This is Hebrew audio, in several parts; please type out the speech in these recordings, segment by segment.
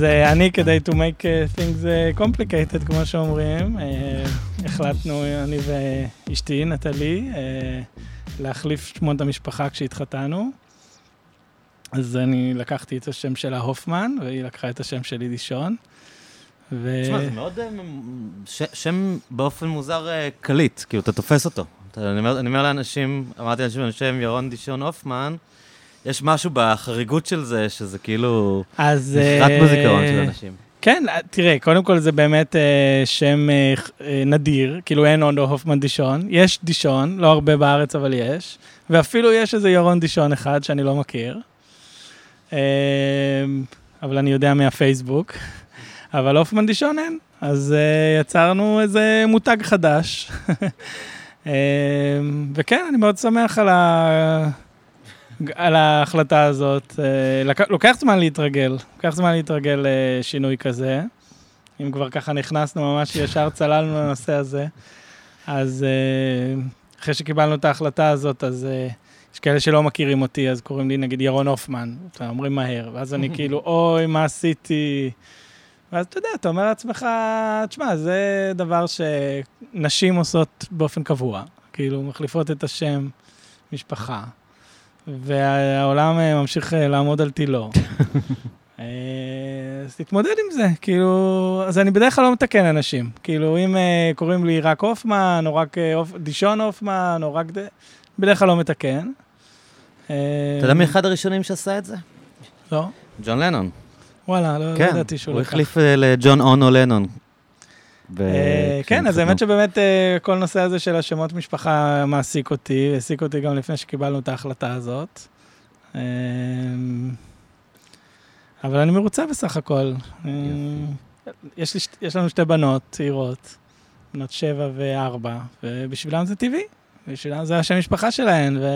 אז uh, אני, כדי to make uh, things uh, complicated, כמו שאומרים, uh, החלטנו, אני ואשתי, נטלי, uh, להחליף שמות המשפחה כשהתחתנו. אז אני לקחתי את השם שלה הופמן, והיא לקחה את השם שלי דישון. ו... תשמע, זה מאוד ש, שם באופן מוזר קליט, כאילו, אתה תופס אותו. אני אומר, אני אומר לאנשים, אמרתי לאנשים, אני שם ירון דישון הופמן, יש משהו בחריגות של זה, שזה כאילו... אז... נחרט uh, בזיכרון של אנשים. כן, תראה, קודם כל זה באמת uh, שם uh, נדיר, כאילו אין עוד הופמן דישון. יש דישון, לא הרבה בארץ, אבל יש. ואפילו יש איזה ירון דישון אחד שאני לא מכיר. Uh, אבל אני יודע מהפייסבוק. אבל הופמן דישון אין. אז uh, יצרנו איזה מותג חדש. uh, וכן, אני מאוד שמח על ה... על ההחלטה הזאת. אה, לוקח זמן להתרגל, לוקח זמן להתרגל לשינוי כזה. אם כבר ככה נכנסנו, ממש ישר צללנו לנושא הזה. אז אה, אחרי שקיבלנו את ההחלטה הזאת, אז אה, יש כאלה שלא מכירים אותי, אז קוראים לי נגיד ירון הופמן, אומרים מהר, ואז אני כאילו, אוי, מה עשיתי? ואז אתה יודע, אתה אומר לעצמך, תשמע, זה דבר שנשים עושות באופן קבוע, כאילו, מחליפות את השם משפחה. והעולם אה, ממשיך אה, לעמוד על תילו. אה, אז תתמודד עם זה, כאילו, אז אני בדרך כלל לא מתקן אנשים. כאילו, אם קוראים לי רק הופמן, או רק דישון הופמן, או רק... בדרך כלל לא מתקן. אתה יודע מי אחד הראשונים שעשה את זה? לא. ג'ון לנון. וואלה, לא, לא כן, ידעתי שהוא לקח. הוא החליף לג'ון אונו לנון. אה, כן, אז האמת שבאמת אה, כל נושא הזה של השמות משפחה מעסיק אותי, העסיק אותי גם לפני שקיבלנו את ההחלטה הזאת. אה, אבל אני מרוצה בסך הכל. יש, לי, יש לנו שתי בנות צעירות, בנות שבע וארבע, ובשבילם זה טבעי. בשבילם זה השם משפחה שלהן, ו...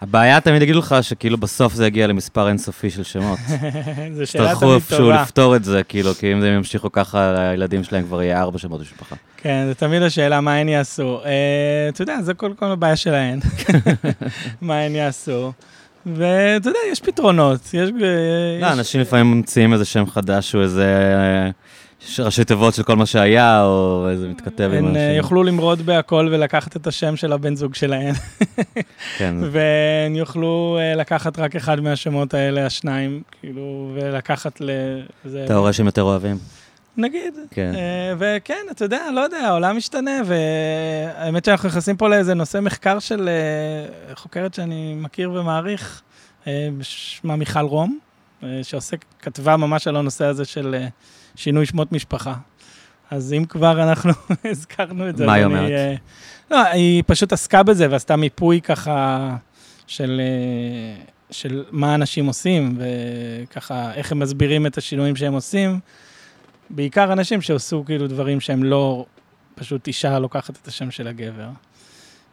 הבעיה תמיד יגידו לך שכאילו בסוף זה יגיע למספר אינסופי של שמות. זו שאלה תמיד טובה. שתלכו איפשהו לפתור את זה, כאילו, כי אם הם ימשיכו ככה, הילדים שלהם כבר יהיה ארבע שמות במשפחה. כן, זה תמיד השאלה מה הן יעשו. Uh, אתה יודע, זה כל כל הבעיה שלהן, מה הן יעשו. ואתה יודע, יש פתרונות. יש... לא, אנשים לפעמים ממציאים איזה שם חדש, או איזה... ראשי תיבות של כל מה שהיה, או איזה מתכתב עם אנשים. הן יוכלו למרוד בהכל ולקחת את השם של הבן זוג שלהן. כן. והן יוכלו אה, לקחת רק אחד מהשמות האלה, השניים, כאילו, ולקחת ל... אתה רואה שהם יותר אוהבים. נגיד. כן. אה, וכן, אתה יודע, לא יודע, העולם משתנה, והאמת שאנחנו נכנסים פה לאיזה נושא מחקר של אה, חוקרת שאני מכיר ומעריך, שמה מיכל רום, שעוסק, כתבה ממש על הנושא הזה של... שינוי שמות משפחה. אז אם כבר אנחנו הזכרנו את זה, מה היא אומרת? אה, לא, היא פשוט עסקה בזה ועשתה מיפוי ככה של, אה, של מה אנשים עושים, וככה איך הם מסבירים את השינויים שהם עושים. בעיקר אנשים שעשו כאילו דברים שהם לא, פשוט אישה לוקחת את השם של הגבר.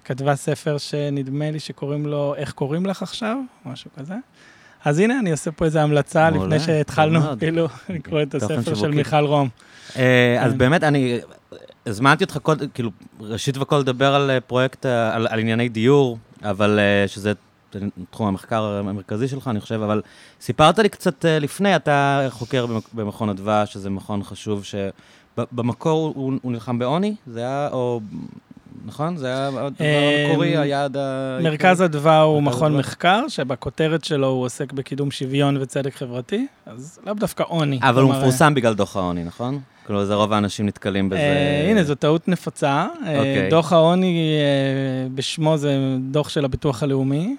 כתבה ספר שנדמה לי שקוראים לו "איך קוראים לך עכשיו?" משהו כזה. אז הנה, אני עושה פה איזו המלצה לפני שהתחלנו כאילו לקרוא את הספר של מיכל רום. אה, אז כן. באמת, אני הזמנתי אותך, כאילו, ראשית וכל לדבר על אה, פרויקט, אה, על ענייני דיור, אבל שזה תחום המחקר המרכזי שלך, אני חושב, אבל סיפרת לי קצת לפני, אתה חוקר במכון אדווה, שזה מכון חשוב, שבמקור הוא נלחם בעוני, זה היה, או נכון? זה היה הדבר המקורי, היעד ה... מרכז אדווה הוא מכון מחקר, שבכותרת שלו הוא עוסק בקידום שוויון וצדק חברתי, אז לאו דווקא עוני. אבל הוא מפורסם בגלל דוח העוני, נכון? כלומר, זה רוב האנשים נתקלים בזה. אה, הנה, זו טעות נפוצה. אה, אוקיי. דוח העוני, אה, בשמו זה דוח של הביטוח הלאומי.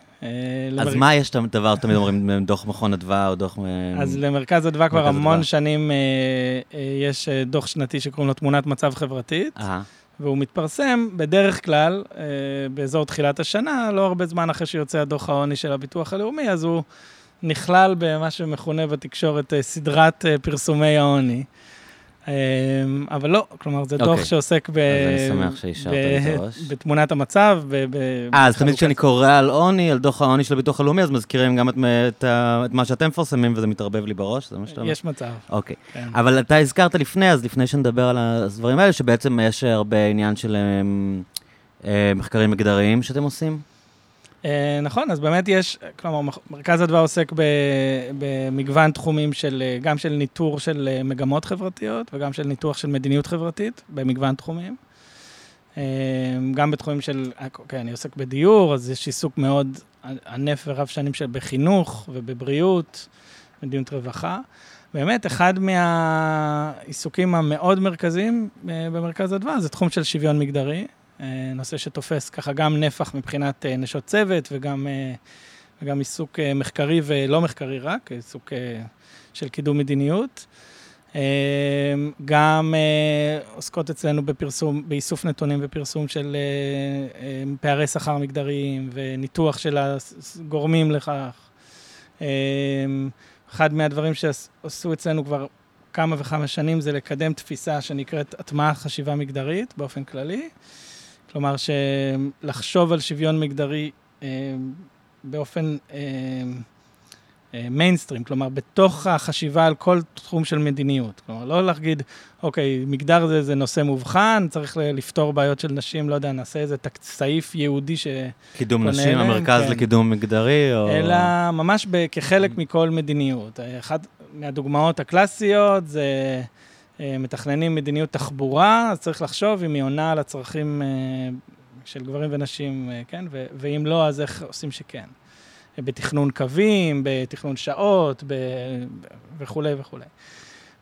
אז מה יש דבר, תמיד אומרים, דוח מכון אדווה או דוח... אז למרכז אדווה כבר המון שנים יש דוח שנתי שקוראים לו תמונת מצב חברתית. והוא מתפרסם בדרך כלל אה, באזור תחילת השנה, לא הרבה זמן אחרי שיוצא הדוח העוני של הביטוח הלאומי, אז הוא נכלל במה שמכונה בתקשורת אה, סדרת אה, פרסומי העוני. אה, אבל לא, כלומר, זה. דוח אוקיי. שעוסק ב... אז אני שמח שהשארת את הראש. בתמונת המצב. אה, אז תמיד כשאני קורא על עוני, על דוח העוני של הביטוח הלאומי, אז מזכירים גם את, את, את מה שאתם מפרסמים, וזה מתערבב לי בראש, זה מה שאתה אומר? יש מצב. אוקיי. כן. אבל אתה הזכרת לפני, אז לפני שנדבר על הדברים האלה, שבעצם יש הרבה עניין של אה, אה מחקרים מגדריים שאתם עושים? אה, נכון, אז באמת יש, כלומר, מרכז אדווה עוסק במגוון תחומים של, אה, גם של ניטור של אה, מגמות חברתיות וגם של ניתוח של מדיניות חברתית במגוון תחומים. גם בתחומים של, אוקיי, אני עוסק בדיור, אז יש עיסוק מאוד ענף ורב שנים של בחינוך ובבריאות, מדיניות רווחה. באמת, אחד מהעיסוקים המאוד מרכזיים במרכז אדווה זה תחום של שוויון מגדרי. אה, נושא שתופס ככה גם נפח מבחינת אה, נשות צוות וגם, אה, וגם עיסוק מחקרי ולא מחקרי רק, עיסוק של קידום מדיניות. גם עוסקות אצלנו בפרסום, באיסוף נתונים ופרסום של פערי שכר מגדריים וניתוח של הגורמים לכך. אחד מהדברים שעשו אצלנו כבר כמה וכמה שנים זה לקדם תפיסה שנקראת הטמעת חשיבה מגדרית באופן כללי. כלומר, שלחשוב על שוויון מגדרי אה, באופן מיינסטרים, אה, אה, כלומר, בתוך החשיבה על כל תחום של מדיניות. כלומר, לא להגיד, אוקיי, מגדר זה, זה נושא מובחן, צריך לפתור בעיות של נשים, לא יודע, נעשה איזה תק, סעיף ייעודי ש... קידום נשים, אליהם, המרכז כן. לקידום מגדרי, או... אלא ממש ב, כחלק מכל מדיניות. אחת מהדוגמאות הקלאסיות זה... אה, מתכננים מדיניות תחבורה, אז צריך לחשוב אם היא עונה על הצרכים אה, של גברים ונשים, אה, כן? ואם לא, אז איך עושים שכן. בתכנון קווים, בתכנון שעות ב... וכולי וכולי.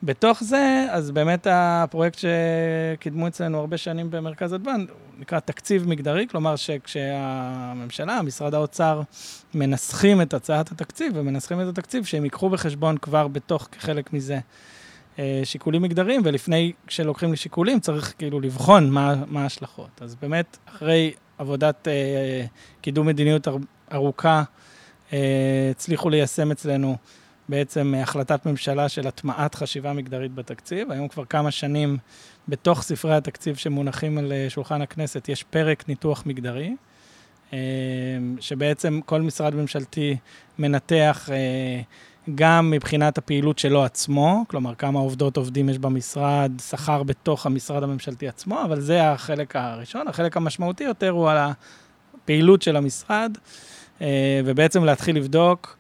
בתוך זה, אז באמת הפרויקט שקידמו אצלנו הרבה שנים במרכז אדוון, נקרא תקציב מגדרי, כלומר שכשהממשלה, משרד האוצר, מנסחים את הצעת התקציב ומנסחים את התקציב, שהם ייקחו בחשבון כבר בתוך, כחלק מזה, שיקולים מגדריים, ולפני שלוקחים לשיקולים צריך כאילו לבחון מה, ההשלכות. אז באמת, אחרי עבודת אה, קידום מדיניות ארוכה, אה, הצליחו ליישם אצלנו בעצם החלטת ממשלה של הטמעת חשיבה מגדרית בתקציב. היום כבר כמה שנים בתוך ספרי התקציב שמונחים על אה, שולחן הכנסת יש פרק ניתוח מגדרי. אה, שבעצם כל משרד ממשלתי מנתח אה, גם מבחינת הפעילות שלו עצמו, כלומר כמה עובדות עובדים יש במשרד, שכר בתוך המשרד הממשלתי עצמו, אבל זה החלק הראשון. החלק המשמעותי יותר הוא על הפעילות של המשרד, אה, ובעצם להתחיל לבדוק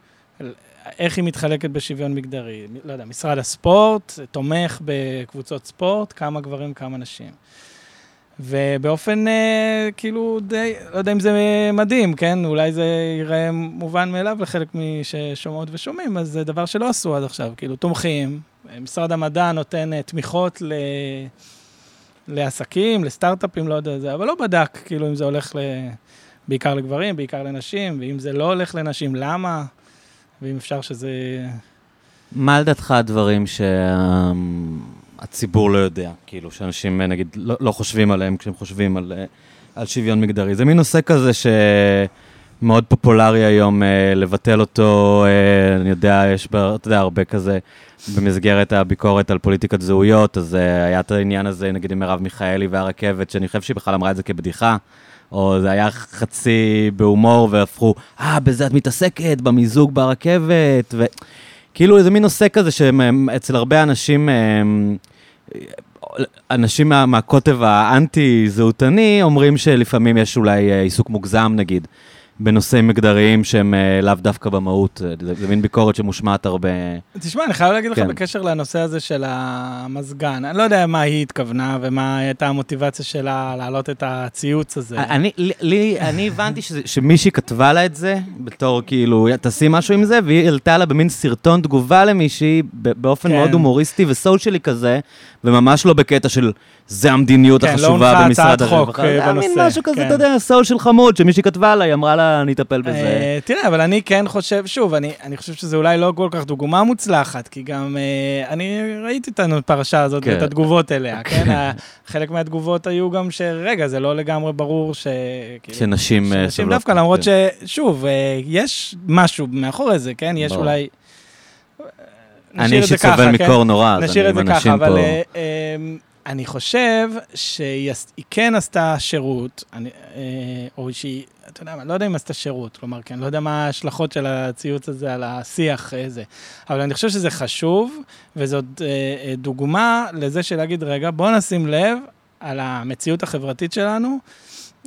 איך היא מתחלקת בשוויון מגדרי. לא יודע, משרד הספורט תומך בקבוצות ספורט, כמה גברים, כמה נשים. ובאופן אה, כאילו די, לא יודע אם זה מדהים, כן? אולי זה ייראה מובן מאליו לחלק מששומעות ושומעים, אז זה דבר שלא עשו עד עכשיו, כאילו תומכים. משרד המדע נותן אה, תמיכות ל... לעסקים, לסטארט-אפים, לא יודע, זה, אבל לא בדק כאילו אם זה הולך ל... בעיקר לגברים, בעיקר לנשים, ואם זה לא הולך לנשים, למה? ואם אפשר שזה... מה לדעתך הדברים שה... הציבור לא יודע, כאילו, שאנשים, נגיד, לא, לא חושבים עליהם כשהם חושבים על, אה, על שוויון מגדרי. זה מין נושא כזה שמאוד פופולרי היום אה, לבטל אותו, אה, אני יודע, יש, אתה יודע, הרבה כזה במסגרת הביקורת על פוליטיקת זהויות, אז אה, היה את העניין הזה, נגיד, עם מרב מיכאלי והרכבת, שאני חושב שהיא בכלל אמרה את זה כבדיחה. או זה היה חצי בהומור והפכו, אה, בזה את מתעסקת, במיזוג ברכבת, וכאילו איזה מין נושא כזה שאצל הרבה אנשים אנשים מה, מהקוטב האנטי-זהותני אומרים שלפעמים יש אולי אה, עיסוק מוגזם, נגיד, בנושאים מגדריים שהם uh, לאו דווקא במהות, אה, זה, זה מין ביקורת שמושמעת הרבה. תשמע, אני חייב להגיד כן. לך בקשר לנושא הזה של המזגן, אני לא יודע מה היא התכוונה ומה הייתה המוטיבציה שלה להעלות את הציוץ הזה. אני, לי, אני הבנתי שזה, שמישהי כתבה לה את זה, בתור כאילו, תעשי משהו עם זה, והיא העלתה לה במין סרטון תגובה למישהי, באופן כן. מאוד הומוריסטי וסושיאלי כזה, וממש לא בקטע של זה המדיניות כן, החשובה לא במשרד הרווחה. כן, לא הונחה הצעת חוק בנושא. זה היה מין משהו כזה, כן. אתה יודע, סול של חמוד, שמישהי כתבה לה, היא אמרה לה, אני אטפל בזה. אה, תראה, אבל אני כן חושב, שוב, אני, אני חושב שזה אולי לא כל כך דוגמה מוצלחת, כי גם אה, אני ראיתי את הפרשה הזאת כן. ואת התגובות אליה, כן? כן? חלק מהתגובות היו גם שרגע, זה לא לגמרי ברור ש... כאילו, שנשים... אה, שנשים דווקא, למרות כן. ששוב, יש משהו מאחורי זה, כן? יש. אולי... אני אישית סובל מקור נורא, אז אני עם אנשים פה... אבל אני חושב שהיא כן עשתה שירות, אני, או שהיא, אתה יודע מה, לא יודע אם עשתה שירות, כלומר, כן, לא יודע מה ההשלכות של הציוץ הזה על השיח הזה, אבל אני חושב שזה חשוב, וזאת אה, דוגמה לזה של להגיד, רגע, בוא נשים לב על המציאות החברתית שלנו,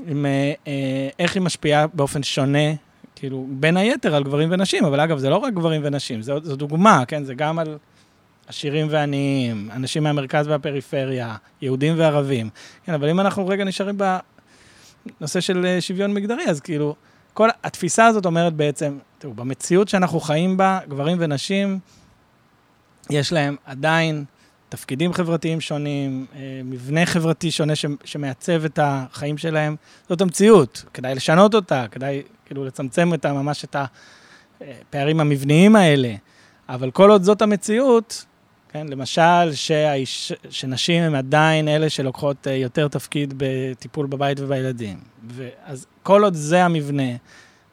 עם, אה, אה, איך היא משפיעה באופן שונה, כאילו, בין היתר על גברים ונשים, אבל אגב, זה לא רק גברים ונשים, זו, זו דוגמה, כן? זה גם על עשירים ועניים, אנשים מהמרכז והפריפריה, יהודים וערבים. כן, אבל אם אנחנו רגע נשארים בנושא של אה, שוויון מגדרי, אז כאילו, כל התפיסה הזאת אומרת בעצם, תראו, במציאות שאנחנו חיים בה, גברים ונשים, יש להם עדיין תפקידים חברתיים שונים, אה, מבנה חברתי שונה שמעצב את החיים שלהם. זאת המציאות, כדאי לשנות אותה, כדאי כאילו לצמצם את ממש את הפערים המבניים האלה. אבל כל עוד זאת המציאות, כן, למשל, שהאיש, שנשים הן עדיין אלה שלוקחות אה, יותר תפקיד בטיפול בבית ובילדים. אז כל עוד זה המבנה,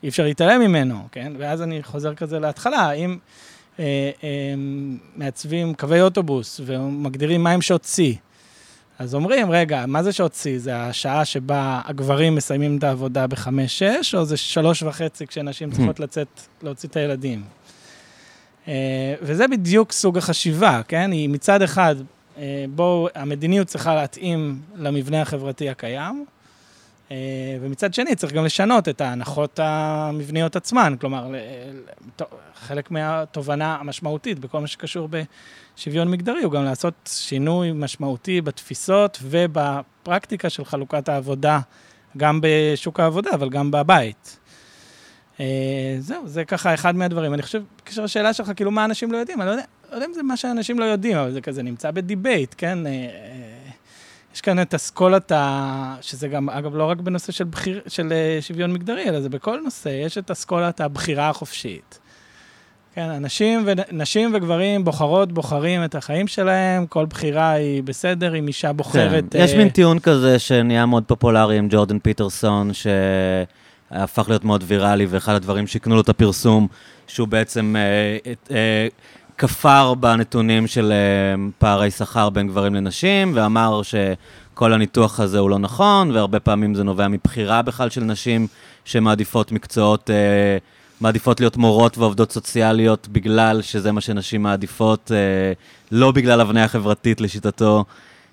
אי אפשר להתעלם ממנו, כן? ואז אני חוזר כזה להתחלה, אם אה, אה, מעצבים קווי אוטובוס ומגדירים מהם שעות שיא, אז אומרים, רגע, מה זה שעות שיא? זה השעה שבה הגברים מסיימים את העבודה בחמש-שש, או זה שלוש וחצי כשנשים צריכות לצאת, להוציא את הילדים? אה, וזה בדיוק סוג החשיבה, כן? היא מצד אחד, אה, בואו, המדיניות צריכה להתאים למבנה החברתי הקיים, אה, ומצד שני צריך גם לשנות את ההנחות המבניות עצמן, כלומר, חלק מהתובנה המשמעותית בכל מה שקשור בשוויון מגדרי הוא גם לעשות שינוי משמעותי בתפיסות ובפרקטיקה של חלוקת העבודה, גם בשוק העבודה, אבל גם בבית. אה, זהו, זה ככה אחד מהדברים. אני חושב, בקשר לשאלה שלך, כאילו, מה אנשים לא יודעים? אני לא יודע, לא יודע אם זה מה שאנשים לא יודעים, אבל זה כזה נמצא בדיבייט, כן? אה, אה, יש כאן את אסכולת ה... שזה גם, אגב, לא רק בנושא של, בחיר, של שוויון מגדרי, אלא זה בכל נושא, יש את אסכולת הבחירה החופשית. כן, אנשים ונשים וגברים בוחרות, בוחרים את החיים שלהם, כל בחירה היא בסדר, אם אישה בוחרת... כן, יש מין טיעון כזה שנהיה מאוד פופולרי עם ג'ורדן פיטרסון, ש... הפך להיות מאוד ויראלי, ואחד הדברים שהקנו לו את הפרסום, שהוא בעצם אה, אה, כפר בנתונים של אה, פערי שכר בין גברים לנשים, ואמר שכל הניתוח הזה הוא לא נכון, והרבה פעמים זה נובע מבחירה בכלל של נשים שמעדיפות מקצועות, אה, מעדיפות להיות מורות ועובדות סוציאליות בגלל שזה מה שנשים מעדיפות, אה, לא בגלל הבניה חברתית לשיטתו.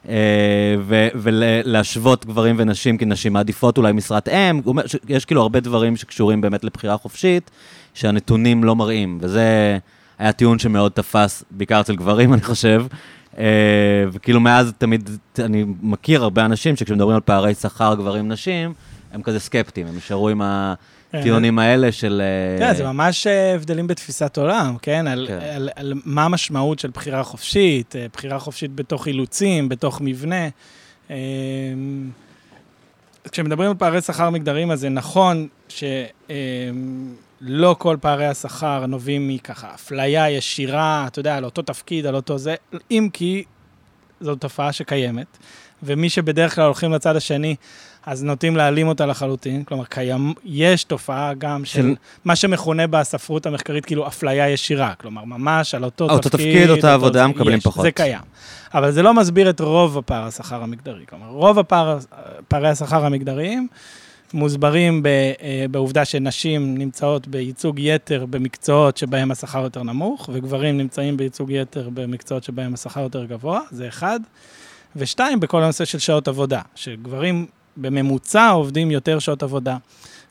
אה, ולהשוות גברים ונשים, כי נשים מעדיפות אולי משרת אם, יש כאילו הרבה דברים שקשורים באמת לבחירה חופשית, שהנתונים לא מראים, וזה היה טיעון שמאוד תפס, בעיקר אצל גברים, אני חושב. אה, וכאילו מאז תמיד, אני מכיר הרבה אנשים שכשמדברים על פערי שכר גברים-נשים, הם כזה סקפטיים, הם נשארו עם ה... הטיעונים האלה של... כן, זה ממש אה, הבדלים בתפיסת עולם, כן? על, כן. על, על מה המשמעות של בחירה חופשית, אה, בחירה חופשית בתוך אילוצים, בתוך מבנה. כשמדברים על פערי שכר מגדריים, אז זה נכון שלא כל פערי השכר נובעים מככה אפליה ישירה, אתה יודע, על אותו תפקיד, על אותו זה, אם כי זו תופעה שקיימת, ומי שבדרך כלל הולכים לצד השני, אז נוטים להעלים אותה לחלוטין. כלומר, קיים, יש תופעה גם של, של מה שמכונה בספרות המחקרית כאילו אפליה ישירה. כלומר, ממש על אותו, אותו תפקיד. אותו תפקיד, אותה עבודה, זה, מקבלים יש, פחות. זה קיים. אבל זה לא מסביר את רוב הפער השכר המגדרי. כלומר, רוב הפער, פערי השכר המגדריים מוסברים ב, אה, בעובדה שנשים נמצאות בייצוג יתר במקצועות שבהם השכר יותר נמוך, וגברים נמצאים בייצוג יתר במקצועות שבהם השכר יותר גבוה, זה אחד. ושתיים, בכל הנושא של שעות עבודה, שגברים בממוצע עובדים יותר שעות עבודה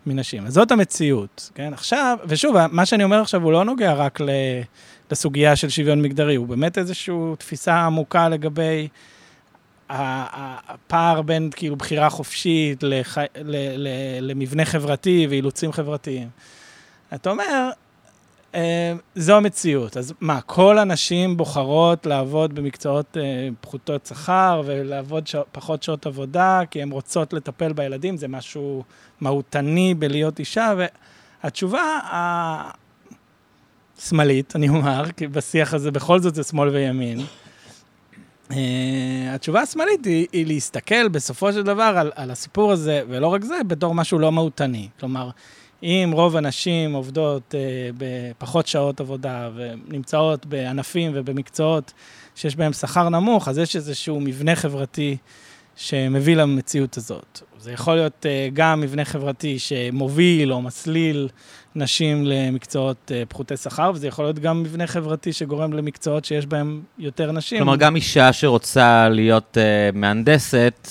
מנשים. אז זאת המציאות, כן? עכשיו, ושוב, מה שאני אומר עכשיו הוא לא נוגע רק לסוגיה של שוויון מגדרי, הוא באמת איזושהי תפיסה עמוקה לגבי הפער בין כאילו בחירה חופשית לח... למבנה חברתי ואילוצים חברתיים. אתה אומר, זו המציאות. אז מה, כל הנשים בוחרות לעבוד במקצועות אה, פחותות שכר ולעבוד שע, פחות שעות עבודה, כי הן רוצות לטפל בילדים, זה משהו מהותני בלהיות אישה, והתשובה השמאלית, אני אומר, כי בשיח הזה בכל זאת זה שמאל וימין, Uh, התשובה השמאלית היא, היא להסתכל בסופו של דבר על, על הסיפור הזה, ולא רק זה, בתור משהו לא מהותני. כלומר, אם רוב הנשים עובדות אה, בפחות שעות עבודה ונמצאות בענפים ובמקצועות שיש בהם שכר נמוך, אז יש איזשהו מבנה חברתי שמביא למציאות הזאת. זה יכול להיות אה, גם מבנה חברתי שמוביל או מסליל נשים למקצועות אה, פחותי שכר, וזה יכול להיות גם מבנה חברתי שגורם למקצועות שיש בהם יותר נשים. כלומר, גם אישה שרוצה להיות אה, מהנדסת,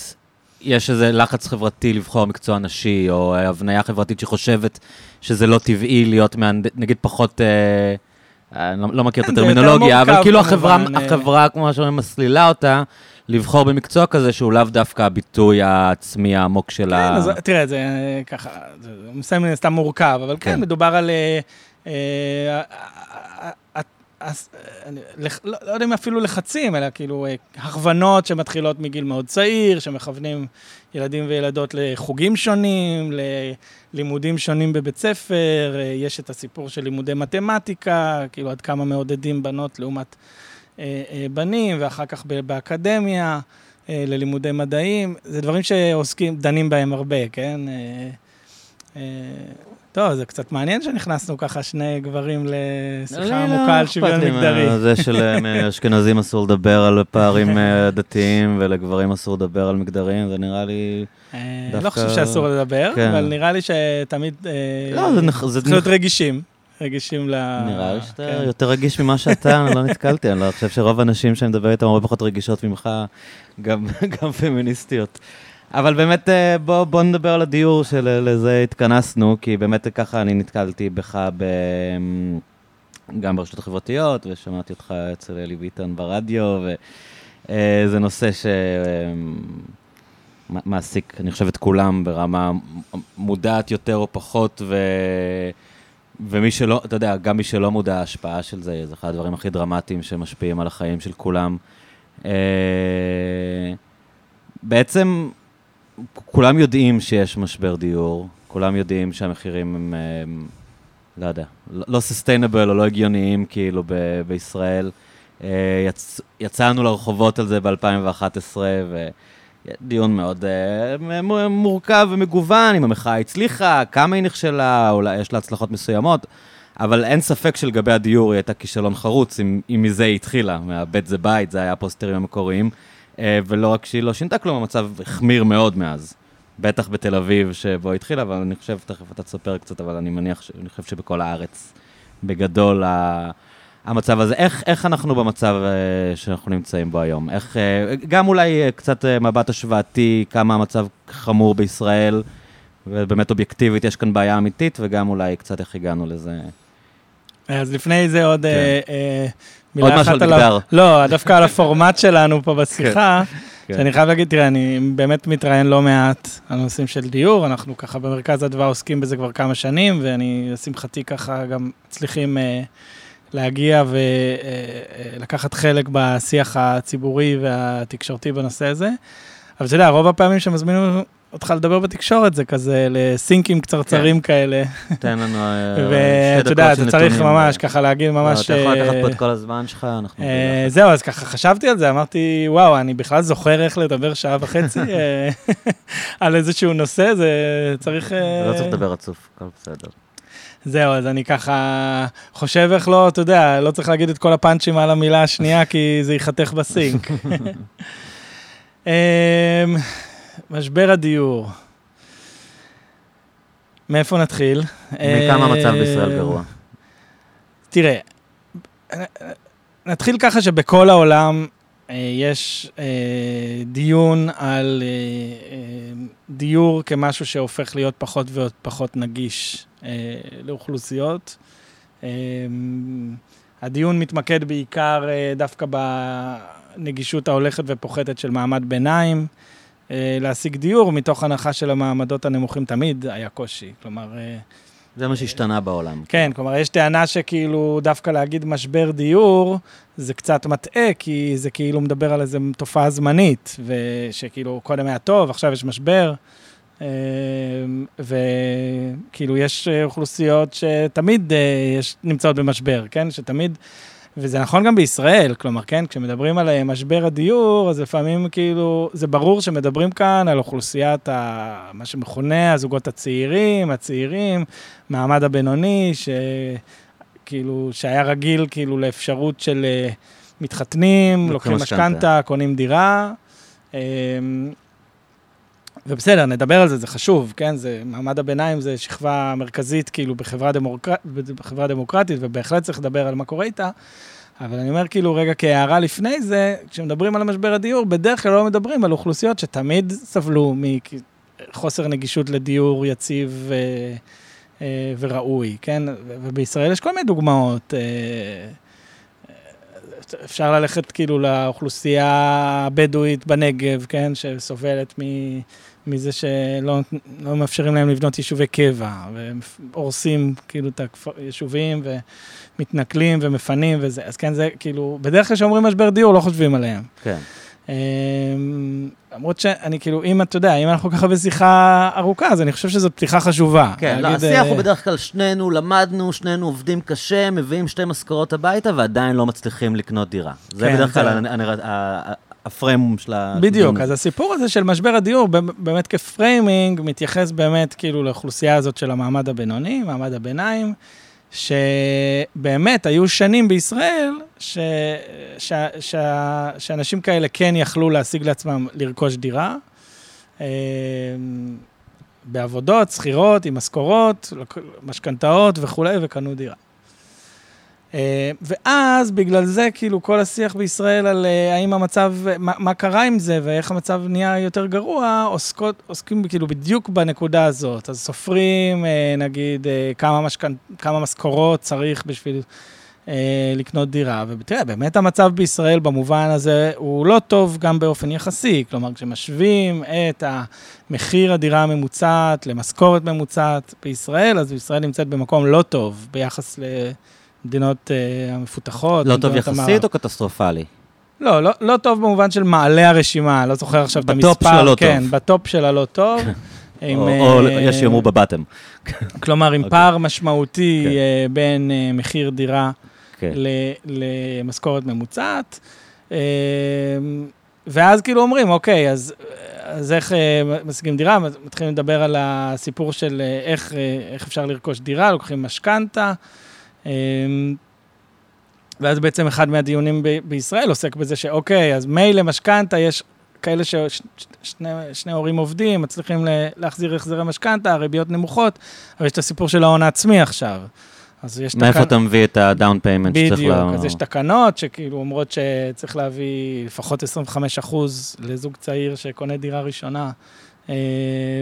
יש איזה לחץ חברתי לבחור מקצוע נשי, או הבניה חברתית שחושבת שזה לא טבעי להיות, מהנד... נגיד פחות... אה, אני לא, לא מכיר את כן, הטרמינולוגיה, אבל כאילו החברה, אה. החברה, כמו שאומרים, מסלילה אותה, לבחור במקצוע כזה שהוא לאו דווקא הביטוי העצמי העמוק של כן, ה... אז תראה, זה אה, ככה, זה הסתם מורכב, אבל כן, כן. מדובר על... אה, אה, אה, אה, אה, לח- לא לא יודע אם אפילו לחצים, אלא כאילו אה, הכוונות שמתחילות מגיל מאוד צעיר, שמכוונים ילדים וילדות לחוגים שונים, ללימודים שונים בבית ספר, אה, יש את הסיפור של לימודי מתמטיקה, כאילו עד כמה מעודדים בנות לעומת אה, אה, בנים, ואחר כך באקדמיה, אה, ללימודי מדעים, זה דברים שעוסקים, דנים בהם הרבה, כן? אה, אה, טוב, זה קצת מעניין שנכנסנו ככה שני גברים לשיחה לי לא עמוקה על אכפת שוויון מגדרי. זה שלאשכנזים אסור לדבר על פערים אה, דתיים, ולגברים אסור לדבר על מגדרים, זה נראה לי... אה, דווקא- לא חושב שאסור לדבר, כן. אבל נראה לי שתמיד אה, לא, צריך להיות רגישים. רגישים ל... נראה לי שאתה כן. יותר רגיש ממה שאתה, אני לא נתקלתי, אני לא חושב שרוב הנשים שאני מדבר איתן הרבה פחות רגישות ממך, גם גם פמיניסטיות. אבל באמת, אה, בוא, בוא נדבר על הדיור שלזה התכנסנו, כי באמת ככה אני נתקלתי בך ב... גם ברשתות החברתיות, ושמעתי אותך אצל אלי ביטון ברדיו, וזה נושא שמעסיק, אני חושב, את כולם ברמה מודעת יותר או פחות, ו... ומי שלא, אתה יודע, גם מי שלא מודע ההשפעה של זה, זה אחד הדברים הכי דרמטיים שמשפיעים על החיים של כולם. אה, בעצם, כולם יודעים שיש משבר דיור, כולם יודעים שהמחירים הם, אה, לא יודע, לא סוסטיינבל או לא הגיוניים כאילו ב- בישראל. אה, יצ, יצאנו לרחובות על זה ב-2011, ודיון מאוד אה, מ- מורכב ומגוון, אם המחאה הצליחה, כמה היא נכשלה, אולי יש לה הצלחות מסוימות, אבל אין ספק שלגבי הדיור היא הייתה כישלון חרוץ, אם, אם מזה היא התחילה, מהבית זה בית, זה היה הפוסטרים המקוריים, ולא רק שהיא לא שינתה כלום, המצב החמיר מאוד מאז. בטח בתל אביב שבו התחילה, אבל אני חושב, תכף אתה תספר קצת, אבל אני מניח, ש- אני חושב שבכל הארץ, בגדול, ה- המצב הזה. איך, איך אנחנו במצב אה, שאנחנו נמצאים בו היום? איך, אה, גם אולי אה, קצת אה, מבט השוואתי, כמה המצב חמור בישראל, ובאמת אובייקטיבית יש כאן בעיה אמיתית, וגם אולי קצת איך הגענו לזה. אז לפני זה עוד אה, אה, מילה כן. עוד משהו על מגדר. לא, דווקא על הפורמט שלנו פה בשיחה, כן. שאני חייב להגיד, תראה, אני באמת מתראיין לא מעט על נושאים של דיור, אנחנו ככה במרכז אדווה עוסקים בזה כבר כמה שנים, ואני, לשמחתי, ככה גם מצליחים אה, להגיע ולקחת חלק בשיח הציבורי והתקשורתי בנושא הזה. אבל אתה יודע, רוב הפעמים שמזמינים אותך לדבר בתקשורת זה כזה לסינקים קצרצרים כאלה. תן לנו אה, שתי ואתה דקות יודע, של אתה צריך. ממש ככה להגיד ממש... לא, אתה יכול אה, לקחת פה את כל הזמן שלך, אנחנו... אה. זהו, אז ככה חשבתי על זה, אמרתי, וואו, אני בכלל זוכר איך לדבר שעה וחצי אה, על איזשהו נושא, זה צריך... אה, לא צריך לדבר רצוף, הכל בסדר. זהו, אז אני ככה חושב איך לא, אתה יודע, לא צריך להגיד את כל הפאנצ'ים על המילה השנייה, כי זה ייחתך בסינק. משבר הדיור. מאיפה נתחיל? מכמה המצב אה, בישראל גרוע? תראה, נתחיל ככה שבכל העולם אה, יש אה, דיון על דיור כמשהו שהופך להיות פחות ופחות נגיש לאוכלוסיות. הדיון מתמקד בעיקר דווקא בנגישות ההולכת ופוחתת של מעמד ביניים. אה, להשיג דיור, מתוך הנחה של המעמדות הנמוכים תמיד היה קושי. כלומר, אה, זה מה שהשתנה בעולם. כן, כלומר, יש טענה שכאילו דווקא להגיד משבר דיור, זה קצת מטעה, כי זה כאילו מדבר על איזו תופעה זמנית, ושכאילו קודם היה טוב, עכשיו יש משבר, אה, וכאילו יש אוכלוסיות שתמיד יש, נמצאות במשבר, כן? שתמיד, וזה נכון גם בישראל, כלומר, כן, כשמדברים על אה, משבר הדיור, אז לפעמים כאילו, זה ברור שמדברים כאן על אוכלוסיית ה, מה שמכונה הזוגות הצעירים, הצעירים, מעמד הבינוני, שכאילו, שהיה רגיל כאילו לאפשרות של אה, מתחתנים, לוקחים משכנתה. משכנתה, קונים דירה. אה, ובסדר, נדבר על זה, זה חשוב, כן? זה, מעמד הביניים זה שכבה מרכזית כאילו בחברה, דמוקרט, בחברה דמוקרטית, ובהחלט צריך לדבר על מה קורה איתה, אבל אני אומר כאילו, רגע, כהערה לפני זה, כשמדברים על המשבר הדיור, בדרך כלל לא מדברים על אוכלוסיות שתמיד סבלו מחוסר נגישות לדיור יציב ו... אה, וראוי, כן? ובישראל יש כל מיני דוגמאות. אה, אפשר ללכת כאילו לאוכלוסייה הבדואית בנגב, כן? שסובלת. מזה שלא לא מאפשרים להם לבנות יישובי קבע, והורסים כאילו את היישובים ומתנכלים ומפנים וזה, אז כן, זה כאילו, בדרך כלל כשאומרים משבר דיור לא חושבים עליהם. כן. אמ, למרות שאני כאילו, אם אתה יודע, אם אנחנו ככה בשיחה ארוכה, אז אני חושב שזו פתיחה חשובה. כן, לא, השיח הוא בדרך כלל שנינו למדנו, שנינו עובדים קשה, מביאים שתי משכורות הביתה ועדיין לא מצליחים לקנות דירה. זה כן, בדרך כלל הפריים של ה... בדיוק, אז הסיפור הזה של משבר הדיור, באמת כפריימינג, מתייחס באמת כאילו לאוכלוסייה הזאת של המעמד הבינוני, מעמד הביניים. שבאמת היו שנים בישראל ש... ש... ש... שאנשים כאלה כן יכלו להשיג לעצמם לרכוש דירה, אה, בעבודות, שכירות, עם משכורות, משכנתאות וכולי, וקנו דירה. אה, ואז בגלל זה כאילו כל השיח בישראל על אה, האם המצב, מה, מה קרה עם זה ואיך המצב נהיה יותר גרוע, עוסקות, עוסקים כאילו בדיוק בנקודה הזאת. אז סופרים אה, נגיד כמה, משכנ... כמה משכורות צריך בשביל לקנות דירה. ותראה, באמת המצב בישראל במובן הזה הוא לא טוב גם באופן יחסי. כלומר, כשמשווים את המחיר הדירה הממוצעת למשכורת ממוצעת בישראל, אז ישראל נמצאת במקום לא טוב ביחס ל... המדינות אה, המפותחות. לא טוב יחסית המערב. או קטסטרופלי? לא, לא, לא טוב במובן של מעלה הרשימה, לא זוכר עכשיו את המספר. ב top של הלא כן, טוב. כן, ב top של הלא טוב. עם, או, אה, או יש שיאמרו ב bottom. כלומר, עם אוקיי. אוקיי. פער משמעותי אוקיי. כן. אה, בין אה, מחיר דירה אוקיי. כן. למשכורת ממוצעת. אה, ואז כאילו אומרים, אוקיי, אז, אז איך אה, משיגים דירה? מתחילים לדבר על הסיפור של uh, איך, אה, איך אפשר לרכוש דירה, לוקחים משכנתה. אמ, ואז בעצם אחד מהדיונים ב- בישראל עוסק בזה שאוקיי, אז מילא משכנתה, יש כאלה ששני הורים עובדים, מצליחים להחזיר החזרי משכנתה, הריביות נמוכות, אבל יש את הסיפור של ההון העצמי עכשיו. אז יש מאיפה תקנ... אתה מביא את ה-down payment שצריך לה... בדיוק, אז יש תקנות שכאילו אומרות שצריך להביא לפחות 25 אחוז לזוג צעיר שקונה דירה ראשונה. אה,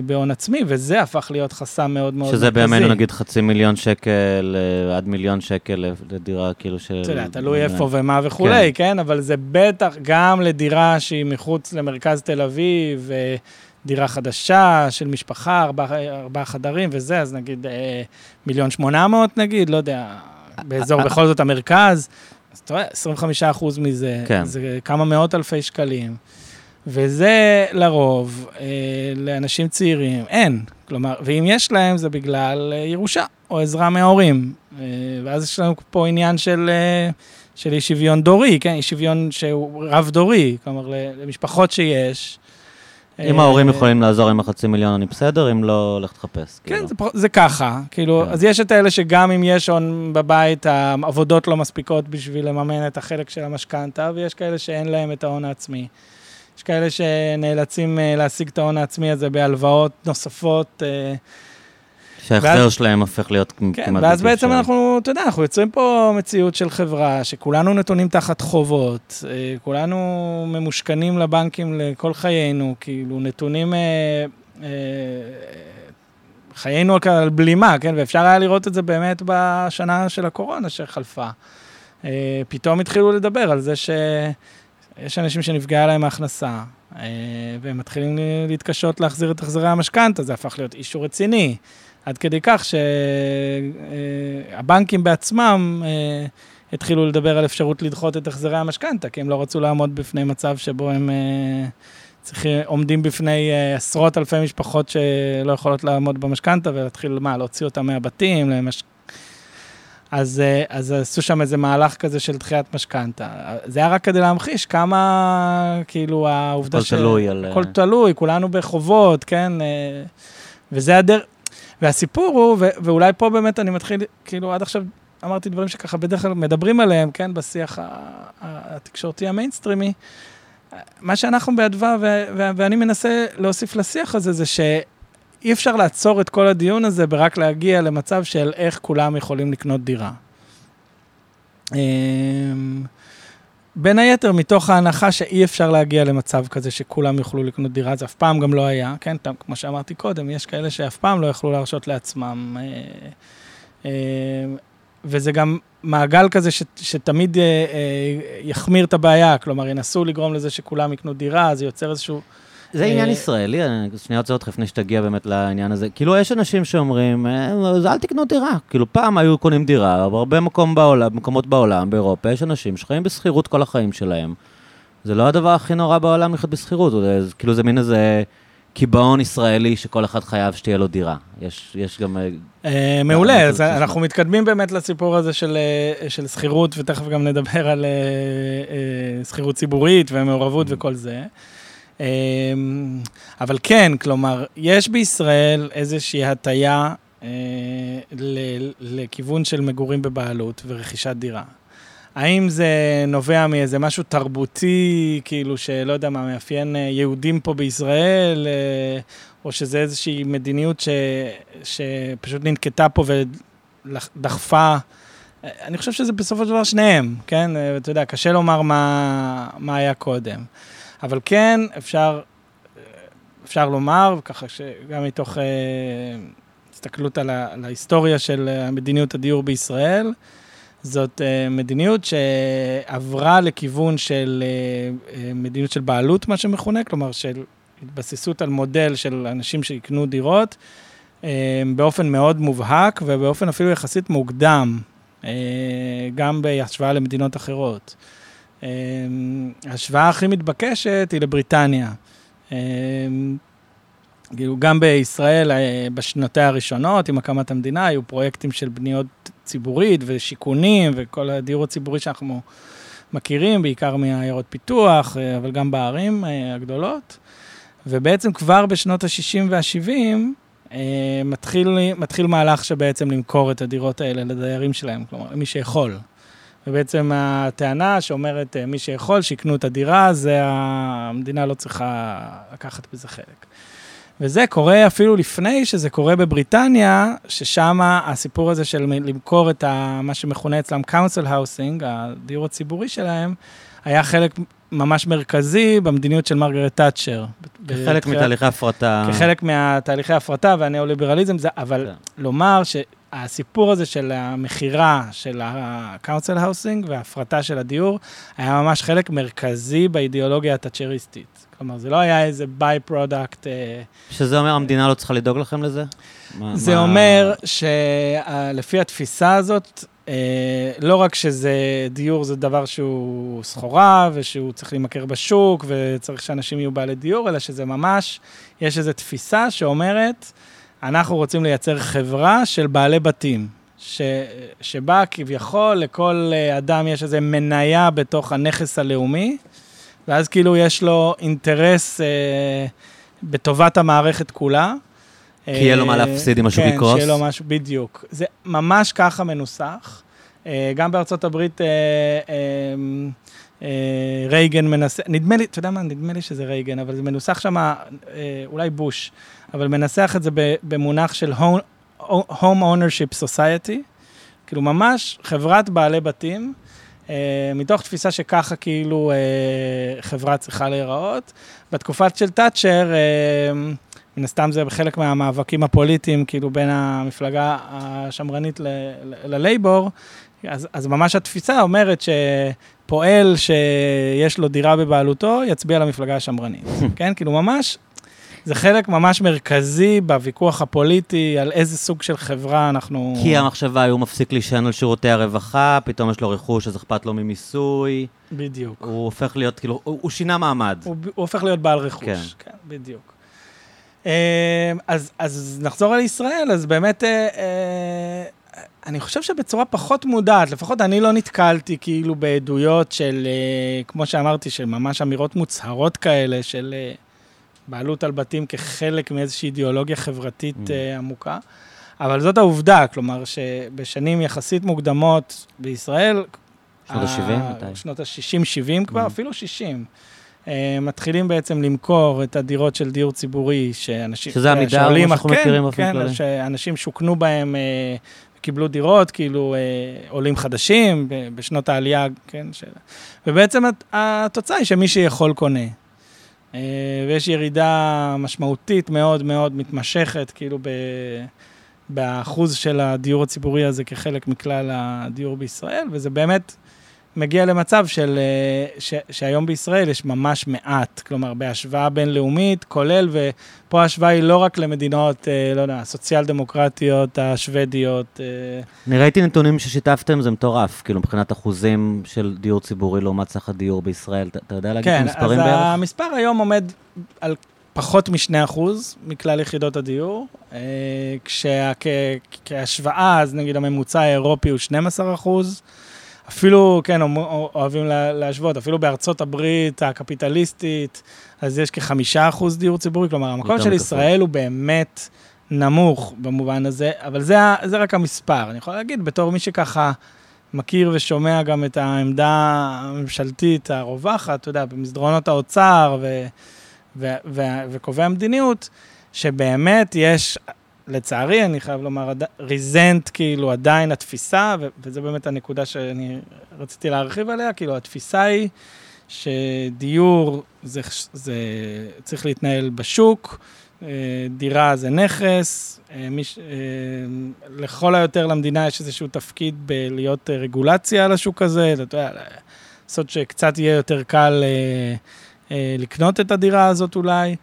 בהון עצמי, וזה הפך להיות חסם מאוד מאוד מרכזי. שזה בימינו נגיד חצי מיליון שקל אה, עד מיליון שקל לדירה, כאילו של... אתה יודע, תלוי איפה ומה וכולי, כן. כן? אבל זה בטח גם לדירה שהיא מחוץ למרכז תל אביב, דירה חדשה של משפחה, ארבעה ארבע חדרים וזה, אז נגיד אה, מיליון שמונה מאות נגיד, לא יודע, באזור בכל זאת המרכז. אז אתה רואה, 25 אחוז מזה, כן. זה כמה מאות אלפי שקלים. וזה לרוב, אה, לאנשים צעירים, אין. כלומר, ואם יש להם, זה בגלל אה, ירושה או עזרה מההורים. אה, ואז יש לנו פה עניין של, אה, של אי שוויון דורי, כן? אי שוויון שהוא רב-דורי, כלומר, למשפחות שיש. אם אה, ההורים יכולים לעזור עם החצי מיליון, אני בסדר, אם לא, לך תחפש. כן, כאילו. זה, זה ככה. כאילו, כן. אז יש את האלה שגם אם יש הון בבית, העבודות לא מספיקות בשביל לממן את החלק של המשכנתה, ויש כאלה שאין להם את ההון העצמי. יש כאלה שנאלצים אה, להשיג את ההון העצמי הזה בהלוואות נוספות. אה, שההחזר שלהם הופך להיות כן, כמעט... כן, ואז בעצם אפשר. אנחנו, אתה יודע, אנחנו יוצרים פה מציאות של חברה שכולנו נתונים תחת חובות, אה, כולנו ממושכנים לבנקים לכל חיינו, כאילו נתונים... חיינו על בלימה, כן? ואפשר היה לראות את זה באמת בשנה של הקורונה שחלפה. פתאום התחילו לדבר על זה ש... יש אנשים שנפגעה להם ההכנסה, אה, והם מתחילים להתקשות להחזיר את החזרי המשכנתה, זה הפך להיות אישור רציני. עד כדי כך שהבנקים אה, בעצמם אה, התחילו לדבר על אפשרות לדחות את החזרי המשכנתה, כי הם לא רצו לעמוד בפני מצב שבו הם צריכים, עומדים בפני עשרות אלפי משפחות שלא יכולות לעמוד במשכנתה ולהתחיל, מה, להוציא אותם מהבתים, למש... אז, אה, אז עשו שם איזה מהלך כזה של דחיית משכנתה. זה היה רק כדי להמחיש כמה, כאילו, העובדה ש... הכל תלוי על... הכל תלוי, כולנו בחובות, כן? אה, וזה הדר... והסיפור הוא, ו... ואולי פה באמת אני מתחיל, כאילו, עד עכשיו אמרתי דברים שככה בדרך כלל מדברים עליהם, כן? בשיח התקשורתי המיינסטרימי. מה שאנחנו באדווה, ו... ו... ואני מנסה להוסיף לשיח הזה, זה ש... אי אפשר לעצור את כל הדיון הזה ברק להגיע למצב של איך כולם יכולים לקנות דירה. אמ, בין היתר, מתוך ההנחה שאי אפשר להגיע למצב כזה שכולם יוכלו לקנות דירה, זה אף פעם גם לא היה, כן? כמו שאמרתי קודם, יש כאלה שאף פעם לא יכלו להרשות לעצמם. אה, אה, וזה גם מעגל כזה ש, שתמיד אה, יחמיר את הבעיה, כלומר, ינסו לגרום לזה שכולם יקנו דירה, זה יוצר איזשהו... זה עניין ישראלי, אני שנייה עוצר אותך לפני שתגיע באמת לעניין הזה. כאילו, יש אנשים שאומרים, אז אל תקנו דירה. כאילו, פעם היו קונים דירה, בהרבה מקום בעולם, מקומות בעולם, באירופה, יש אנשים שחיים בשכירות כל החיים שלהם. זה לא הדבר הכי נורא בעולם לחיות בשכירות, כאילו, זה מין איזה קיבעון ישראלי שכל אחד חייב שתהיה לו דירה. יש, יש גם... אה, מעולה, אז אנחנו מתקדמים באמת לסיפור הזה של, אה, של שכירות, ותכף גם נדבר על אה, שכירות ציבורית ומעורבות mm. וכל זה. אמ, אבל כן, כלומר, יש בישראל איזושהי הטיה אה, לכיוון של מגורים בבעלות ורכישת דירה. האם זה נובע מאיזה משהו תרבותי, כאילו שלא יודע מה, מאפיין אה, יהודים פה בישראל, אה, או שזה איזושהי מדיניות ש, שפשוט ננקטה פה ודחפה? אני חושב שזה בסופו של דבר שניהם, כן? אתה יודע, קשה לומר מה, מה היה קודם. אבל כן, אפשר, אפשר לומר, ככה שגם מתוך אה, הסתכלות על, ה, על ההיסטוריה של מדיניות הדיור בישראל, זאת אה, מדיניות שעברה לכיוון של אה, אה, מדיניות של בעלות, מה שמכונה, כלומר של התבססות על מודל של אנשים שיקנו דירות, אה, באופן מאוד מובהק ובאופן אפילו יחסית מוקדם, אה, גם בהשוואה למדינות אחרות. אמ, ההשוואה הכי מתבקשת היא לבריטניה. אמ, כאילו, גם בישראל, אה, בשנותיה הראשונות, עם הקמת המדינה, היו פרויקטים של בניות ציבורית ושיכונים וכל הדיור הציבורי שאנחנו מכירים, בעיקר מעיירות פיתוח, אה, אבל גם בערים אה, הגדולות. ובעצם כבר בשנות ה-60 וה-70, מתחיל, מתחיל מהלך שבעצם למכור את הדירות האלה לדיירים שלהם, כלומר, מי שיכול. ובעצם הטענה שאומרת, אה, מי שיכול, שיקנו את הדירה, זה המדינה לא צריכה לקחת בזה חלק. וזה קורה אפילו לפני שזה קורה בבריטניה, ששם הסיפור הזה של למכור את ה, מה שמכונה אצלם council housing, הדיור הציבורי שלהם, היה חלק ממש מרכזי במדיניות של מרגרט תאצ'ר. כחלק מתהליכי הפרטה. כחלק מהתהליכי הפרטה והניאו-ליברליזם, אבל כן. לומר ש... הסיפור הזה של המכירה של ה-council housing וההפרטה של הדיור, היה ממש חלק מרכזי באידיאולוגיה התאצ'ריסטית. כלומר, זה לא היה איזה by-product. אה, שזה אומר, המדינה לא צריכה לדאוג לכם לזה? זה מה... אומר שלפי התפיסה הזאת, אה, לא רק שזה דיור זה דבר שהוא סחורה ושהוא צריך להימכר בשוק וצריך שאנשים יהיו בעלי דיור, אלא שזה ממש, יש איזו תפיסה שאומרת, אנחנו רוצים לייצר חברה של בעלי בתים, ש, שבה כביכול לכל אה, אדם יש איזו מניה בתוך הנכס הלאומי, ואז כאילו יש לו אינטרס אה, בטובת המערכת כולה. כי יהיה לו מה אה, להפסיד אם משהו יקרוס? כן, שיהיה לו משהו, בדיוק. זה ממש ככה מנוסח. אה, גם בארצות הברית אה, אה, רייגן מנסה, נדמה לי, אתה יודע מה, נדמה לי שזה רייגן, אבל זה מנוסח שם, אולי בוש, אבל מנסח את זה במונח של Home Ownership Society, כאילו ממש חברת בעלי בתים, מתוך תפיסה שככה כאילו חברה צריכה להיראות. בתקופת של תאצ'ר, מן הסתם זה חלק מהמאבקים הפוליטיים, כאילו בין המפלגה השמרנית ללייבור, אז, אז ממש התפיסה אומרת שפועל שיש לו דירה בבעלותו, יצביע למפלגה השמרנית. כן? כאילו ממש, זה חלק ממש מרכזי בוויכוח הפוליטי על איזה סוג של חברה אנחנו... כי המחשבה הוא מפסיק להישען על שירותי הרווחה, פתאום יש לו רכוש, אז אכפת לו ממיסוי. בדיוק. הוא הופך להיות, כאילו, הוא, הוא שינה מעמד. הוא, הוא הופך להיות בעל רכוש, כן, כן בדיוק. אה, אז, אז נחזור על ישראל, אז באמת... אה, אה, אני חושב שבצורה פחות מודעת, לפחות אני לא נתקלתי כאילו בעדויות של, uh, כמו שאמרתי, של ממש אמירות מוצהרות כאלה, של בעלות על בתים כחלק מאיזושהי אידיאולוגיה חברתית mm. uh, עמוקה. אבל זאת העובדה, כלומר, שבשנים יחסית מוקדמות בישראל, שנות ה-70? מתי? שנות ה-60-70 כבר, mm. אפילו 60. Uh, מתחילים בעצם למכור את הדירות של דיור ציבורי, שאנשים... שזה עמידר, כמו שאנחנו מכירים באופן כן, כללי. כן, שאנשים שוכנו בהם uh, קיבלו דירות, כאילו אה, עולים חדשים בשנות העלייה, כן? של... ובעצם התוצאה היא שמי שיכול קונה. אה, ויש ירידה משמעותית מאוד מאוד מתמשכת, כאילו ב... באחוז של הדיור הציבורי הזה כחלק מכלל הדיור בישראל, וזה באמת מגיע למצב של, אה, ש, שהיום בישראל יש ממש מעט, כלומר, בהשוואה בינלאומית, כולל, ופה ההשוואה היא לא רק למדינות, אה, לא יודע, סוציאל דמוקרטיות, השוודיות. אה. אני ראיתי נתונים ששיתפתם, זה מטורף, כאילו, מבחינת אחוזים של דיור ציבורי לעומת סך הדיור בישראל, אתה, אתה יודע להגיד כן, את המספרים בערך? כן, אז המספר היום עומד על פחות מ-2% מכלל יחידות הדיור, כשכהשוואה, אז נגיד הממוצע האירופי הוא 12%. אפילו, כן, אוהבים להשוות, אפילו בארצות הברית הקפיטליסטית, אז יש כחמישה אחוז דיור ציבורי, כלומר, המקום של ישראל הוא באמת נמוך במובן הזה, אבל זה, זה רק המספר. אני יכול להגיד, בתור מי שככה מכיר ושומע גם את העמדה הממשלתית הרווחת, אתה יודע, במסדרונות האוצר וקובעי המדיניות, שבאמת יש לצערי, אני חייב לומר, ריזנט, כאילו, עדיין התפיסה, וזו באמת הנקודה שאני רציתי להרחיב עליה, כאילו, התפיסה היא שדיור זה, זה צריך להתנהל בשוק, אה, דירה זה נכס, אה, מיש, אה, לכל היותר למדינה יש איזשהו תפקיד בלהיות רגולציה על השוק הזה, אתה יודע, לעשות שקצת יהיה יותר קל לקנות את הדירה הזאת אולי.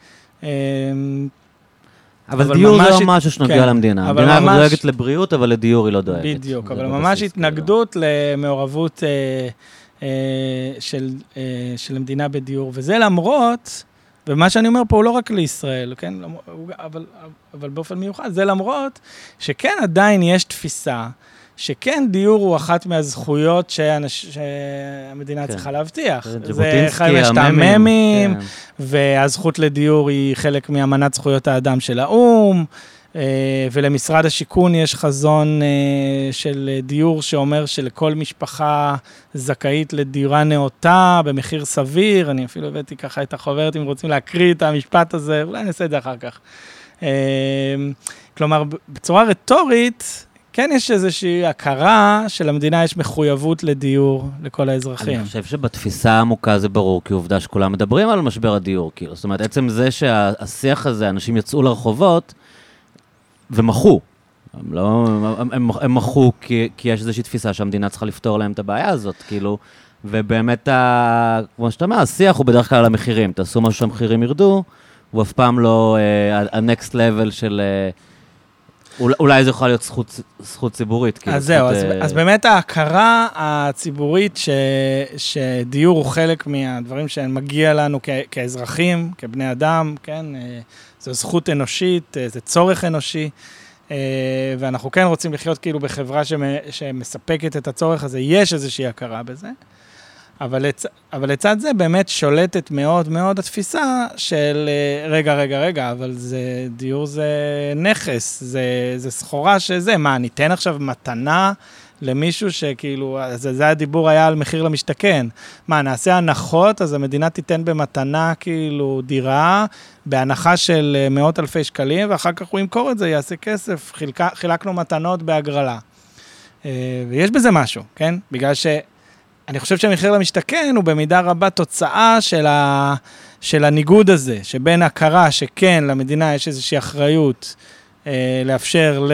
אבל, דיור זה לא משהו שנוגע כן, למדינה. המדינה ממש... דואגת לבריאות, אבל לדיור היא לא דואגת. בדיוק, אבל ממש. התנגדות כאילו. למעורבות אה, אה, של, אה, של המדינה בדיור, וזה למרות, ומה שאני אומר פה הוא לא רק לישראל, כן? אבל, אבל באופן מיוחד, זה למרות שכן עדיין יש תפיסה. שכן, דיור הוא אחת מהזכויות שאנש... שהמדינה כן. צריכה להבטיח. זה חמש המ"מים, כן. והזכות לדיור היא חלק מאמנת זכויות האדם של האו"ם, אה, ולמשרד השיכון יש חזון אה, של דיור שאומר שלכל משפחה זכאית לדירה נאותה במחיר סביר. אני אפילו הבאתי ככה את החוברת, אם רוצים להקריא את המשפט הזה, אולי נעשה את זה אחר כך. אה, כלומר, בצורה רטורית, כן יש איזושהי הכרה שלמדינה יש מחויבות לדיור לכל האזרחים. אני חושב שבתפיסה העמוקה זה ברור, כי עובדה שכולם מדברים על משבר הדיור, כאילו. זאת אומרת, עצם זה שהשיח הזה, אנשים יצאו לרחובות ומחו. הם לא, הם, הם, הם מחו כי, כי יש איזושהי תפיסה שהמדינה צריכה לפתור להם את הבעיה הזאת, כאילו, ובאמת, ה, כמו שאתה אומר, השיח הוא בדרך כלל על המחירים. תעשו משהו שהמחירים ירדו, הוא אף פעם לא ה-next uh, level של... Uh, אולי זה יכול להיות זכות, זכות ציבורית. כאילו, אז זהו, אז, uh... אז באמת ההכרה הציבורית ש, שדיור הוא חלק מהדברים שמגיע לנו כ, כאזרחים, כבני אדם, כן? אה, זו זכות אנושית, אה, זה צורך אנושי, ואנחנו כן רוצים לחיות כאילו בחברה שמספקת את הצורך הזה, יש איזושהי הכרה בזה. אבל, לצ... אבל לצד זה באמת שולטת מאוד מאוד התפיסה של אה, רגע, רגע, רגע, אבל זה, דיור זה נכס, זה, זה סחורה שזה, מה, ניתן עכשיו מתנה למישהו שכאילו, זה, זה הדיבור היה על מחיר למשתכן. מה, נעשה הנחות, אז המדינה תיתן במתנה כאילו דירה, בהנחה של אה, מאות אלפי שקלים, ואחר כך הוא ימכור את זה, יעשה כסף, חילק, חילקנו מתנות בהגרלה. אה, ויש בזה משהו, כן? בגלל ש... אני חושב שהמחיר למשתכן הוא במידה רבה תוצאה של, ה, של הניגוד הזה, שבין הכרה שכן, למדינה יש איזושהי אחריות אה, לאפשר ל...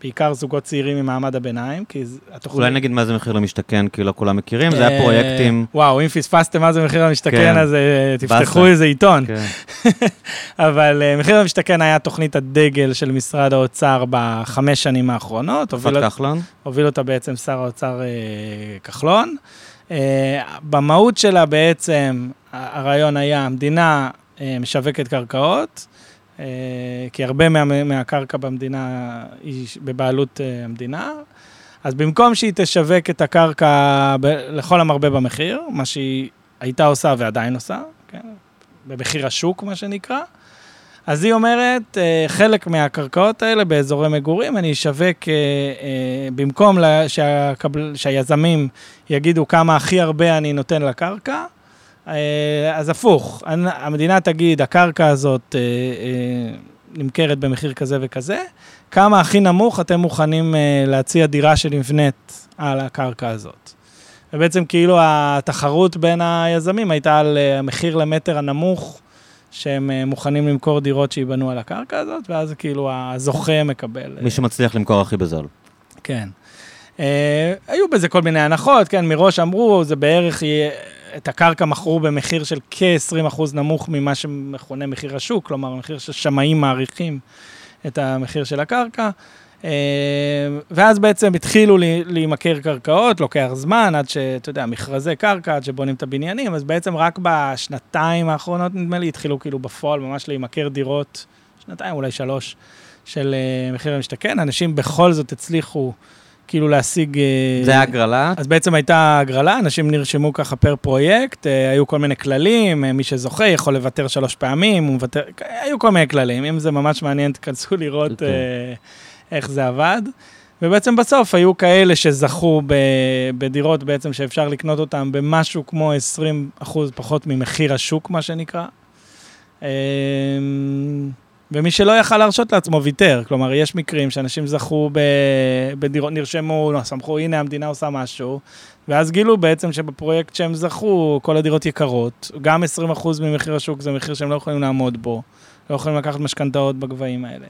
בעיקר זוגות צעירים ממעמד הביניים, כי התוכנית... אולי נגיד מה זה מחיר למשתכן, כי לא כולם מכירים, זה היה אה, פרויקטים... וואו, אם פספסתם מה זה מחיר למשתכן, כן. אז אה, תפתחו איזה עיתון. כן. אבל אה, מחיר למשתכן היה תוכנית הדגל של משרד האוצר בחמש שנים האחרונות. תקופת כחלון? הוביל אותה בעצם שר האוצר כחלון. במהות שלה בעצם, הרעיון היה, המדינה משווקת קרקעות, כי הרבה מה, מהקרקע במדינה היא בבעלות אה, המדינה. אז במקום שהיא תשווק את הקרקע ב, לכל המרבה במחיר, מה שהיא הייתה עושה ועדיין עושה, כן? במחיר השוק, מה שנקרא, אז היא אומרת, אה, חלק מהקרקעות האלה באזורי מגורים, אני אשווק, במקום שהקבל, שהיזמים יגידו כמה הכי הרבה אני נותן לקרקע, אה, אז הפוך, המדינה תגיד, הקרקע הזאת, אה, אה, נמכרת במחיר כזה וכזה, כמה הכי נמוך אתם מוכנים אה, להציע דירה שנבנית על הקרקע הזאת. ובעצם כאילו התחרות בין היזמים הייתה על אה, המחיר למטר הנמוך שהם אה, מוכנים למכור דירות שייבנו על הקרקע הזאת, ואז כאילו הזוכה מקבל. מי שמצליח למכור הכי בזול. כן. היו בזה כל מיני הנחות, כן, מראש אמרו, זה בערך יהיה... את הקרקע מכרו במחיר של כ-20% נמוך ממה שמכונה מחיר השוק, כלומר, מחיר ששמאים מעריכים את המחיר של הקרקע. אה, ואז בעצם התחילו להימכר קרקעות, לוקח זמן עד שאתה יודע, מכרזי קרקע, עד שבונים את הבניינים, אז בעצם רק בשנתיים האחרונות, נדמה לי, התחילו כאילו בפועל ממש להימכר דירות, שנתיים, אולי שלוש, של אה, מחיר למשתכן. אנשים בכל זאת הצליחו כאילו להשיג... אה, זה היה הגרלה? אז בעצם הייתה הגרלה, אנשים נרשמו ככה פר פרויקט, אה, היו כל מיני כללים, אה, מי שזוכה יכול לוותר שלוש פעמים, הוא מוותר, היו כל מיני כללים, אם זה ממש מעניין, תכנסו לראות okay. אוקיי. איך זה עבד. ובעצם בסוף היו כאלה שזכו בדירות בעצם שאפשר לקנות אותן במשהו כמו 20 אחוז פחות ממחיר השוק, מה שנקרא. ומי שלא יכל להרשות לעצמו ויתר. כלומר, יש מקרים שאנשים זכו בדירות, נרשמו, סמכו, הנה המדינה עושה משהו, ואז גילו בעצם שבפרויקט שהם זכו, כל הדירות יקרות. גם 20% ממחיר השוק זה מחיר שהם לא יכולים לעמוד בו, לא יכולים לקחת משכנתאות בגבהים האלה.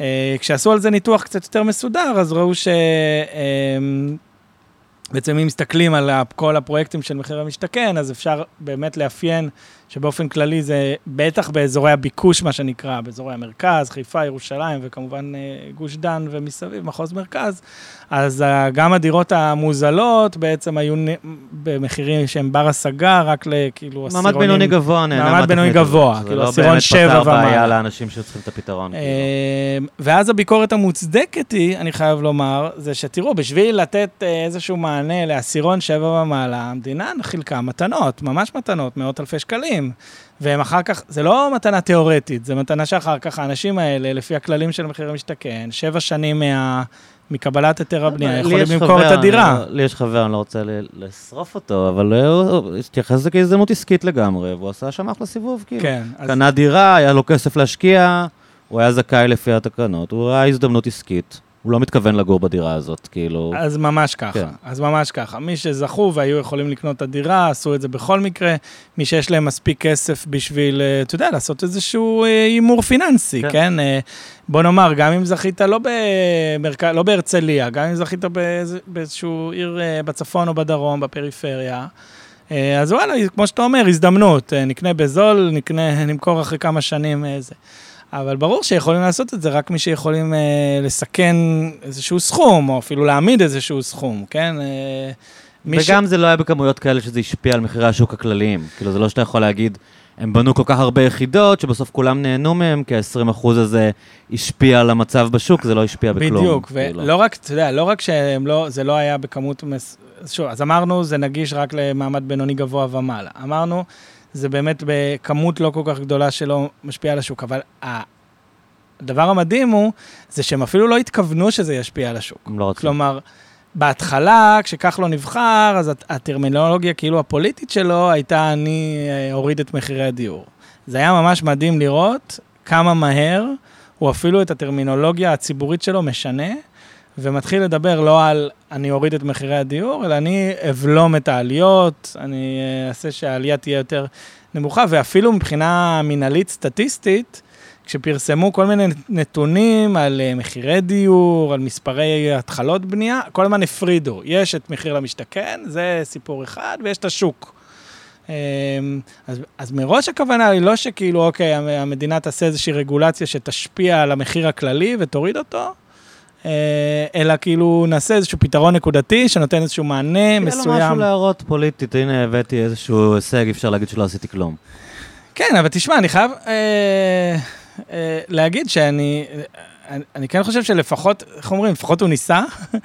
אה, כשעשו על זה ניתוח קצת יותר מסודר, אז ראו ש... בעצם אם מסתכלים על כל הפרויקטים של מחיר המשתכן, אז אפשר באמת לאפיין שבאופן כללי זה בטח באזורי הביקוש, מה שנקרא, באזורי המרכז, חיפה, ירושלים, וכמובן אה, גוש דן ומסביב, מחוז מרכז, אז אה, גם הדירות המוזלות בעצם היו במחירים שהם בר השגה, רק לכאילו עשירונים... מעמד בינוני גבוה נהנה מעמד בינוני גבוה, כאילו עשירון שבע ומעלה. זה לא באמת פתר בעיה לאנשים שצריכים את הפתרון. אה, ואז הביקורת המוצדקת היא, אני חייב לומר, זה שתראו, בשביל לתת איזשהו מענה לעשירון שבע ומעלה, המדינה חילקה מתנות, ממש מתנות, מאות אלפי שקלים. והם אחר כך, זה לא מתנה תיאורטית, זה מתנה שאחר כך האנשים האלה, לפי הכללים של מחיר המשתכן, שבע שנים מה... מקבלת היתר הבנייה, יכולים למכור את הדירה. לי יש חבר, אני לא רוצה לשרוף אותו, אבל הוא התייחס לזה כהזדמנות עסקית לגמרי, והוא עשה שם אחלה סיבוב, כאילו. כן. קנה דירה, היה לו כסף להשקיע, הוא היה זכאי לפי התקנות, הוא ראה הזדמנות עסקית. הוא לא מתכוון לגור בדירה הזאת, כאילו... אז ממש ככה, כן. אז ממש ככה. מי שזכו והיו יכולים לקנות את הדירה, עשו את זה בכל מקרה. מי שיש להם מספיק כסף בשביל, אה, אתה יודע, לעשות איזשהו אה, הימור פיננסי, כן? כן? אה, בוא נאמר, גם אם זכית לא, במרכ... לא בהרצליה, גם אם זכית באיז... באיזשהו עיר בצפון או בדרום, בפריפריה, אז וואלה, כמו שאתה אומר, הזדמנות. נקנה בזול, נקנה, נמכור אחרי כמה שנים איזה. אבל ברור שיכולים לעשות את זה רק מי שיכולים אה, לסכן איזשהו סכום, או אפילו להעמיד איזשהו סכום, כן? אה, וגם ש... זה לא היה בכמויות כאלה שזה השפיע על מחירי השוק הכלליים. כאילו, זה לא שאתה יכול להגיד, הם בנו כל כך הרבה יחידות, שבסוף כולם נהנו מהם, כי ה-20% הזה השפיע על המצב בשוק, זה לא השפיע בכלום. בדיוק, כאילו. ולא רק, אתה יודע, לא רק שזה לא, לא היה בכמות... מס... שוב, אז אמרנו, זה נגיש רק למעמד בינוני גבוה ומעלה. אמרנו, זה באמת בכמות לא כל כך גדולה שלא משפיעה על השוק, אבל הדבר המדהים הוא, זה שהם אפילו לא התכוונו שזה ישפיע על השוק. לא רוצים. כלומר, בהתחלה, כשכחלון נבחר, אז הטרמינולוגיה כאילו הפוליטית שלו הייתה אני אה, אוריד את מחירי הדיור. זה היה ממש מדהים לראות כמה מהר הוא אפילו את הטרמינולוגיה הציבורית שלו משנה, ומתחיל לדבר לא על אני אוריד את מחירי הדיור, אלא אני אבלום את העליות, אני אה, אעשה שהעלייה תהיה יותר נמוכה, ואפילו מבחינה מינהלית סטטיסטית, כשפרסמו כל מיני נתונים על אה, מחירי דיור, על מספרי התחלות בנייה, כל הזמן הפרידו. יש את מחיר למשתכן, זה סיפור אחד, ויש את השוק. אמ, אז, אז מראש הכוונה היא לא שכאילו, אוקיי, המדינה תעשה איזושהי רגולציה שתשפיע על המחיר הכללי ותוריד אותו, אלא כאילו נעשה איזשהו פתרון נקודתי שנותן איזשהו מענה מסוים. יהיה לו משהו להראות פוליטית, הנה הבאתי איזשהו הישג, אפשר להגיד שלא עשיתי כלום. כן, אבל תשמע, אני חייב אה, אה, להגיד שאני... אני, אני כן חושב שלפחות, איך אומרים, לפחות הוא ניסה,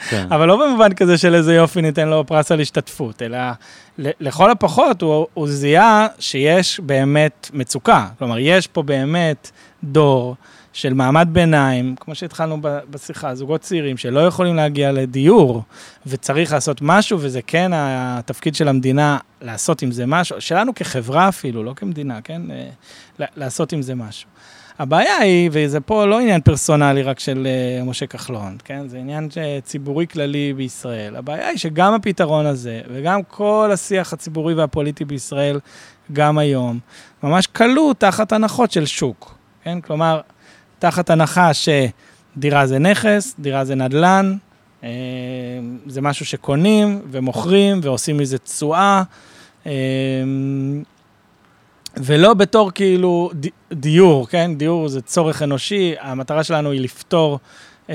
כן. אבל לא במובן כזה של איזה יופי ניתן לו פרס על השתתפות, אלא לכל הפחות הוא, הוא זיהה שיש באמת מצוקה. כלומר, יש פה באמת דור של מעמד ביניים, כמו שהתחלנו בשיחה, זוגות צעירים שלא יכולים להגיע לדיור, וצריך לעשות משהו, וזה כן התפקיד של המדינה לעשות עם זה משהו, שלנו כחברה אפילו, לא כמדינה, כן? לעשות עם זה משהו. הבעיה היא, וזה פה לא עניין פרסונלי רק של uh, משה כחלון, כן? זה עניין ציבורי כללי בישראל. הבעיה היא שגם הפתרון הזה, וגם כל השיח הציבורי והפוליטי בישראל, גם היום, ממש כלוא תחת הנחות של שוק, כן? כלומר, תחת הנחה שדירה זה נכס, דירה זה נדל"ן, אה, זה משהו שקונים ומוכרים ועושים מזה תשואה. אה, ולא בתור כאילו דיור, כן? דיור זה צורך אנושי, המטרה שלנו היא לפתור,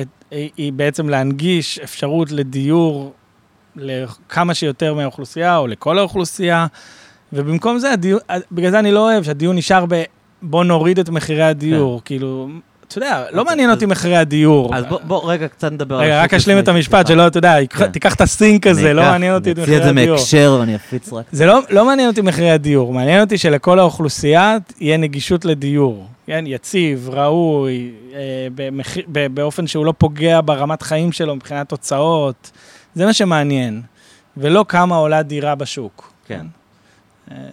את, היא בעצם להנגיש אפשרות לדיור לכמה שיותר מהאוכלוסייה או לכל האוכלוסייה, ובמקום זה, הדיור, בגלל זה אני לא אוהב שהדיון נשאר ב... בוא נוריד את מחירי הדיור, כן. כאילו, אתה יודע, לא מעניין אותי מחירי הדיור. אז בוא רגע קצת נדבר על... רגע, רק אשלים את המשפט, שלא, אתה יודע, כן. תיקח את הסינק הזה, לא מעניין אותי את מחירי הדיור. אני אוציא את זה מהקשר ואני אפיץ רק. זה לא, לא מעניין אותי מחירי הדיור, מעניין אותי שלכל האוכלוסייה יהיה נגישות לדיור. כן, יציב, ראוי, אה, באופן שהוא לא פוגע ברמת חיים שלו מבחינת תוצאות. זה מה שמעניין, ולא כמה עולה דירה בשוק. כן.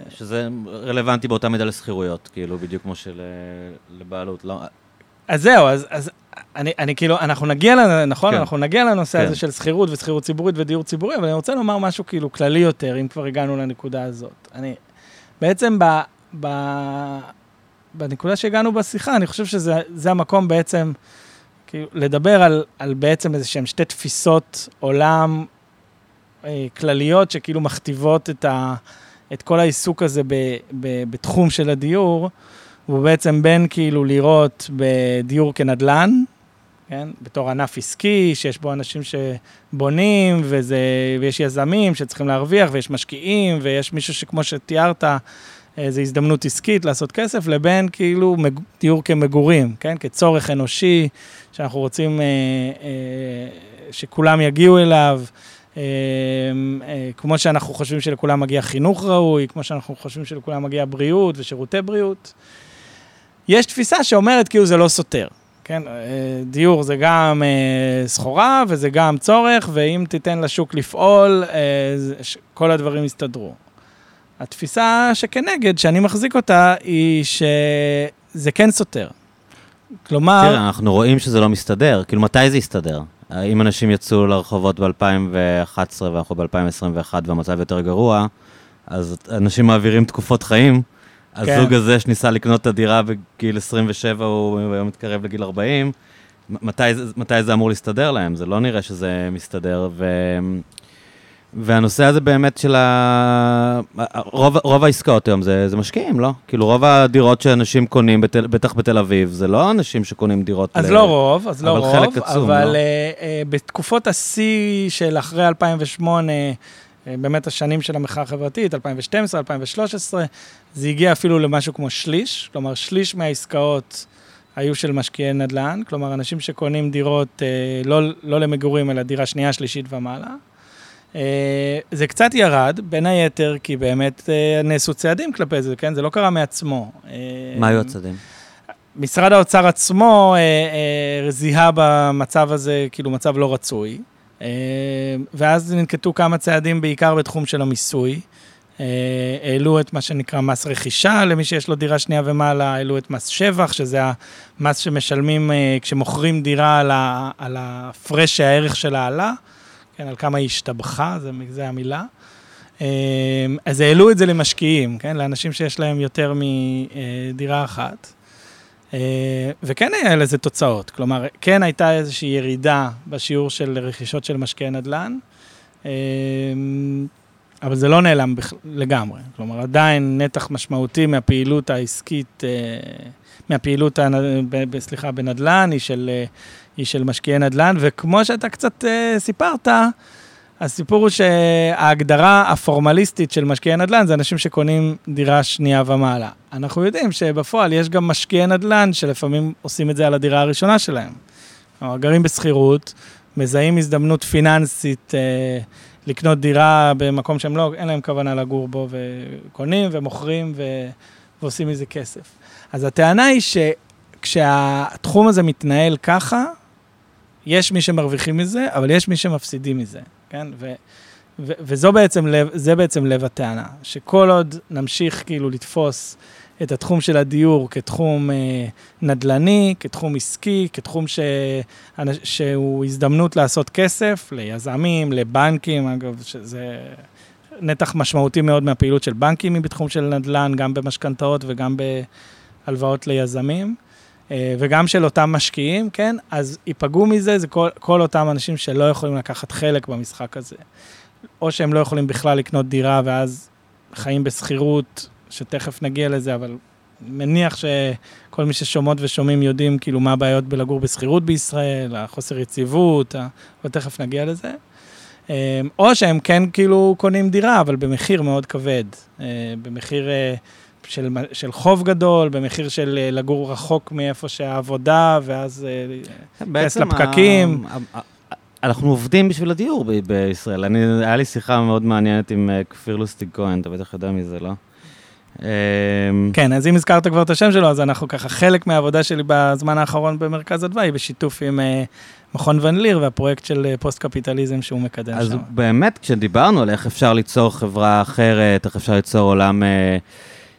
שזה רלוונטי באותה מידה לשכירויות, כאילו, בדיוק כמו שלבעלות. לא, אז זהו, אז, אז אני, אני כאילו, אנחנו נגיע, נכון? כן. אנחנו נגיע לנושא כן. הזה של שכירות ושכירות ציבורית ודיור ציבורי, אבל אני רוצה לומר משהו כאילו כללי יותר, אם כבר הגענו לנקודה הזאת. אני, בעצם ב, ב, בנקודה שהגענו בשיחה, אני חושב שזה המקום בעצם, כאילו, לדבר על, על בעצם איזה שהן שתי תפיסות עולם אה, כלליות, שכאילו מכתיבות את, ה, את כל העיסוק הזה ב, ב, בתחום של הדיור. הוא בעצם בין כאילו לראות בדיור כנדל"ן, כן? בתור ענף עסקי, שיש בו אנשים שבונים, וזה, ויש יזמים שצריכים להרוויח, ויש משקיעים, ויש מישהו שכמו שתיארת, איזו הזדמנות עסקית לעשות כסף, לבין כאילו מג... דיור כמגורים, כן? כצורך אנושי, שאנחנו רוצים אה, אה, שכולם יגיעו אליו. אה, אה, כמו שאנחנו חושבים שלכולם מגיע חינוך ראוי, כמו שאנחנו חושבים שלכולם מגיע בריאות ושירותי בריאות. יש תפיסה שאומרת כאילו זה לא סותר. כן, אה, דיור זה גם אה, סחורה וזה גם צורך, ואם תיתן לשוק לפעול, אה, כל הדברים יסתדרו. התפיסה שכנגד, שאני מחזיק אותה, היא שזה כן סותר. כלומר... תראה, אנחנו רואים שזה לא מסתדר, כאילו מתי זה יסתדר? אם אנשים יצאו לרחובות ב-2011 ואנחנו ב-2021 והמצב יותר גרוע, אז אנשים מעבירים תקופות חיים. הזוג כן. הזה שניסה לקנות את הדירה בגיל 27, הוא היום מתקרב לגיל 40, מתי, מתי זה אמור להסתדר להם? זה לא נראה שזה מסתדר, ו... והנושא הזה באמת של ה... רוב, רוב העסקאות היום זה, זה משקיעים, לא? כאילו רוב הדירות שאנשים קונים, בתל, בטח בתל אביב, זה לא אנשים שקונים דירות... אז ל... לא רוב, אז לא רוב, אבל חלק עצום, אבל לא? uh, uh, בתקופות השיא של אחרי 2008, אה, באמת השנים של המחאה החברתית, 2012, 2013, זה הגיע אפילו למשהו כמו שליש, כלומר שליש מהעסקאות היו של משקיעי נדל"ן, כלומר אנשים שקונים דירות אה, לא, לא למגורים, אלא דירה שנייה, שלישית ומעלה. אה, זה קצת ירד, בין היתר כי באמת נעשו צעדים כלפי זה, כן? זה לא קרה מעצמו. מה היו הצעדים? משרד האוצר עצמו זיהה במצב הזה כאילו מצב לא רצוי. אה, ואז ננקטו כמה צעדים בעיקר בתחום של המיסוי. אה, העלו את מה שנקרא מס רכישה למי שיש לו דירה שנייה ומעלה, העלו את מס שבח, שזה המס שמשלמים אה, כשמוכרים דירה על ההפרש שהערך שלה עלה, כן, על כמה היא השתבחה, זה, המילה. אז העלו את זה למשקיעים, כן, לאנשים שיש להם יותר מדירה אחת. אה, וכן היה לזה תוצאות, כלומר, כן הייתה איזושהי ירידה בשיעור של רכישות של משקיעי נדל"ן, אה, אבל זה לא נעלם לגמרי. כלומר, עדיין נתח משמעותי מהפעילות העסקית, אה, מהפעילות, סליחה, בנדל"ן, היא של, היא של משקיעי נדל"ן, וכמו שאתה קצת סיפרת, הסיפור הוא שההגדרה הפורמליסטית של משקיעי נדל"ן זה אנשים שקונים דירה שנייה ומעלה. אנחנו יודעים שבפועל יש גם משקיעי נדל"ן שלפעמים עושים את זה על הדירה הראשונה שלהם. כלומר, גרים בשכירות, מזהים הזדמנות פיננסית אה, לקנות דירה במקום שהם לא, אין להם כוונה לגור בו, וקונים ומוכרים ו, ועושים מזה כסף. אז הטענה היא שכשהתחום הזה מתנהל ככה, יש מי שמרוויחים מזה, אבל יש מי שמפסידים מזה. כן? ו, ו, וזו בעצם לב, בעצם לב הטענה, שכל עוד נמשיך כאילו לתפוס את התחום של הדיור כתחום אה, נדל"ני, כתחום עסקי, כתחום ש... שהוא הזדמנות לעשות כסף ליזמים, לבנקים, אגב, שזה נתח משמעותי מאוד מהפעילות של בנקים היא בתחום של נדל"ן, גם במשכנתאות וגם בהלוואות ליזמים. אה, וגם של אותם משקיעים, כן? אז ייפגעו מזה, זה כל, כל אותם אנשים שלא יכולים לקחת חלק במשחק הזה. או שהם לא יכולים בכלל לקנות דירה ואז חיים בשכירות, שתכף נגיע לזה, אבל מניח שכל מי ששומעות ושומעים יודעים כאילו מה הבעיות בלגור בשכירות בישראל, החוסר יציבות, ותכף נגיע לזה. אה, או שהם כן כאילו קונים דירה, אבל במחיר מאוד כבד, אה, במחיר של, של חוב גדול, במחיר של אה, לגור רחוק מאיפה שהעבודה, ואז אה, להיכנס לפקקים. אנחנו עובדים בשביל הדיור בישראל. אני, היה לי שיחה מאוד מעניינת עם כפיר לוסטיג כהן, אתה בטח יודע מי זה, לא? אמ, כן, אז אם הזכרת כבר את השם שלו, אז אנחנו ככה, חלק מהעבודה שלי בזמן האחרון במרכז אדוה היא בשיתוף עם אה, מכון ון ליר והפרויקט של אה, פוסט-קפיטליזם שהוא מקדם אז שם. אז באמת, כשדיברנו על איך אפשר ליצור חברה אחרת, איך אפשר ליצור עולם... Uh,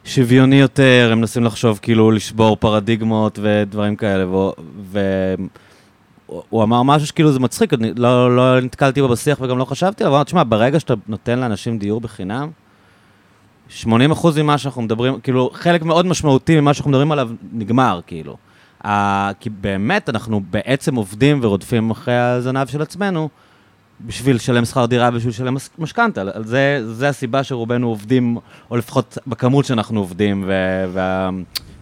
שוויוני יותר, הם מנסים לחשוב כאילו לשבור פרדיגמות ודברים כאלה, והוא אמר משהו שכאילו זה מצחיק, לא, לא נתקלתי בו בשיח וגם לא חשבתי, אבל תשמע, ברגע שאתה נותן לאנשים דיור בחינם, 80% ממה שאנחנו מדברים, כאילו, חלק מאוד משמעותי ממה שאנחנו מדברים עליו נגמר, כאילו. Uh, כי באמת אנחנו בעצם עובדים ורודפים אחרי הזנב של עצמנו, בשביל לשלם שכר דירה, בשביל לשלם משכנתה. זה, זה הסיבה שרובנו עובדים, או לפחות בכמות שאנחנו עובדים,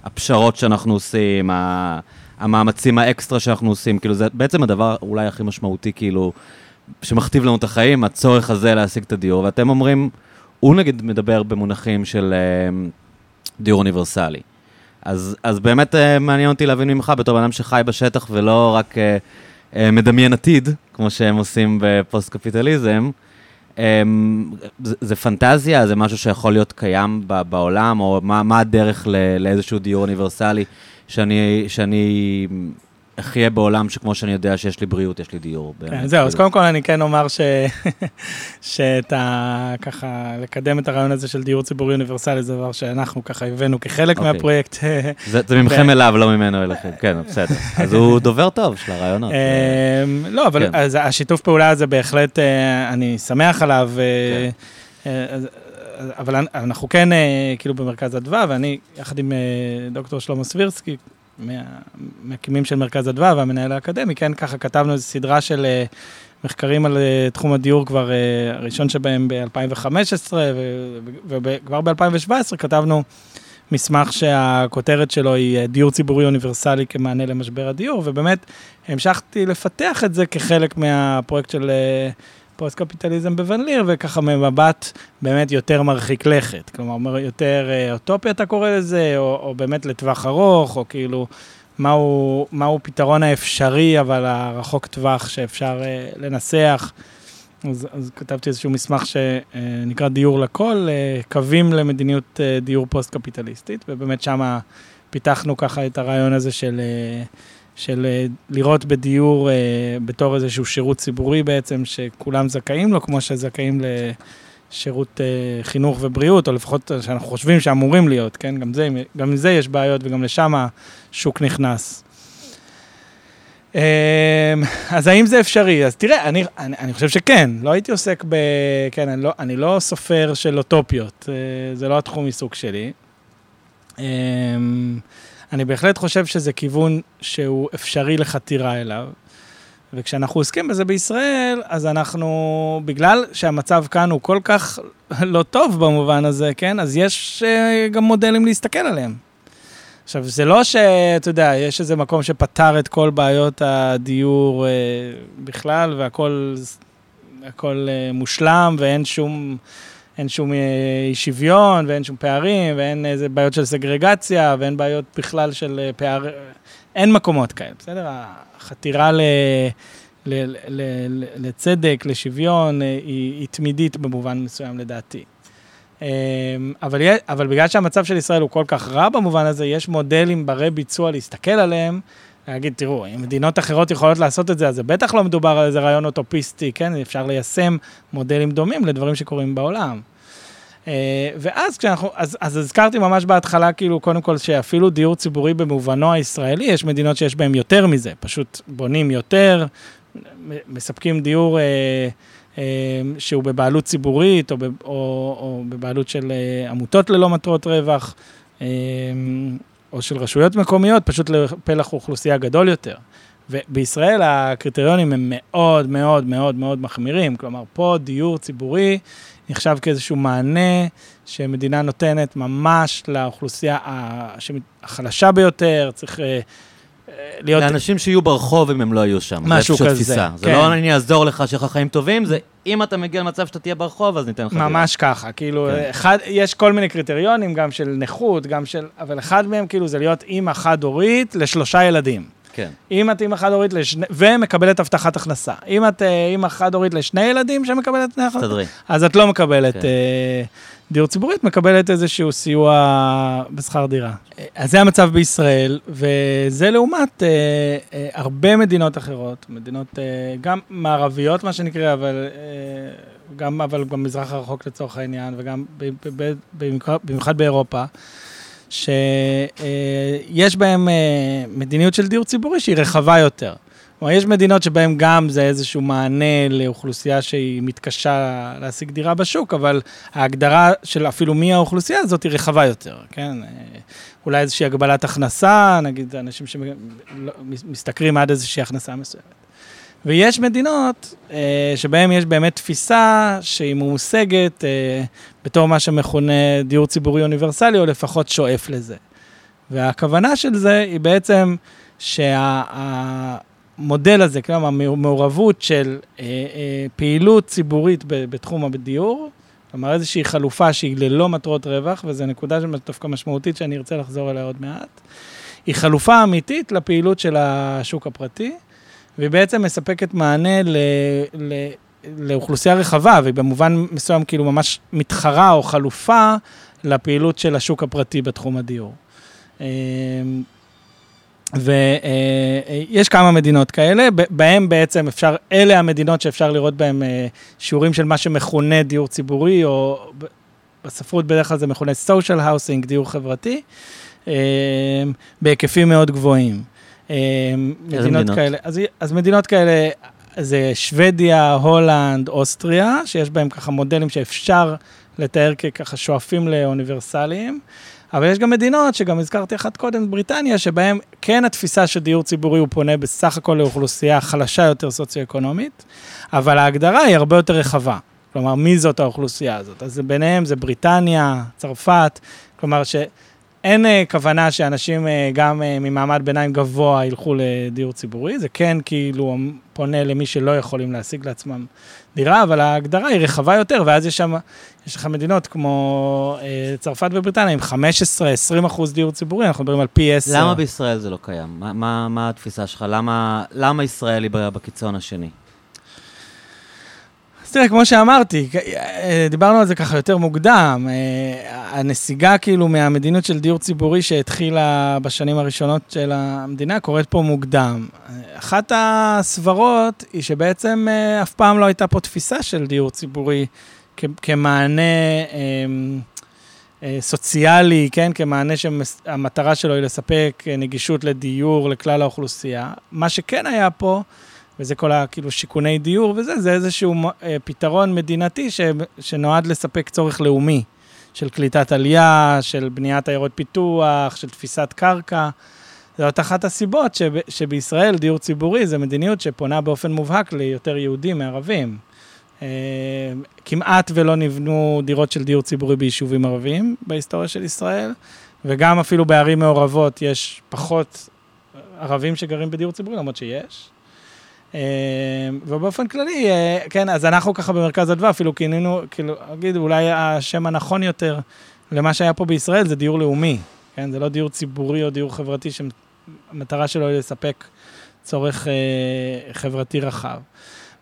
והפשרות שאנחנו עושים, המאמצים האקסטרה שאנחנו עושים, כאילו זה בעצם הדבר אולי הכי משמעותי, כאילו, שמכתיב לנו את החיים, הצורך הזה להשיג את הדיור, ואתם אומרים, הוא נגיד מדבר במונחים של uh, דיור אוניברסלי. אז, אז באמת uh, מעניין אותי להבין ממך, בתור בן אדם שחי בשטח ולא רק... אה, מדמיין עתיד, כמו שהם עושים בפוסט-קפיטליזם. אמ, זה, זה פנטזיה, זה משהו שיכול להיות קיים בעולם, או מה, מה הדרך לאיזשהו דיור אוניברסלי שאני, שאני אחיה בעולם שכמו שאני יודע שיש לי בריאות, יש לי דיור. כן, באמת, זהו, אז כאילו. קודם כל אני כן אומר ש... שאת ה... ככה, לקדם את הרעיון הזה של דיור ציבורי אוניברסלי, זה דבר שאנחנו ככה הבאנו כחלק אוקיי. אוקיי. מהפרויקט. זה, זה ממכם אליו, לא ממנו אליכם, כן, בסדר. אז הוא דובר טוב של הרעיונות. אמ, לא, אבל כן. אז השיתוף פעולה הזה בהחלט, אה, אני שמח עליו. אה, כן. אה, אבל אנחנו כן, כאילו במרכז אדווה, ואני, יחד עם דוקטור שלמה סבירסקי, מהמקימים של מרכז אדווה והמנהל האקדמי, כן, ככה כתבנו איזו סדרה של אה, מחקרים על אה, תחום הדיור כבר, אה, הראשון שבהם ב-2015, וכבר ב-2017 כתבנו מסמך שהכותרת שלו היא דיור ציבורי אוניברסלי כמענה למשבר הדיור, ובאמת המשכתי לפתח את זה כחלק מהפרויקט של... פוסט-קפיטליזם בוון-ליר, וככה ממבט באמת יותר מרחיק לכת. כלומר, יותר אה, אוטופיה אתה קורא לזה, או, או באמת לטווח ארוך, או כאילו, מהו, מהו פתרון האפשרי, אבל הרחוק טווח שאפשר אה, לנסח. אז, אז כתבתי איזשהו מסמך שנקרא דיור לכל, אה, קווים למדיניות דיור פוסט-קפיטליסטית, ובאמת שמה פיתחנו ככה את הרעיון הזה של... של אה, לראות בדיור אה, בתור איזשהו שירות ציבורי בעצם, שכולם זכאים לו, כמו שזכאים לשירות אה, חינוך ובריאות, או לפחות שאנחנו חושבים שאמורים להיות, כן? גם זה, גם עם זה יש בעיות וגם לשם השוק נכנס. אז האם זה אפשרי? אז תראה, אני, אני, אני חושב שכן, לא הייתי עוסק ב... כן, אני לא, אני לא סופר של אוטופיות, זה לא התחום עיסוק שלי. אני בהחלט חושב שזה כיוון שהוא אפשרי לחתירה אליו. וכשאנחנו עוסקים בזה בישראל, אז אנחנו, בגלל שהמצב כאן הוא כל כך לא טוב במובן הזה, כן? אז יש uh, גם מודלים להסתכל עליהם. עכשיו, זה לא שאתה יודע, יש איזה מקום שפתר את כל בעיות הדיור uh, בכלל, והכול הכל, uh, מושלם, ואין שום... אין שום אי אה, שוויון ואין שום פערים ואין איזה בעיות של סגרגציה ואין בעיות בכלל של אה, פער... אין מקומות כאלה, בסדר? החתירה ל... ל, ל, ל, לצדק, לשוויון, אה, היא, היא תמידית במובן מסוים לדעתי. אבל, אבל בגלל שהמצב של ישראל הוא כל כך רע במובן הזה, יש מודלים ברי ביצוע להסתכל עליהם, להגיד, תראו, אם מדינות אחרות יכולות לעשות את זה, אז זה בטח לא מדובר על איזה רעיון אוטופיסטי, כן? אפשר ליישם מודלים דומים לדברים שקורים בעולם. אה, ואז כשאנחנו, אז, אז הזכרתי ממש בהתחלה, כאילו, קודם כל, שאפילו דיור ציבורי במובנו הישראלי, יש מדינות שיש בהן יותר מזה, פשוט בונים יותר, מספקים דיור אה, אה, שהוא בבעלות ציבורית, או, או, או בבעלות של אה, עמותות ללא מטרות רווח, אה, או של רשויות מקומיות, פשוט לפלח אוכלוסייה גדול יותר. ובישראל הקריטריונים הם מאוד מאוד מאוד מאוד מחמירים, כלומר, פה דיור ציבורי נחשב כאיזשהו מענה שמדינה נותנת ממש לאוכלוסייה החלשה ביותר, צריך אה, להיות... לאנשים שיהיו ברחוב אם הם לא היו שם. משהו כזה, תפיסה. כן. זה לא אני אעזור לך שיהיה לך חיים טובים, זה אם אתה מגיע למצב שאתה תהיה ברחוב, אז ניתן לך דירה. ממש ככה, כאילו, כן. אחד, יש כל מיני קריטריונים, גם של נכות, גם של... אבל אחד מהם, כאילו, זה להיות אימא חד-הורית לשלושה ילדים. כן. אם את אימא חד-הורית לשני... ומקבלת הבטחת הכנסה. אם את אה, אימא חד-הורית לשני ילדים שמקבלת... תדרי. אז את לא מקבלת כן. אה, דיור ציבורי, את מקבלת איזשהו סיוע בשכר דירה. אז זה המצב בישראל, וזה לעומת אה, אה, הרבה מדינות אחרות, מדינות אה, גם מערביות, מה שנקרא, אבל... אה, גם, אבל גם מזרח הרחוק לצורך העניין, וגם במיוחד באירופה. שיש בהם אה, מדיניות של דיור ציבורי שהיא רחבה יותר. כלומר, יש מדינות שבהן גם זה איזשהו מענה לאוכלוסייה שהיא מתקשה להשיג דירה בשוק, אבל ההגדרה של אפילו מי האוכלוסייה הזאת היא רחבה יותר, כן? אה, אולי איזושהי הגבלת הכנסה, נגיד אנשים שמשתכרים עד איזושהי הכנסה מסוימת. ויש מדינות אה, שבהן יש באמת תפיסה שהיא מושגת אה, בתור מה שמכונה דיור ציבורי אוניברסלי, או לפחות שואף לזה. והכוונה של זה היא בעצם שהמודל שה, הזה, כלומר, מעורבות של אה, אה, פעילות ציבורית בתחום הדיור, כלומר איזושהי חלופה שהיא ללא מטרות רווח, וזו נקודה דווקא משמעותית שאני ארצה לחזור אליה עוד מעט, היא חלופה אמיתית לפעילות של השוק הפרטי. והיא בעצם מספקת מענה ל, ל, לאוכלוסייה רחבה, והיא במובן מסוים כאילו ממש מתחרה או חלופה לפעילות של השוק הפרטי בתחום הדיור. אמ, ויש כמה מדינות כאלה, בהן בעצם אפשר, אלה המדינות שאפשר לראות בהן אה, שיעורים של מה שמכונה דיור ציבורי, או בספרות בדרך כלל זה מכונה social housing, דיור חברתי, בהיקפים מאוד גבוהים. אה, מדינות מדינות כאלה. אז, אז מדינות כאלה, זה שוודיה, הולנד, אוסטריה, שיש בהם ככה מודלים שאפשר לתאר כככה שואפים לאוניברסליים. אבל יש גם מדינות, שגם הזכרתי אחת קודם, בריטניה, שבהן כן התפיסה של דיור ציבורי הוא פונה בסך הכל לאוכלוסייה חלשה יותר סוציו-אקונומית, אבל ההגדרה היא הרבה יותר רחבה. כלומר, מי זאת האוכלוסייה הזאת? אז ביניהם זה בריטניה, צרפת, כלומר ש... אין uh, כוונה שאנשים uh, גם uh, ממעמד ביניים גבוה ילכו לדיור ציבורי, זה כן כאילו פונה למי שלא יכולים להשיג לעצמם דירה, אבל ההגדרה היא רחבה יותר, ואז יש שם, יש לך מדינות כמו צרפת ובריטניה עם 15-20 אחוז דיור ציבורי, אנחנו מדברים על פי 10. למה בישראל זה לא קיים? מה, מה, מה התפיסה שלך? למה, למה ישראל היא בקיצון השני? תראה, כמו שאמרתי, אה, דיברנו על זה ככה יותר מוקדם, אה, הנסיגה כאילו מהמדיניות של דיור ציבורי שהתחילה בשנים הראשונות של המדינה קורית פה מוקדם. אחת הסברות היא שבעצם אה, אף פעם לא הייתה פה תפיסה של דיור ציבורי כמענה סוציאלי, כן, כמענה שהמטרה שלו היא לספק נגישות לדיור לכלל האוכלוסייה. מה שכן היה פה, וזה כל הכאילו שיכוני דיור וזה, זה איזשהו אה, פתרון מדינתי ש, שנועד לספק צורך לאומי של קליטת עלייה, של בניית עיירות פיתוח, של תפיסת קרקע. זאת אחת הסיבות שב, שבישראל דיור ציבורי זה מדיניות שפונה באופן מובהק ליותר יהודים מערבים. אה, כמעט ולא נבנו דירות של דיור ציבורי ביישובים ערביים בהיסטוריה של ישראל, וגם אפילו בערים מעורבות יש פחות ערבים שגרים בדיור ציבורי, למרות שיש. אה, ובאופן כללי, אה, כן, אז אנחנו ככה במרכז אדווה, אפילו כינינו, כאילו, אגיד, אולי השם הנכון יותר למה שהיה פה בישראל זה דיור לאומי, כן? זה לא דיור ציבורי או דיור חברתי שהמטרה שלו היא לספק צורך אה, חברתי רחב.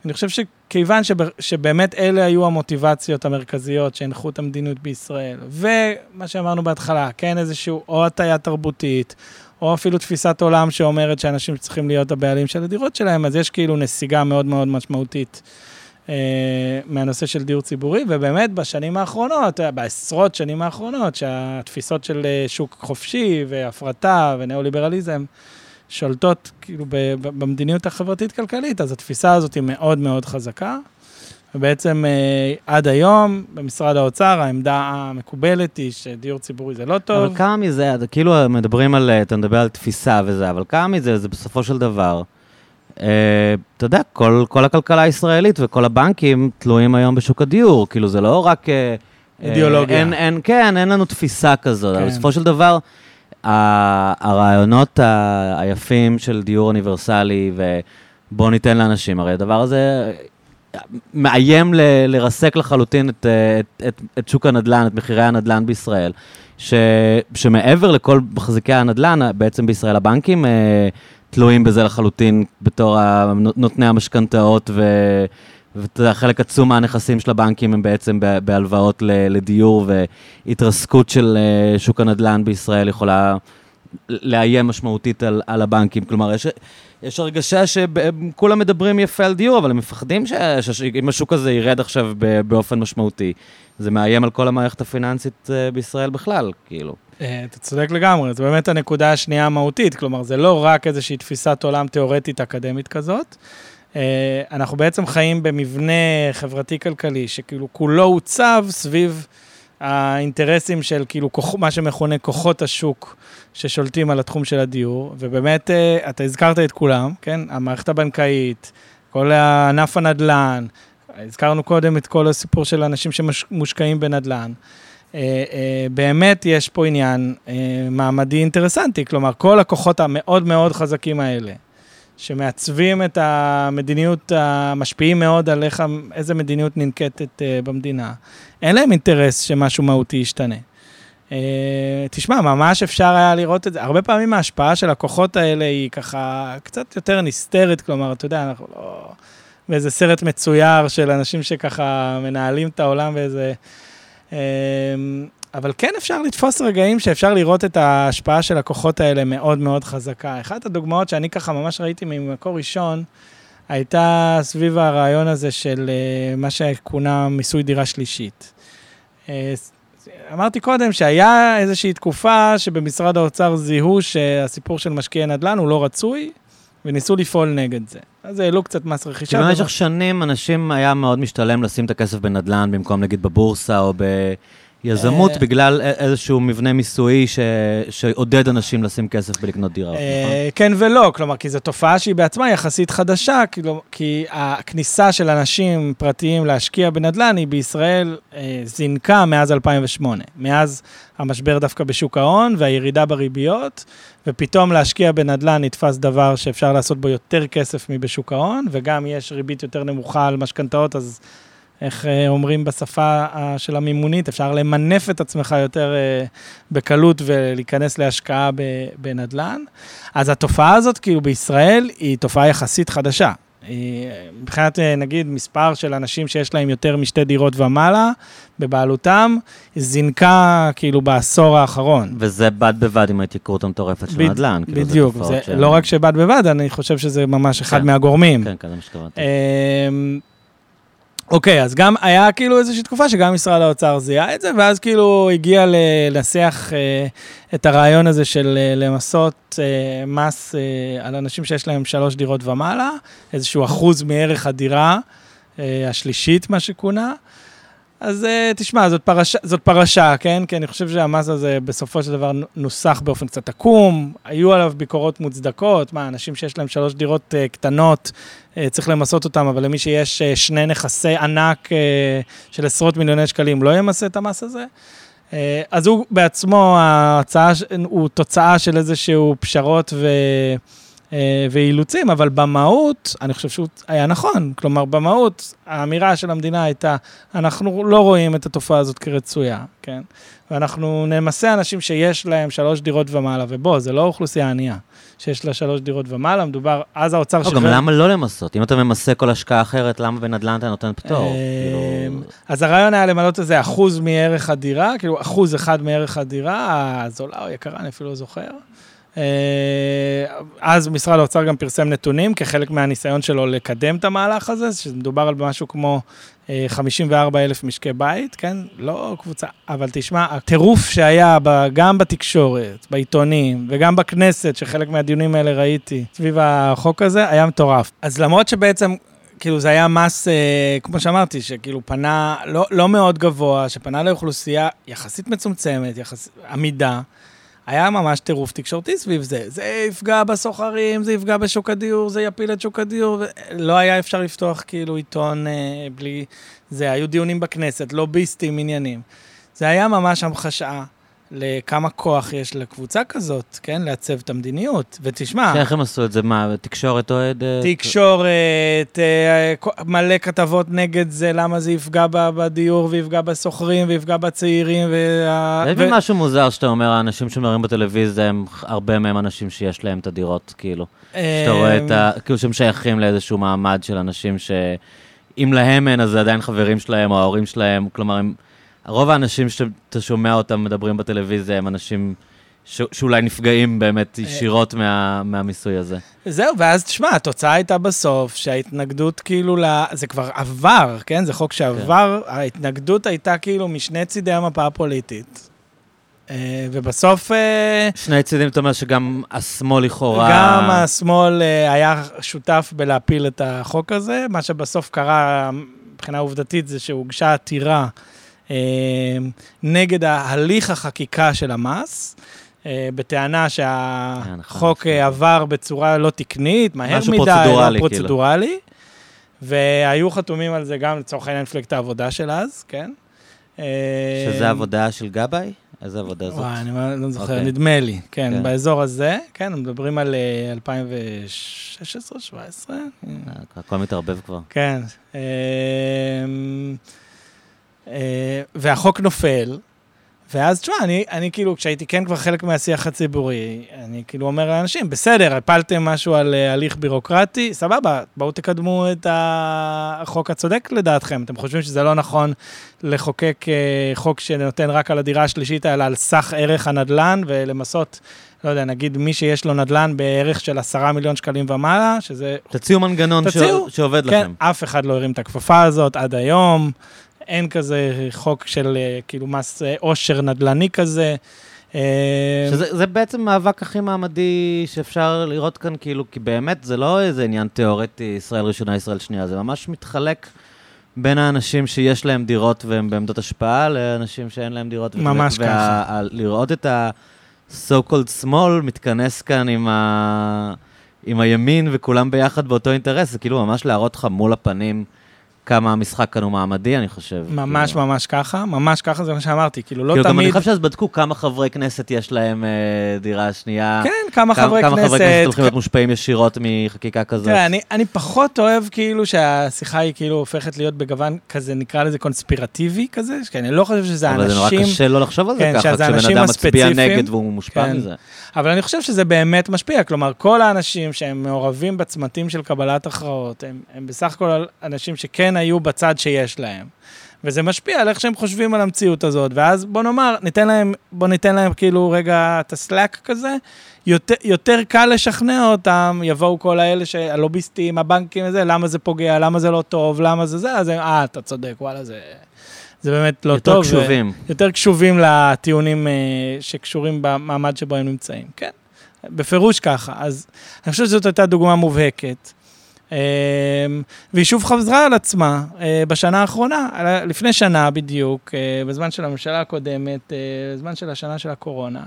אני חושב שכיוון שב, שבאמת אלה היו המוטיבציות המרכזיות שהנחו את המדיניות בישראל, ומה שאמרנו בהתחלה, כן, איזשהו או הטיה תרבותית, או אפילו תפיסת עולם שאומרת שאנשים צריכים להיות הבעלים של הדירות שלהם, אז יש כאילו נסיגה מאוד מאוד משמעותית. Uh, מהנושא של דיור ציבורי, ובאמת בשנים האחרונות, בעשרות שנים האחרונות, שהתפיסות של שוק חופשי והפרטה וניאו-ליברליזם שולטות כאילו במדיניות החברתית-כלכלית, אז התפיסה הזאת היא מאוד מאוד חזקה. ובעצם אה, עד היום, במשרד האוצר, העמדה המקובלת היא שדיור ציבורי זה לא טוב. אבל כמה מזה, כאילו מדברים על, אתה מדבר על תפיסה וזה, אבל כמה מזה זה בסופו של דבר, אה, אתה יודע, כל, כל הכלכלה הישראלית וכל הבנקים תלויים היום בשוק הדיור, כאילו זה לא רק... אה, אידיאולוגיה. אין, אין, כן, אין לנו תפיסה כזאת, כן. אבל בסופו של דבר, הרעיונות היפים של דיור אוניברסלי, ובואו ניתן לאנשים, הרי הדבר הזה מאיים ל, לרסק לחלוטין את, את, את, את שוק הנדל"ן, את מחירי הנדל"ן בישראל, ש, שמעבר לכל מחזיקי הנדל"ן, בעצם בישראל הבנקים אה, תלויים בזה לחלוטין בתור נותני המשכנתאות, ואתה יודע, חלק עצום מהנכסים של הבנקים הם בעצם בהלוואות לדיור, והתרסקות של אה, שוק הנדל"ן בישראל יכולה לאיים משמעותית על, על הבנקים. כלומר, יש... יש הרגשה שכולם מדברים יפה על דיור, אבל הם מפחדים שאם השוק הזה ירד עכשיו באופן משמעותי, זה מאיים על כל המערכת הפיננסית אה, בישראל בכלל, כאילו. אה, אתה צודק לגמרי, זו באמת הנקודה השנייה המהותית, כלומר, זה לא רק איזושהי תפיסת עולם תיאורטית אקדמית כזאת. אה, אנחנו בעצם חיים במבנה חברתי-כלכלי, שכאילו כולו עוצב סביב האינטרסים של כאילו כוח, מה שמכונה כוחות השוק ששולטים על התחום של הדיור, ובאמת, אה, אתה הזכרת את כולם, כן? המערכת הבנקאית, כל ענף הנדל"ן, הזכרנו קודם את כל הסיפור של אנשים שמושקעים בנדל"ן. אה, אה, באמת יש פה עניין מעמדי אינטרסנטי, כלומר, כל הכוחות המאוד מאוד חזקים האלה, שמעצבים את המדיניות, המשפיעים מאוד על איך, איזה מדיניות ננקטת במדינה, אין להם אינטרס שמשהו מהותי ישתנה. Uh, תשמע, ממש אפשר היה לראות את זה. הרבה פעמים ההשפעה של הכוחות האלה היא ככה קצת יותר נסתרת, כלומר, אתה יודע, אנחנו לא... באיזה סרט מצויר של אנשים שככה מנהלים את העולם באיזה... אבל כן אפשר לתפוס רגעים שאפשר לראות את ההשפעה של הכוחות האלה מאוד מאוד חזקה. אחת הדוגמאות שאני ככה ממש ראיתי ממקור ראשון, הייתה סביב הרעיון הזה של uh, מה שכונה מיסוי דירה שלישית. Uh, אמרתי קודם שהיה איזושהי תקופה שבמשרד האוצר זיהו שהסיפור של משקיעי נדל"ן הוא לא רצוי, וניסו לפעול נגד זה. אז העלו קצת מס רכישה. כי במשך שנים אנשים היה מאוד משתלם לשים את הכסף בנדל"ן במקום נגיד בבורסה או ב... יזמות אה, בגלל איזשהו מבנה מיסויי שעודד אנשים לשים כסף בלקנות דירה, נכון? כן ולא, כלומר, כי זו תופעה שהיא בעצמה יחסית חדשה, כי הכניסה של אנשים פרטיים להשקיע בנדל"ן היא בישראל אה, זינקה מאז 2008. מאז המשבר דווקא בשוק ההון והירידה בריביות, ופתאום להשקיע בנדל"ן נתפס דבר שאפשר לעשות בו יותר כסף מבשוק ההון, וגם יש ריבית יותר נמוכה על משכנתאות, אז... איך אה, אומרים בשפה אה, של המימונית, אפשר למנף את עצמך יותר אה, בקלות ולהיכנס להשקעה בנדל"ן. אז התופעה הזאת, כאילו בישראל, היא תופעה יחסית חדשה. מבחינת, נגיד, מספר של אנשים שיש להם יותר משתי דירות ומעלה בבעלותם, זינקה כאילו בעשור האחרון. וזה בד בבד עם ההתייקרות המטורפת של נדל"ן. כאילו, בדיוק, זה, זה לא רק שבד בבד, אני חושב שזה ממש אחד כן, מהגורמים. כן, כן, זה מה שקראתי. אוקיי, אז גם היה כאילו איזושהי תקופה שגם משרד האוצר זיהה את זה, ואז כאילו הגיע לנסח אה, את הרעיון הזה של אה, למסות אה, מס אה, על אנשים שיש להם שלוש דירות ומעלה, איזשהו אחוז מערך הדירה אה, השלישית, מה שכונה. אז uh, תשמע, זאת פרשה, זאת פרשה, כן? כי אני חושב שהמס הזה בסופו של דבר נוסח באופן קצת עקום, היו עליו ביקורות מוצדקות, מה, אנשים שיש להם שלוש דירות uh, קטנות, uh, צריך למסות אותם, אבל למי שיש uh, שני נכסי ענק uh, של עשרות מיליוני שקלים, לא ימסה את המס הזה? Uh, אז הוא בעצמו, ההצעה, הוא תוצאה של איזשהו פשרות ו... אה, ואילוצים, אבל במהות, אני חושב שהוא היה נכון. כלומר, במהות, האמירה של המדינה הייתה, אנחנו לא רואים את התופעה הזאת כרצויה, כן? ואנחנו נמסה אנשים שיש להם שלוש דירות ומעלה, ובוא, זה לא אוכלוסייה ענייה. שיש לה שלוש דירות ומעלה, מדובר, אז האוצר לא, שחרר... גם למה לא למסות? אם אתה ממסה כל השקעה אחרת, למה בנדל"ן אתה נותן פטור? אה, כאילו- אז הרעיון היה למלות איזה אחוז מערך הדירה, כאילו אחוז אחד מערך הדירה, הזולה או יקרה, אני אפילו לא זוכר. אה, אז משרד האוצר גם פרסם נתונים כחלק מהניסיון שלו לקדם את המהלך הזה, שמדובר על משהו כמו 54 אלף משקי בית, כן? לא קבוצה, אבל תשמע, הטירוף שהיה גם בתקשורת, בעיתונים וגם בכנסת, שחלק מהדיונים האלה ראיתי סביב החוק הזה, היה מטורף. אז למרות שבעצם כאילו זה היה מס, אה, כמו שאמרתי, שכאילו פנה לא, לא מאוד גבוה, שפנה לאוכלוסייה יחסית מצומצמת, יחס, עמידה. היה ממש טירוף תקשורתי סביב זה. זה יפגע בסוחרים, זה יפגע בשוק הדיור, זה יפיל את שוק הדיור. לא היה אפשר לפתוח כאילו עיתון אה, בלי... זה, היו דיונים בכנסת, לוביסטים, עניינים. זה היה ממש המחשה. לכמה כוח יש לקבוצה כזאת, כן? לעצב את המדיניות. ותשמע... איך הם עשו את זה? מה, תקשורת אוהדת? תקשורת, אה, מלא כתבות נגד זה, למה זה יפגע בדיור ויפגע בסוחרים ויפגע בצעירים. וה... יש לי ו... משהו מוזר שאתה אומר, האנשים שמראים בטלוויזיה, הם הרבה מהם אנשים שיש להם את הדירות, כאילו. שאתה רואה את ה... כאילו שהם שייכים לאיזשהו מעמד של אנשים ש... אם להם אין, אז זה עדיין חברים שלהם או ההורים שלהם, כלומר, הם... רוב האנשים שאתה שומע אותם מדברים בטלוויזיה הם אנשים ש- שאולי נפגעים באמת אה, ישירות מה, מהמיסוי הזה. זהו, ואז תשמע, התוצאה הייתה בסוף שההתנגדות כאילו, ל... זה כבר עבר, כן? זה חוק שעבר, כן. ההתנגדות הייתה כאילו משני צידי המפה הפוליטית. אה, ובסוף... אה, שני צידים, אתה אומר שגם השמאל לכאורה... גם השמאל היה שותף בלהפיל את החוק הזה. מה שבסוף קרה, מבחינה עובדתית, זה שהוגשה עתירה נגד ההליך החקיקה של המס. אה, בטענה שהחוק נכון, עבר בצורה לא תקנית, מהר מדי, פרוצדורלי, לא פרוצדורלי. כאילו. והיו חתומים על זה גם לצורך העניין מפלגת העבודה של אז, כן? שזה עבודה של גבאי? איזה עבודה זאת? וואי, אני לא זוכר, okay. אוקיי. נדמה לי, כן, כן, באזור הזה, כן, מדברים על 2016-2017. הכל מתערבב כבר. כן. אה, והחוק נופל, ואז, תשמע, אני, אני כאילו, כשהייתי כן כבר חלק מהשיח הציבורי, אני כאילו אומר לאנשים, בסדר, הפלתם משהו על uh, הליך בירוקרטי, סבבה, בואו תקדמו את החוק הצודק לדעתכם. אתם חושבים שזה לא נכון לחוקק uh, חוק שנותן רק על הדירה השלישית, אלא על סך ערך הנדל"ן, ולמסות, לא יודע, נגיד מי שיש לו נדל"ן בערך של עשרה מיליון שקלים ומעלה, שזה... תציעו מנגנון תציעו, ש... שעובד כן, לכם. כן, אף אחד לא הרים את הכפפה הזאת עד היום. אין כזה חוק של אה, כאילו מס אה, עושר נדל"ני כזה. אה, שזה בעצם מאבק הכי מעמדי שאפשר לראות כאן, כאילו, כי באמת זה לא איזה עניין תיאורטי, ישראל ראשונה, ישראל שנייה, זה ממש מתחלק בין האנשים שיש להם דירות והם בעמדות השפעה, לאנשים שאין להם דירות. ממש וה, ככה. וה, לראות את ה-so called small מתכנס כאן עם, ה, עם הימין וכולם ביחד באותו אינטרס, זה כאילו ממש להראות לך מול הפנים. כמה המשחק כאן הוא מעמדי, אני חושב. ממש כאילו. ממש ככה, ממש ככה, זה מה שאמרתי, כאילו לא כאילו תמיד... גם אני חושב שאז בדקו כמה חברי כנסת יש להם אה, דירה שנייה. כן, כמה, כמה חברי כמה כנסת... כמה חברי כנסת הולכים להיות מושפעים ישירות מחקיקה כזאת. תראה, אני, אני פחות אוהב כאילו שהשיחה היא כאילו הופכת להיות בגוון כזה, נקרא לזה קונספירטיבי כזה, כי אני לא חושב שזה אבל אנשים... אבל זה נורא קשה לא לחשוב על זה כן, ככה, כשבן אדם מצביע נגד והוא מושפע כן. מזה. אבל אני חושב שזה באמת משפיע, כלומר, כל האנשים שהם מעורבים בצמתים של קבלת הכרעות, הם, הם בסך הכל אנשים שכן היו בצד שיש להם. וזה משפיע על איך שהם חושבים על המציאות הזאת, ואז בוא נאמר, ניתן להם, בוא ניתן להם כאילו רגע את הסלאק כזה, יותר, יותר קל לשכנע אותם, יבואו כל האלה, הלוביסטים, הבנקים וזה, למה זה פוגע, למה זה לא טוב, למה זה זה, אז הם, אה, אתה צודק, וואלה, זה... זה באמת לא יותר טוב. יותר קשובים. יותר קשובים לטיעונים uh, שקשורים במעמד שבו הם נמצאים, כן. בפירוש ככה. אז אני חושב שזאת הייתה דוגמה מובהקת. Um, והיא שוב חזרה על עצמה uh, בשנה האחרונה, לפני שנה בדיוק, uh, בזמן של הממשלה הקודמת, uh, בזמן של השנה של הקורונה.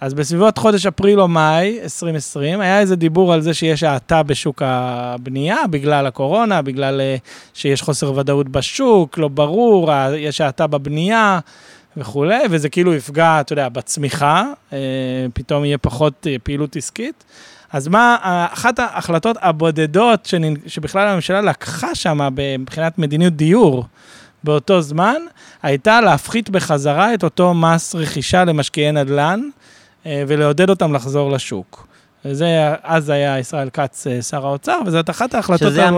אז בסביבות חודש אפריל או מאי 2020, היה איזה דיבור על זה שיש האטה בשוק הבנייה בגלל הקורונה, בגלל שיש חוסר ודאות בשוק, לא ברור, יש האטה בבנייה וכולי, וזה כאילו יפגע, אתה יודע, בצמיחה, פתאום יהיה פחות פעילות עסקית. אז מה, אחת ההחלטות הבודדות שנ... שבכלל הממשלה לקחה שם מבחינת מדיניות דיור באותו זמן, הייתה להפחית בחזרה את אותו מס רכישה למשקיעי נדל"ן. אה, ולעודד אותם לחזור לשוק. וזה, אז היה ישראל כץ אה, שר האוצר, וזאת אחת ההחלטות שזה היה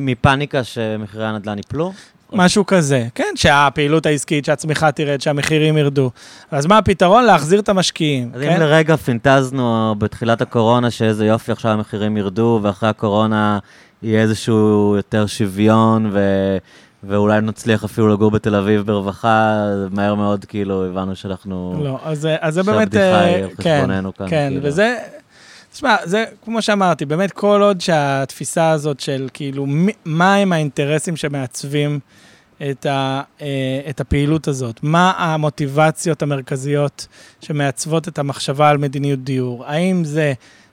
מפניקה שמחירי הנדל"ן יפלו? משהו כזה, כן, שהפעילות העסקית, שהצמיחה תרד, שהמחירים ירדו. אז מה הפתרון? להחזיר את המשקיעים, אז כן? אם לרגע פינטזנו בתחילת הקורונה, שאיזה יופי עכשיו המחירים ירדו, ואחרי הקורונה יהיה איזשהו יותר שוויון, ו... ואולי נצליח אפילו לגור בתל אביב ברווחה, מהר מאוד כאילו הבנו שאנחנו... לא, אז, אז זה באמת... שהבדיחה היא אה, על כן, חשבוננו כאן. כן, כאילו. וזה... תשמע, זה כמו שאמרתי, באמת כל עוד שהתפיסה הזאת של כאילו, מי- מה האינטרסים שמעצבים את, ה, אה, את הפעילות הזאת? מה המוטיבציות המרכזיות שמעצבות את המחשבה על מדיניות דיור? האם זה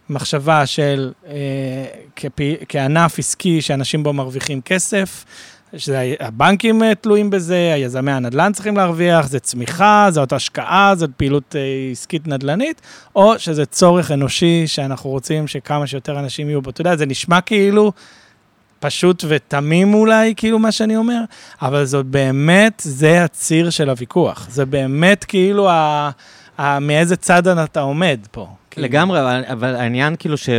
מחשבה של אה, כפי, כענף עסקי שאנשים בו מרוויחים כסף? שהבנקים אה, תלויים בזה, היזמי הנדל"ן צריכים להרוויח, זה צמיחה, זאת השקעה, זאת פעילות אה, עסקית נדל"נית, או שזה צורך אנושי שאנחנו רוצים שכמה שיותר אנשים יהיו בו. אתה יודע, זה נשמע כאילו פשוט ותמים אולי, כאילו מה שאני אומר, אבל זאת באמת, זה הציר של הוויכוח. זה באמת כאילו ה, ה, מאיזה צד אתה עומד פה. כאילו. לגמרי, אבל, אבל העניין כאילו ש...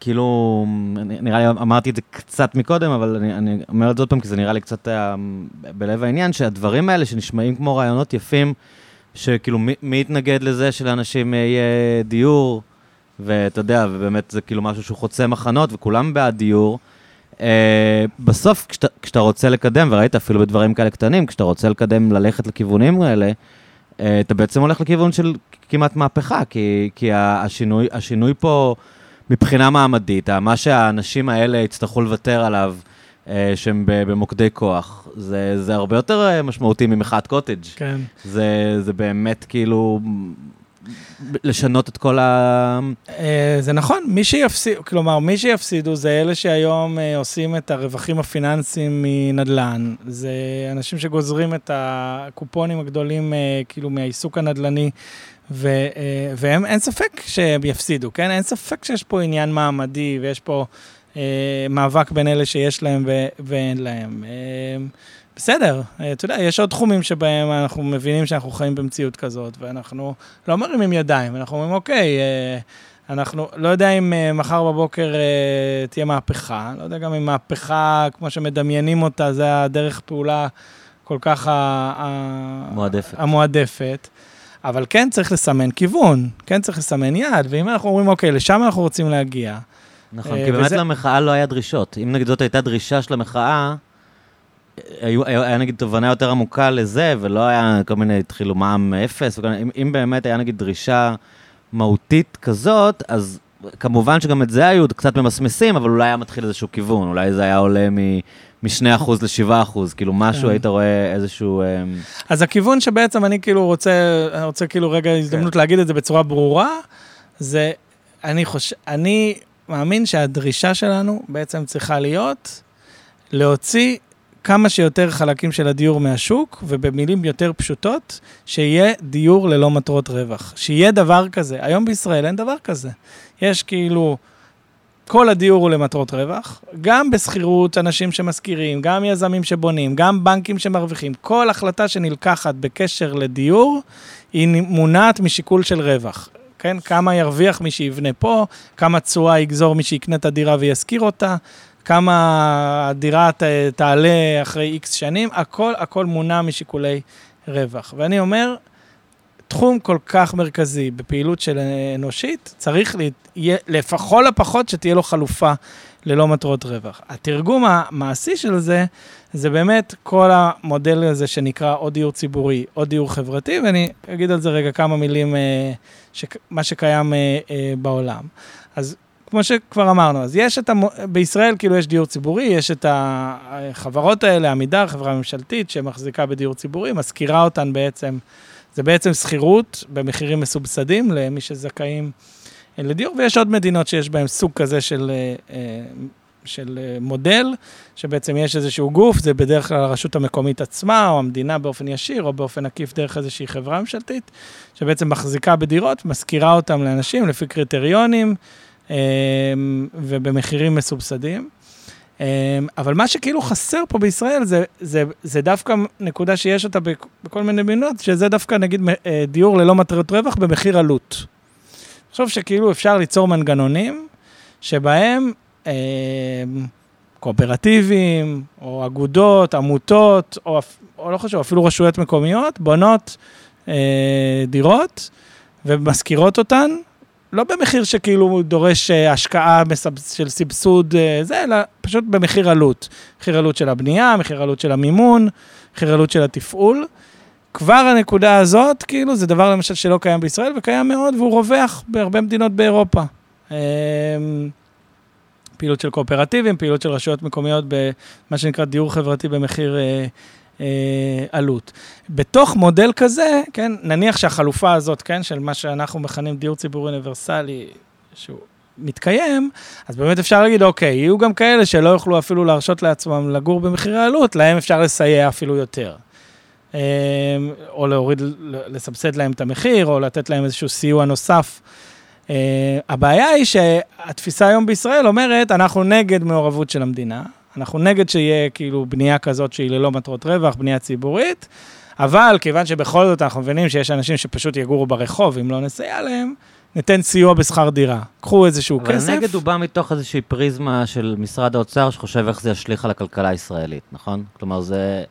כאילו, נראה לי אמרתי את זה קצת מקודם, אבל אני, אני אומר את זה עוד פעם, כי זה נראה לי קצת אה, בלב העניין, שהדברים האלה שנשמעים כמו רעיונות יפים, שכאילו מי, יתנגד לזה שלאנשים יהיה דיור, ואתה יודע, ובאמת זה כאילו משהו שהוא חוצה מחנות, וכולם בעד דיור. אה, בסוף, כשאתה, כשאתה רוצה לקדם, וראית אפילו בדברים כאלה קטנים, כשאתה רוצה לקדם, ללכת לכיוונים האלה, אה, אתה בעצם הולך לכיוון של כמעט מהפכה, כי, כי השינוי, השינוי פה, מבחינה מעמדית, מה שהאנשים האלה יצטרכו לוותר עליו, אה, שהם במוקדי כוח, זה, זה הרבה יותר אה, משמעותי ממחאת קוטג'. כן. זה, זה באמת כאילו לשנות את כל ה... אה, זה נכון, מי שיפסיד, כלומר, מי שיפסידו זה אלה שהיום אה, עושים את הרווחים הפיננסיים מנדל"ן. זה אנשים שגוזרים את הקופונים הגדולים, אה, כאילו, מהעיסוק הנדל"ני, אה, והם, אין ספק שהם יפסידו, כן? אין ספק שיש פה עניין מעמדי, ויש פה אה, מאבק בין אלה שיש להם ו, ואין להם. אה, בסדר, אה, אתה יודע, יש עוד תחומים שבהם אנחנו מבינים שאנחנו חיים במציאות כזאת, ואנחנו לא מרימים ידיים, אנחנו אומרים, אוקיי, אה, אנחנו, לא יודע אם אה, מחר בבוקר אה, תהיה מהפכה, לא יודע גם אם מהפכה, כמו שמדמיינים אותה, זה הדרך פעולה כל כך ה- ה- מועדפת. המועדפת. אבל כן צריך לסמן כיוון, כן צריך לסמן יעד, ואם אנחנו אומרים, אוקיי, לשם אנחנו רוצים להגיע, נכון, אה, כי באמת וזה- למחאה לא היה דרישות. אם נגיד זאת הייתה דרישה של המחאה, היו, היה, היה נגיד תובנה יותר עמוקה לזה, ולא היה כל מיני, התחילו מע"מ אפס, וכל, אם, אם באמת היה נגיד דרישה מהותית כזאת, אז כמובן שגם את זה היו קצת ממסמסים, אבל אולי היה מתחיל איזשהו כיוון, אולי זה היה עולה. מ-2% ל-7%, כאילו משהו, כן. היית רואה איזשהו... אמ, אז הכיוון שבעצם אני כאילו רוצה, אני רוצה כאילו רגע הזדמנות להגיד את זה בצורה ברורה, זה, אני חושב, אני מאמין שהדרישה שלנו בעצם צריכה להיות להוציא כמה שיותר חלקים של הדיור מהשוק, ובמילים יותר פשוטות, שיהיה דיור ללא מטרות רווח. שיהיה דבר כזה. היום בישראל אין דבר כזה. יש כאילו... כל הדיור הוא למטרות רווח, גם בשכירות, אנשים שמשכירים, גם יזמים שבונים, גם בנקים שמרוויחים. כל החלטה שנלקחת בקשר לדיור, היא מונעת משיקול של רווח. כן, כמה ירוויח מי שיבנה פה, כמה תשואה יגזור מי שיקנה את הדירה וישכיר אותה, כמה הדירה ת, תעלה אחרי איקס שנים, הכל, הכל מונע משיקולי רווח. ואני אומר, תחום כל כך מרכזי בפעילות של אנושית, צריך לה, לפחות לפחות שתהיה לו חלופה ללא מטרות רווח. התרגום המעשי של זה, זה באמת כל המודל הזה שנקרא או דיור ציבורי או דיור חברתי, ואני אגיד על זה רגע כמה מילים, אה, שק, מה שקיים אה, אה, בעולם. אז כמו שכבר אמרנו, אז יש את, המו... בישראל כאילו יש דיור ציבורי, יש את החברות האלה, עמידר, חברה ממשלתית שמחזיקה בדיור ציבורי, משכירה אותן בעצם. זה בעצם שכירות במחירים מסובסדים למי שזכאים לדיור, ויש עוד מדינות שיש בהן סוג כזה של, של מודל, שבעצם יש איזשהו גוף, זה בדרך כלל הרשות המקומית עצמה, או המדינה באופן ישיר, או באופן עקיף דרך איזושהי חברה ממשלתית, שבעצם מחזיקה בדירות, משכירה אותן לאנשים לפי קריטריונים ובמחירים מסובסדים. אבל מה שכאילו חסר פה בישראל זה, זה, זה דווקא נקודה שיש אותה בכל מיני מדינות, שזה דווקא נגיד דיור ללא מטרות רווח במחיר עלות. אני חושב שכאילו אפשר ליצור מנגנונים שבהם אה, קואופרטיבים, או אגודות, עמותות, או, או לא חשוב, אפילו רשויות מקומיות, בונות אה, דירות ומשכירות אותן, לא במחיר שכאילו דורש אה, השקעה של סבסוד אה, זה, אלא פשוט במחיר עלות. מחיר עלות של הבנייה, מחיר עלות של המימון, מחיר עלות של התפעול. כבר הנקודה הזאת, כאילו, זה דבר למשל שלא קיים בישראל, וקיים מאוד, והוא רווח בהרבה מדינות באירופה. אמ, פעילות של קואופרטיבים, פעילות של רשויות מקומיות במה שנקרא דיור חברתי במחיר אה, אה, עלות. בתוך מודל כזה, כן, נניח שהחלופה הזאת, כן, של מה שאנחנו מכנים דיור ציבורי אוניברסלי, שהוא מתקיים, אז באמת אפשר להגיד, אוקיי, יהיו גם כאלה שלא יוכלו אפילו להרשות לעצמם לגור במחיר העלות, להם אפשר לסייע אפילו יותר. אמ, או להוריד, לסבסד להם את המחיר, או לתת להם איזשהו סיוע נוסף. Uh, הבעיה היא שהתפיסה היום בישראל אומרת, אנחנו נגד מעורבות של המדינה, אנחנו נגד שיהיה כאילו בנייה כזאת שהיא ללא מטרות רווח, בנייה ציבורית, אבל כיוון שבכל זאת אנחנו מבינים שיש אנשים שפשוט יגורו ברחוב אם לא נסייע להם, ניתן סיוע בשכר דירה. קחו איזשהו אבל כסף. אבל נגד הוא בא מתוך איזושהי פריזמה של משרד האוצר, שחושב איך זה ישליך על הכלכלה הישראלית, נכון? כלומר, זה,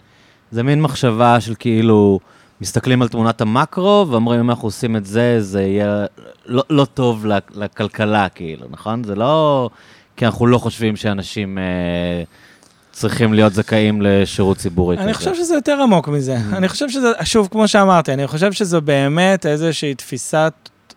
זה מין מחשבה של כאילו... מסתכלים על תמונת המקרו ואומרים, אם אנחנו עושים את זה, זה יהיה לא, לא טוב לכלכלה, כאילו, נכון? זה לא כי אנחנו לא חושבים שאנשים אה, צריכים להיות זכאים לשירות ציבורי כזה. אני חושב שזה יותר עמוק מזה. Mm. אני חושב שזה, שוב, כמו שאמרתי, אני חושב שזו באמת איזושהי תפיסת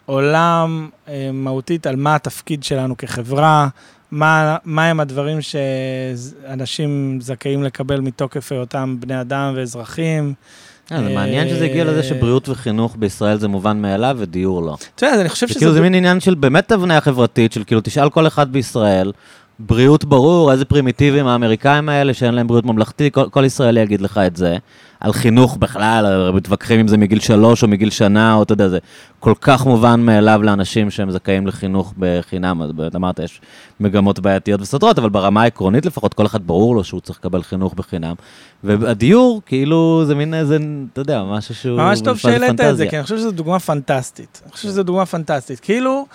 עולם אה, מהותית על מה התפקיד שלנו כחברה, מה, מה הם הדברים שאנשים זכאים לקבל מתוקף היותם בני אדם ואזרחים. אה, זה מעניין שזה הגיע לזה שבריאות וחינוך בישראל זה מובן מאליו ודיור לא. אתה יודע, אני חושב שזה... כאילו זה מין עניין של באמת הבניה חברתית, של כאילו תשאל כל אחד בישראל, בריאות ברור, איזה פרימיטיבים האמריקאים האלה שאין להם בריאות ממלכתי, כל, כל ישראלי יגיד לך את זה. על חינוך בכלל, מתווכחים אם זה מגיל שלוש או מגיל שנה, או אתה יודע, זה כל כך מובן מאליו לאנשים שהם זכאים לחינוך בחינם. אז באמת אמרת, יש מגמות בעייתיות וסותרות, אבל ברמה העקרונית לפחות, כל אחד ברור לו שהוא צריך לקבל חינוך בחינם. והדיור, כאילו, זה מין איזה, אתה יודע, משהו שהוא... ממש טוב שהעלית את זה, כי אני חושב שזו דוגמה פנטסטית. אני חושב שזו דוגמה פנטסטית. כאילו...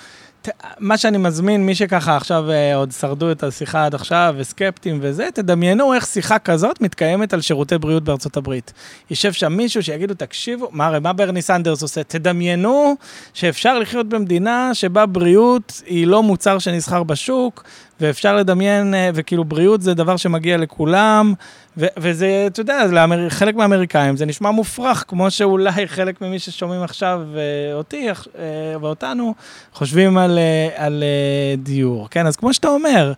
מה שאני מזמין, מי שככה עכשיו אה, עוד שרדו את השיחה עד עכשיו, וסקפטים וזה, תדמיינו איך שיחה כזאת מתקיימת על שירותי בריאות בארצות הברית. יישב שם מישהו שיגידו, תקשיבו, מה הרי מה ברני סנדרס עושה? תדמיינו שאפשר לחיות במדינה שבה בריאות היא לא מוצר שנסחר בשוק, ואפשר לדמיין, אה, וכאילו בריאות זה דבר שמגיע לכולם, ו- וזה, אתה יודע, לחלק מהאמריקאים זה נשמע מופרך, כמו שאולי חלק ממי ששומעים עכשיו אה, אותי אה, ואותנו, חושבים על, על דיור, כן? אז כמו שאתה אומר,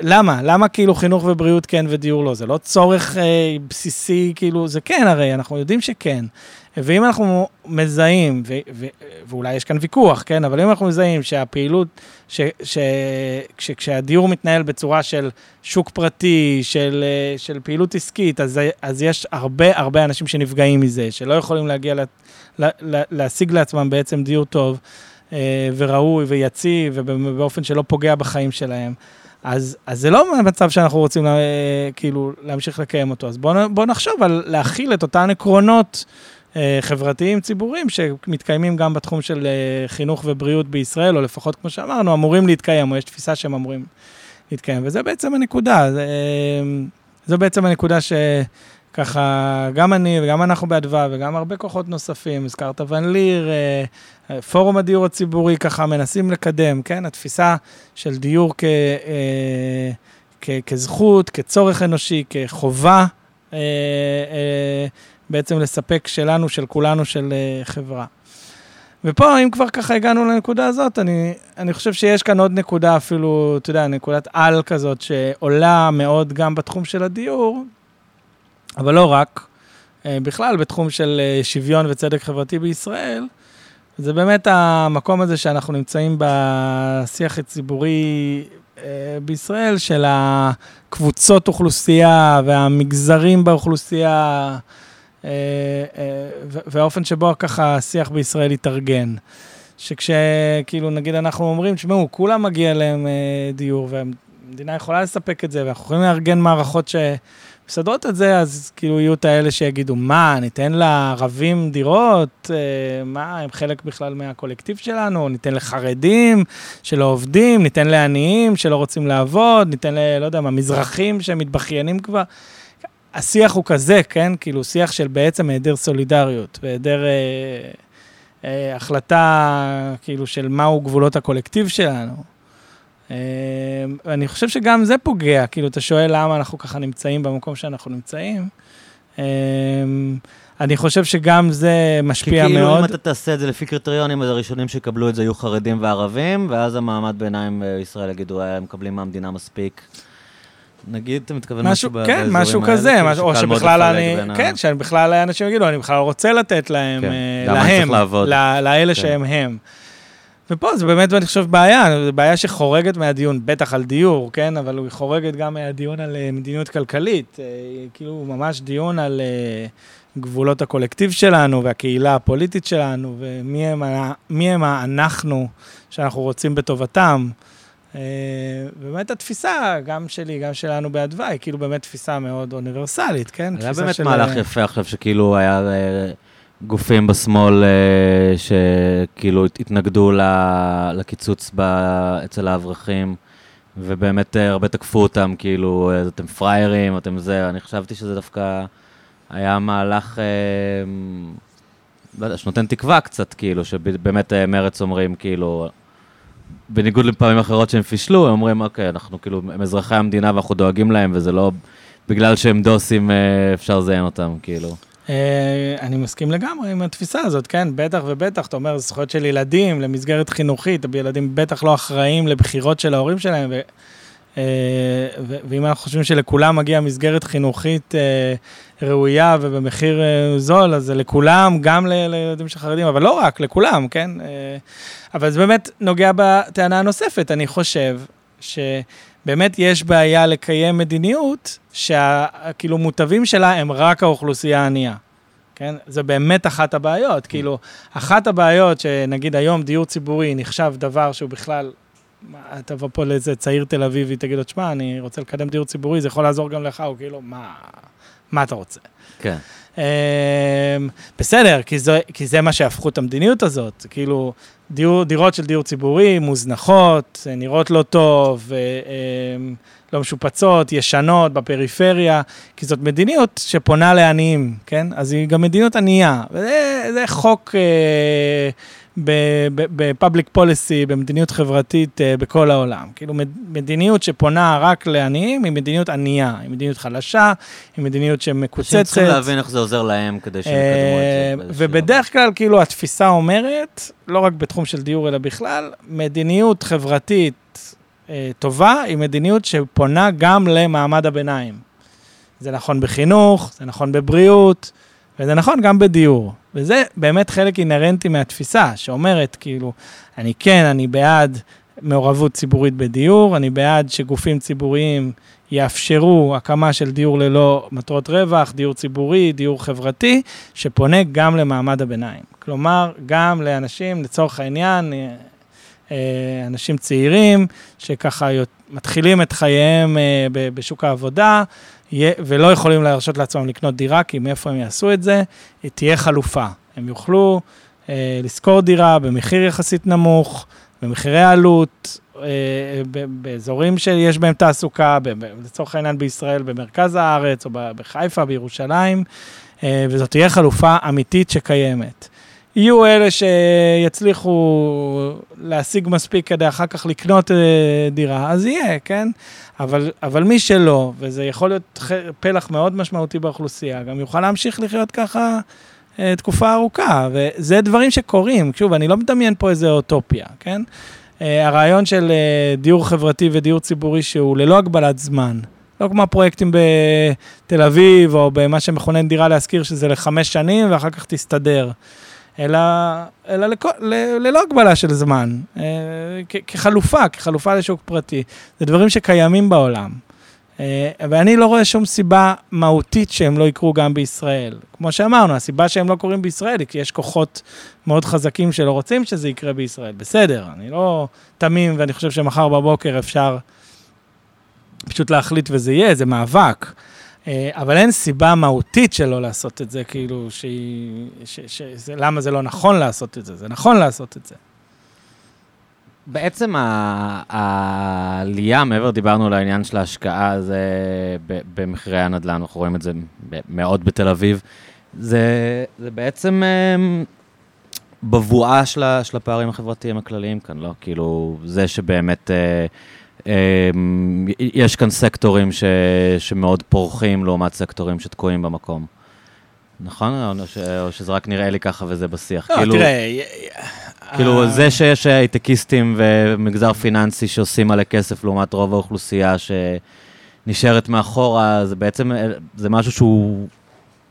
למה? למה כאילו חינוך ובריאות כן ודיור לא? זה לא צורך אה, בסיסי, כאילו, זה כן הרי, אנחנו יודעים שכן. ואם אנחנו מזהים, ו- ו- ואולי יש כאן ויכוח, כן, אבל אם אנחנו מזהים שהפעילות, ש- ש- ש- כשהדיור מתנהל בצורה של שוק פרטי, של, של פעילות עסקית, אז, אז יש הרבה הרבה אנשים שנפגעים מזה, שלא יכולים להגיע, לה, לה, לה, להשיג לעצמם בעצם דיור טוב אה, וראוי ויציב, ובאופן שלא פוגע בחיים שלהם. אז, אז זה לא מצב שאנחנו רוצים לה, אה, כאילו להמשיך לקיים אותו. אז בואו בוא נחשוב על להכיל את אותן עקרונות חברתיים ציבוריים שמתקיימים גם בתחום של אה, חינוך ובריאות בישראל, או לפחות, כמו שאמרנו, אמורים להתקיים, או יש תפיסה שהם אמורים להתקיים. וזה בעצם הנקודה. זה, אה, זו בעצם הנקודה ש... ככה, גם אני וגם אנחנו באדווה וגם הרבה כוחות נוספים, הזכרת ון ליר, אה, פורום הדיור הציבורי, ככה מנסים לקדם, כן? התפיסה של דיור כ, אה, כ, כזכות, כצורך אנושי, כחובה, אה, בעצם לספק שלנו, של כולנו, של חברה. ופה, אם כבר ככה הגענו לנקודה הזאת, אני, אני חושב שיש כאן עוד נקודה אפילו, אתה יודע, נקודת על כזאת, שעולה מאוד גם בתחום של הדיור, אבל לא רק, אה, בכלל בתחום של אה, שוויון וצדק חברתי בישראל, זה באמת המקום הזה שאנחנו נמצאים בשיח הציבורי אה, בישראל, של הקבוצות אוכלוסייה והמגזרים באוכלוסייה, והאופן שבו ככה השיח בישראל התארגן. שכשכאילו נגיד אנחנו אומרים, תשמעו, כולם מגיע להם דיור והמדינה יכולה לספק את זה, ואנחנו יכולים לארגן מערכות ש... מסדרות את זה, אז כאילו יהיו את האלה שיגידו, מה, ניתן לערבים דירות? אה, מה, הם חלק בכלל מהקולקטיב שלנו? ניתן לחרדים שלא עובדים? ניתן לעניים שלא רוצים לעבוד? ניתן ל... לא יודע מה, מזרחים שמתבכיינים כבר? השיח הוא כזה, כן? כאילו, שיח של בעצם היעדר סולידריות והיעדר אה, אה, החלטה, כאילו, של מהו גבולות הקולקטיב שלנו. אה, אני חושב שגם זה פוגע, כאילו, אתה שואל למה אנחנו ככה נמצאים במקום שאנחנו נמצאים. אה, אני חושב שגם זה משפיע מאוד. כי כאילו אם אתה תעשה את זה לפי קריטריונים, אז הראשונים שיקבלו את זה יהיו חרדים וערבים, ואז המעמד ביניים בישראל יגידו, הם מקבלים מהמדינה מספיק. נגיד, אתה מתכוון משהו באזורים האלה? כן, משהו כזה, כאילו, או שבכלל אני, כן, שבכלל אנשים יגידו, אני בכלל רוצה לתת להם, כן, אה, להם, לאלה כן. שהם הם. ופה זה באמת, אני חושב, בעיה, זו בעיה שחורגת מהדיון, בטח על דיור, כן? אבל היא חורגת גם מהדיון על אה, מדיניות כלכלית. אה, כאילו, ממש דיון על גבולות הקולקטיב שלנו והקהילה הפוליטית שלנו, ומי הם, הם האנחנו שאנחנו רוצים בטובתם. אה, באמת התפיסה, גם שלי, גם שלנו באדווי, כאילו באמת תפיסה מאוד אוניברסלית, כן? היה באמת של... מהלך אה, יפה עכשיו, שכאילו היה אה, גופים בשמאל שכאילו התנגדו לקיצוץ ב... אצל האברכים, ובאמת הרבה תקפו אותם, כאילו, אתם פראיירים, אתם זה, אני חשבתי שזה דווקא היה מהלך... לא יודע, שנותן תקווה קצת, כאילו, שבאמת מרץ אומרים, כאילו, בניגוד לפעמים אחרות שהם פישלו, הם אומרים, אוקיי, אנחנו כאילו, הם אזרחי המדינה ואנחנו דואגים להם, וזה לא בגלל שהם דוסים אה, אפשר לזיין אותם, כאילו. אה, אני מסכים לגמרי עם התפיסה הזאת, כן, בטח ובטח, אתה אומר, זכויות של ילדים למסגרת חינוכית, ילדים בטח לא אחראים לבחירות של ההורים שלהם. אה, ואם אנחנו חושבים שלכולם מגיעה מסגרת חינוכית ראויה ובמחיר זול, אז זה לכולם, גם לילדים של חרדים, אבל לא רק, לכולם, כן? אבל זה באמת נוגע בטענה הנוספת, אני חושב שבאמת יש בעיה לקיים מדיניות שהכאילו מוטבים שלה הם רק האוכלוסייה הענייה. כן? זה באמת אחת הבעיות. כאילו, אחת הבעיות שנגיד היום דיור ציבורי נחשב דבר שהוא בכלל, תבוא פה לאיזה צעיר תל אביבי, תגיד לו, תשמע, אני רוצה לקדם דיור ציבורי, זה יכול לעזור גם לך, הוא כאילו, מה, מה אתה רוצה? כן. Um, בסדר, כי זה, כי זה מה שהפכו את המדיניות הזאת. כאילו, דיור, דירות של דיור ציבורי מוזנחות, נראות לא טוב, um, לא משופצות, ישנות, בפריפריה, כי זאת מדיניות שפונה לעניים, כן? אז היא גם מדיניות ענייה. וזה חוק... Uh, בפאבליק פוליסי, במדיניות חברתית uh, בכל העולם. כאילו מדיניות שפונה רק לעניים היא מדיניות ענייה, היא מדיניות חלשה, היא מדיניות שמקוצצת. אנשים צריכים להבין איך זה עוזר להם כדי שהם יקדמו את זה. אה, ובדרך כלל, כאילו, התפיסה אומרת, לא רק בתחום של דיור אלא בכלל, מדיניות חברתית uh, טובה היא מדיניות שפונה גם למעמד הביניים. זה נכון בחינוך, זה נכון בבריאות, וזה נכון גם בדיור. וזה באמת חלק אינהרנטי מהתפיסה, שאומרת, כאילו, אני כן, אני בעד מעורבות ציבורית בדיור, אני בעד שגופים ציבוריים יאפשרו הקמה של דיור ללא מטרות רווח, דיור ציבורי, דיור חברתי, שפונה גם למעמד הביניים. כלומר, גם לאנשים, לצורך העניין, אה, אה, אנשים צעירים, שככה מתחילים את חייהם אה, בשוק העבודה, ולא יכולים להרשות לעצמם לקנות דירה, כי מאיפה הם יעשו את זה, תהיה חלופה. הם יוכלו אה, לשכור דירה במחיר יחסית נמוך, במחירי עלות, אה, באזורים שיש בהם תעסוקה, לצורך העניין בישראל, במרכז הארץ, או בחיפה, בירושלים, אה, וזאת תהיה חלופה אמיתית שקיימת. יהיו אלה שיצליחו להשיג מספיק כדי אחר כך לקנות אה, דירה, אז יהיה, כן? אבל, אבל מי שלא, וזה יכול להיות פלח מאוד משמעותי באוכלוסייה, גם יוכל להמשיך לחיות ככה אה, תקופה ארוכה, וזה דברים שקורים. שוב, אני לא מדמיין פה איזה אוטופיה, כן? אה, הרעיון של דיור חברתי ודיור ציבורי שהוא ללא הגבלת זמן, לא כמו הפרויקטים בתל אביב, או במה שמכונן דירה להשכיר, שזה לחמש שנים, ואחר כך תסתדר. אלא, אלא לכ, ל, ללא הגבלה של זמן, אה, כ, כחלופה, כחלופה לשוק פרטי. זה דברים שקיימים בעולם. אה, ואני לא רואה שום סיבה מהותית שהם לא יקרו גם בישראל. כמו שאמרנו, הסיבה שהם לא קורים בישראל היא כי יש כוחות מאוד חזקים שלא רוצים שזה יקרה בישראל. בסדר, אני לא תמים ואני חושב שמחר בבוקר אפשר פשוט להחליט וזה יהיה, זה מאבק. אה, אבל אין סיבה מהותית שלא לעשות את זה, כאילו, שהיא... ש, ש, ש, למה זה לא נכון לעשות את זה? זה נכון לעשות את זה. בעצם העלייה, מעבר דיברנו על העניין של ההשקעה, זה במחירי הנדל"ן, אנחנו רואים את זה מאוד בתל אביב, זה, זה בעצם אמ, בבואה של, של הפערים החברתיים הכלליים כאן, לא? כאילו, זה שבאמת... אה, אמ, יש כאן סקטורים ש, שמאוד פורחים לעומת סקטורים שתקועים במקום. נכון? או, ש, או שזה רק נראה לי ככה וזה בשיח. לא, כאילו, תראה... כאילו, uh... זה שיש הייטקיסטים ומגזר פיננסי שעושים מלא כסף לעומת רוב האוכלוסייה שנשארת מאחורה, זה בעצם, זה משהו שהוא...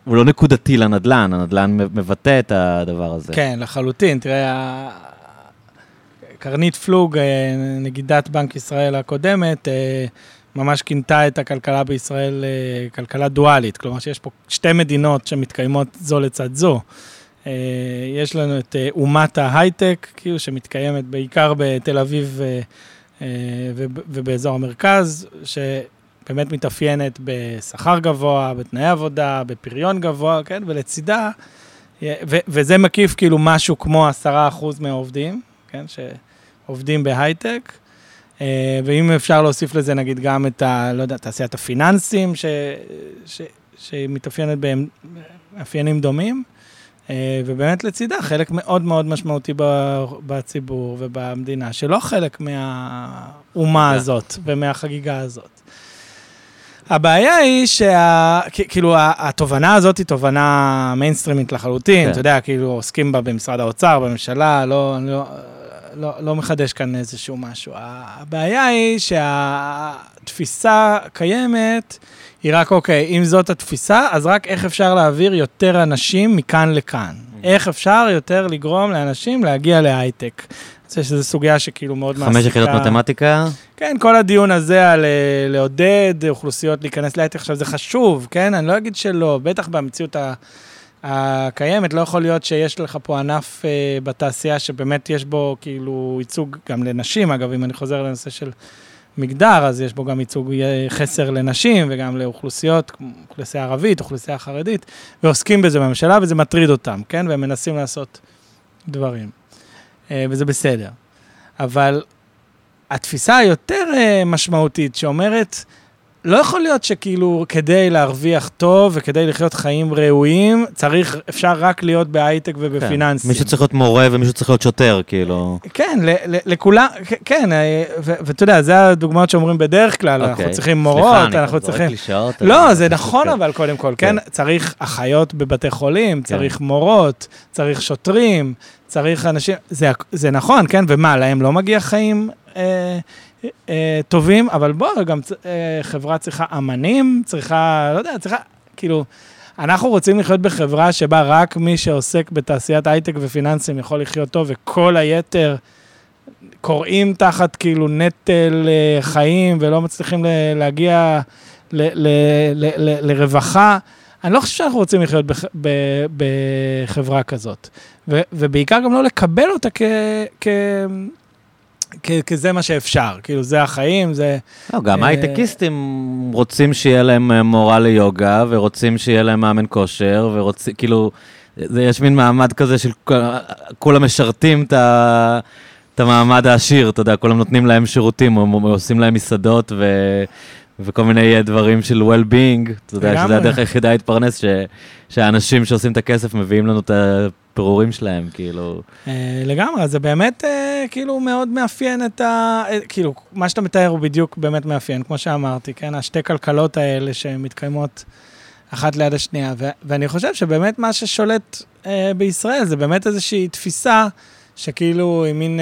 הוא לא נקודתי לנדל"ן, הנדל"ן מבטא את הדבר הזה. כן, לחלוטין. תראה, קרנית פלוג, אה, נגידת בנק ישראל הקודמת, אה, ממש כינתה את הכלכלה בישראל אה, כלכלה דואלית. כלומר, שיש פה שתי מדינות שמתקיימות זו לצד זו. יש לנו את אומת ההייטק, כאילו, שמתקיימת בעיקר בתל אביב ובאזור המרכז, שבאמת מתאפיינת בשכר גבוה, בתנאי עבודה, בפריון גבוה, כן? ולצידה, וזה מקיף כאילו משהו כמו עשרה אחוז מהעובדים, כן? שעובדים בהייטק. אה, ואם אפשר להוסיף לזה נגיד גם את ה... לא יודע, תעשיית הפיננסים, ש, ש, שמתאפיינת במאפיינים דומים, אה, ובאמת לצידה חלק מאוד מאוד משמעותי בציבור ובמדינה, שלא חלק מהאומה הזאת ומהחגיגה הזאת. הבעיה היא שה... כאילו, התובנה הזאת היא תובנה מיינסטרימית לחלוטין, כן. אתה יודע, כאילו, עוסקים בה במשרד האוצר, בממשלה, לא, לא, לא, לא מחדש כאן איזשהו משהו. הבעיה היא שהתפיסה קיימת, היא רק, אוקיי, אם זאת התפיסה, אז רק איך אפשר להעביר יותר אנשים מכאן לכאן. Mm. איך אפשר יותר לגרום לאנשים להגיע להייטק. חושב שזו סוגיה שכאילו מאוד מעסיקה. חמש יחידות מתמטיקה? כן, כל הדיון הזה על אה, לעודד אוכלוסיות להיכנס להייטק, עכשיו זה חשוב, כן? אני לא אגיד שלא, בטח במציאות ה... הקיימת, לא יכול להיות שיש לך פה ענף uh, בתעשייה שבאמת יש בו כאילו ייצוג גם לנשים, אגב, אם אני חוזר לנושא של מגדר, אז יש בו גם ייצוג אה, חסר לנשים וגם לאוכלוסיות, אוכלוסייה ערבית, אוכלוסייה חרדית, ועוסקים בזה בממשלה וזה מטריד אותם, כן? והם מנסים לעשות דברים, uh, וזה בסדר. אבל התפיסה היותר uh, משמעותית שאומרת, לא יכול להיות שכאילו כדי להרוויח טוב וכדי לחיות חיים ראויים, צריך, אפשר רק להיות בהייטק ובפיננסים. כן, מישהו צריך להיות מורה ומישהו צריך להיות שוטר, כאילו. כן, לכולם, כן, אה, ואתה יודע, זה הדוגמאות שאומרים בדרך כלל, אנחנו אוקיי. צריכים מורות, סליחה, אנחנו צריכים... קלישאות. לא, זה נכון אבל קודם כל, כן? כן? צריך אחיות בבתי חולים, כן. צריך מורות, צריך שוטרים, צריך אנשים, זה נכון, כן? ומה, להם לא מגיע חיים? אה, אה, טובים, אבל בוא, גם אה, חברה צריכה אמנים, צריכה, לא יודע, צריכה, כאילו, אנחנו רוצים לחיות בחברה שבה רק מי שעוסק בתעשיית הייטק ופיננסים יכול לחיות טוב, וכל היתר קוראים תחת כאילו נטל אה, חיים ולא מצליחים ל- להגיע ל- ל- ל- ל- לרווחה. אני לא חושב שאנחנו רוצים לחיות בח- ב- בחברה כזאת. ו- ובעיקר גם לא לקבל אותה כ- כ- כי זה מה שאפשר, כאילו, זה החיים, זה... לא, גם אה, הייטקיסטים רוצים שיהיה להם אה, מורה ליוגה, ורוצים שיהיה להם מאמן כושר, ורוצים, כאילו, זה, יש מין מעמד כזה של כולם משרתים את ה... את המעמד העשיר, אתה יודע, כולם נותנים להם שירותים, או עושים להם מסעדות ו... וכל מיני דברים של well-being, אתה יודע, שזה הדרך היחידה להתפרנס, ש... שהאנשים שעושים את הכסף מביאים לנו את הפירורים שלהם, כאילו. אה, לגמרי, זה באמת אה, כאילו מאוד מאפיין את ה... אה, כאילו, מה שאתה מתאר הוא בדיוק באמת מאפיין, כמו שאמרתי, כן? השתי כלכלות האלה שמתקיימות אחת ליד השנייה, ו- ואני חושב שבאמת מה ששולט בישראל זה באמת איזושהי תפיסה שכאילו היא מין,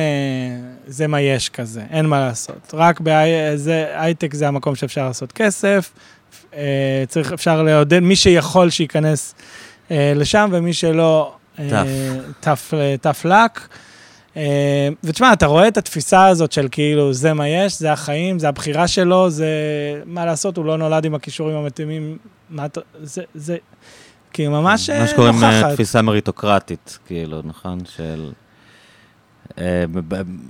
זה מה יש כזה, אין מה לעשות. רק בהייטק זה המקום שאפשר לעשות כסף, צריך, אפשר לעודד, מי שיכול שייכנס לשם, ומי שלא, tough luck. אה, ותשמע, אתה רואה את התפיסה הזאת של כאילו, זה מה יש, זה החיים, זה הבחירה שלו, זה מה לעשות, הוא לא נולד עם הכישורים המתאימים, מה אתה, זה, זה, כאילו ממש נוכחת. מה שקוראים אה, תפיסה מריטוקרטית, כאילו, נכון? של... אה,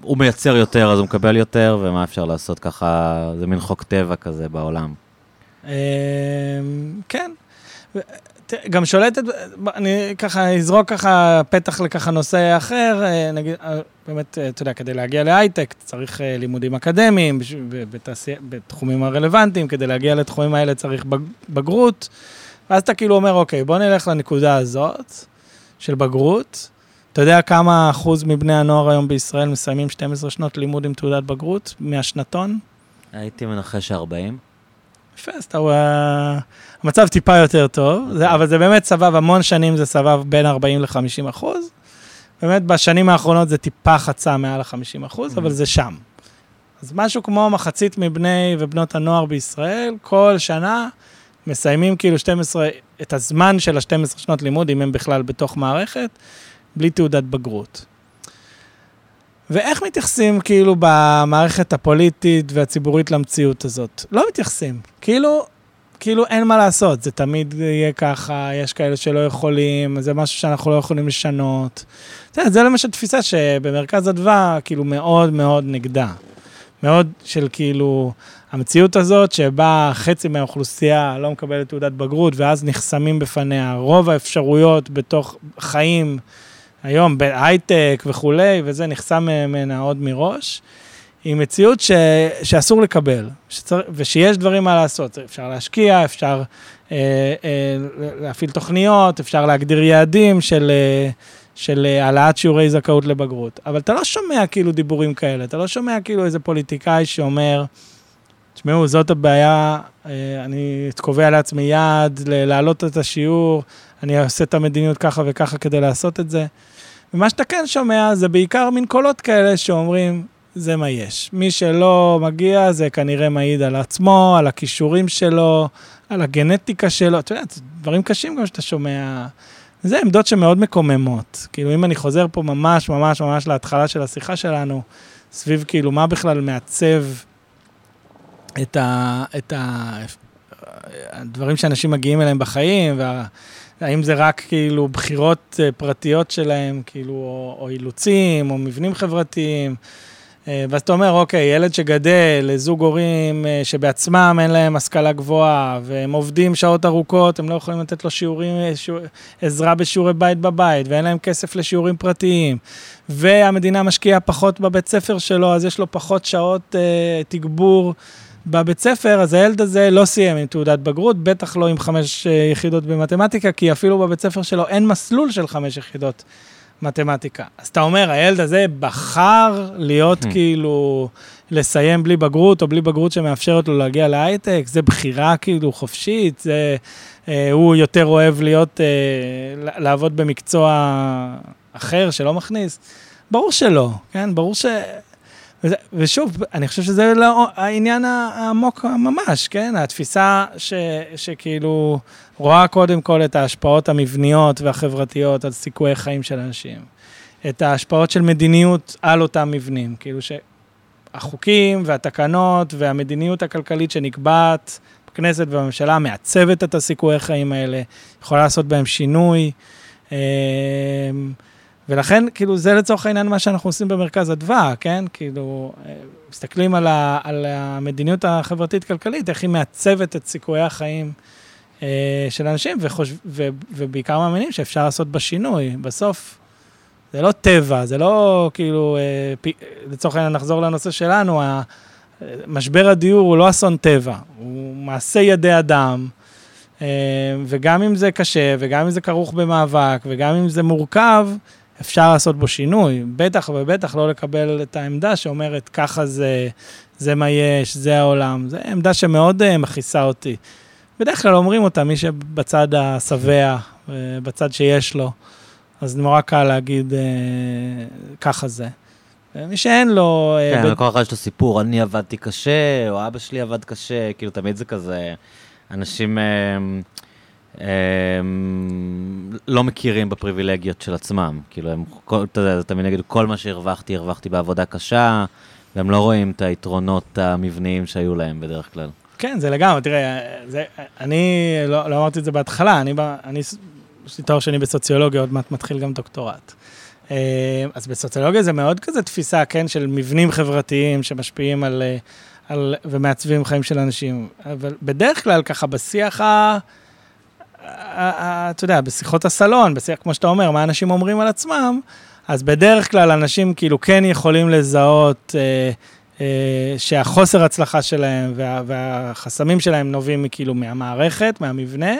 הוא מייצר יותר, אז הוא מקבל יותר, ומה אפשר לעשות ככה, זה מין חוק טבע כזה בעולם. כן. גם שולטת, אני ככה אזרוק ככה פתח לככה נושא אחר, אה, נגיד, אה, באמת, אה, אתה יודע, כדי להגיע להייטק צריך לימודים אקדמיים בתעשייה, בתחומים הרלוונטיים, כדי להגיע לתחומים האלה צריך בגרות, ואז אתה כאילו אומר, אוקיי, בוא נלך לנקודה הזאת של בגרות. אתה יודע כמה אחוז מבני הנוער היום בישראל מסיימים 12 שנות לימוד עם תעודת בגרות מהשנתון? הייתי מנחש 40. יפה, אז אתה רואה, המצב טיפה יותר טוב, זה, אבל זה באמת סבב, המון שנים זה סבב בין 40 ל-50 אחוז. באמת בשנים האחרונות זה טיפה חצה מעל ה-50 אחוז, אבל זה שם. אז משהו כמו מחצית מבני ובנות הנוער בישראל, כל שנה מסיימים כאילו 12, את הזמן של ה-12 שנות לימוד, אם הם בכלל בתוך מערכת, בלי תעודת בגרות. ואיך מתייחסים כאילו במערכת הפוליטית והציבורית למציאות הזאת? לא מתייחסים. כאילו, כאילו אין מה לעשות, זה תמיד יהיה ככה, יש כאלה שלא יכולים, זה משהו שאנחנו לא יכולים לשנות. זה, זה למשל תפיסה שבמרכז אדווה, כאילו מאוד מאוד נגדה. מאוד של כאילו, המציאות הזאת שבה חצי מהאוכלוסייה לא מקבלת תעודת בגרות, ואז נחסמים בפניה רוב האפשרויות בתוך חיים. היום בהייטק וכולי, וזה נחסם ממנה עוד מראש, היא מציאות ש, שאסור לקבל, שצר, ושיש דברים מה לעשות. אפשר להשקיע, אפשר אה, אה, להפעיל תוכניות, אפשר להגדיר יעדים של, אה, של העלאת שיעורי זכאות לבגרות. אבל אתה לא שומע כאילו דיבורים כאלה, אתה לא שומע כאילו איזה פוליטיקאי שאומר, תשמעו, זאת הבעיה, אה, אני קובע לעצמי יעד, להעלות את השיעור, אני אעשה את המדיניות ככה וככה כדי לעשות את זה. ומה שאתה כן שומע זה בעיקר מין קולות כאלה שאומרים, זה מה יש. מי שלא מגיע זה כנראה מעיד על עצמו, על הכישורים שלו, על הגנטיקה שלו. אתה יודע, דברים קשים גם שאתה שומע. זה עמדות שמאוד מקוממות. כאילו, אם אני חוזר פה ממש ממש ממש להתחלה של השיחה שלנו, סביב כאילו מה בכלל מעצב את, ה, את ה, הדברים שאנשים מגיעים אליהם בחיים, וה... האם זה רק כאילו בחירות אה, פרטיות שלהם, כאילו, או, או אילוצים, או מבנים חברתיים. אה, ואז אתה אומר, אוקיי, ילד שגדל, זוג הורים אה, שבעצמם אין להם השכלה גבוהה, והם עובדים שעות ארוכות, הם לא יכולים לתת לו שיעורים, שיעור, עזרה בשיעורי בית בבית, ואין להם כסף לשיעורים פרטיים, והמדינה משקיעה פחות בבית ספר שלו, אז יש לו פחות שעות אה, תגבור בבית ספר, אז הילד הזה לא סיים עם תעודת בגרות, בטח לא עם חמש אה, יחידות במתמטיקה, כי אפילו בבית ספר שלו אין מסלול של חמש יחידות מתמטיקה. אז אתה אומר, הילד הזה בחר להיות hmm. כאילו, לסיים בלי בגרות, או בלי בגרות שמאפשרת לו להגיע להייטק, זה בחירה כאילו חופשית, זה, אה, הוא יותר אוהב להיות, אה, לעבוד במקצוע אחר שלא מכניס. ברור שלא, כן? ברור ש... וזה, ושוב, אני חושב שזה לא העניין העמוק ממש, כן? התפיסה ש, שכאילו רואה קודם כל את ההשפעות המבניות והחברתיות על סיכויי חיים של אנשים. את ההשפעות של מדיניות על אותם מבנים. כאילו שהחוקים והתקנות והמדיניות הכלכלית שנקבעת בכנסת ובממשלה מעצבת את הסיכויי חיים האלה, יכולה לעשות בהם שינוי. ולכן, כאילו, זה לצורך העניין מה שאנחנו עושים במרכז אדווה, כן? כאילו, אה, מסתכלים על, ה, על המדיניות החברתית-כלכלית, איך היא מעצבת את סיכויי החיים אה, של אנשים, וחושב, ו, ובעיקר מאמינים שאפשר לעשות בה שינוי. בסוף, זה לא טבע, זה לא כאילו, אה, פ, לצורך העניין, נחזור לנושא שלנו, משבר הדיור הוא לא אסון טבע, הוא מעשה ידי אדם. אה, וגם אם זה קשה, וגם אם זה כרוך במאבק, וגם אם זה מורכב, אפשר לעשות בו שינוי. בטח ובטח לא לקבל את העמדה שאומרת, ככה זה, זה מה יש, זה העולם. זו עמדה שמאוד uh, מכעיסה אותי. בדרך כלל אומרים אותה מי שבצד השבע, uh, בצד שיש לו, אז נורא קל להגיד, uh, ככה זה. מי שאין לו... כן, לכל אחד יש לו סיפור, אני עבדתי קשה, או אבא שלי עבד קשה, כאילו תמיד זה כזה, אנשים... הם לא מכירים בפריבילגיות של עצמם. כאילו, הם, כל, אתה יודע, תמיד יגידו, כל מה שהרווחתי, הרווחתי בעבודה קשה, והם לא רואים את היתרונות המבניים שהיו להם בדרך כלל. כן, זה לגמרי, תראה, זה, אני לא, לא אמרתי את זה בהתחלה, אני, אני יש לי תואר שני בסוציולוגיה, עוד מעט מתחיל גם דוקטורט. אה, אז בסוציולוגיה זה מאוד כזה תפיסה, כן, של מבנים חברתיים שמשפיעים על, על, ומעצבים חיים של אנשים. אבל בדרך כלל, ככה, בשיח ה... אתה יודע, בשיחות הסלון, בשיח, כמו שאתה אומר, מה אנשים אומרים על עצמם, אז בדרך כלל אנשים כאילו כן יכולים לזהות אה, אה, שהחוסר הצלחה שלהם וה, והחסמים שלהם נובעים כאילו מהמערכת, מהמבנה,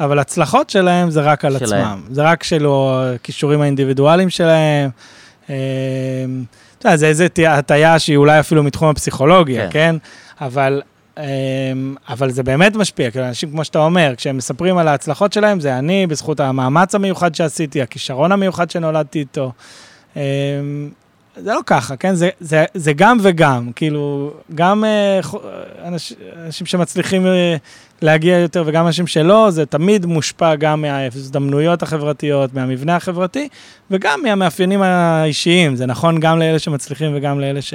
אבל הצלחות שלהם זה רק על שלהם. עצמם. זה רק שלו, הכישורים האינדיבידואליים שלהם. אה, אתה יודע, זה איזו הטיה שהיא אולי אפילו מתחום הפסיכולוגיה, כן? כן? אבל אבל זה באמת משפיע, כאילו אנשים, כמו שאתה אומר, כשהם מספרים על ההצלחות שלהם, זה אני, בזכות המאמץ המיוחד שעשיתי, הכישרון המיוחד שנולדתי איתו. אמ, זה לא ככה, כן? זה, זה, זה גם וגם, כאילו, גם אה, אנש, אנשים שמצליחים אה, להגיע יותר וגם אנשים שלא, זה תמיד מושפע גם מההזדמנויות החברתיות, מהמבנה החברתי, וגם מהמאפיינים האישיים. זה נכון גם לאלה שמצליחים וגם לאלה ש...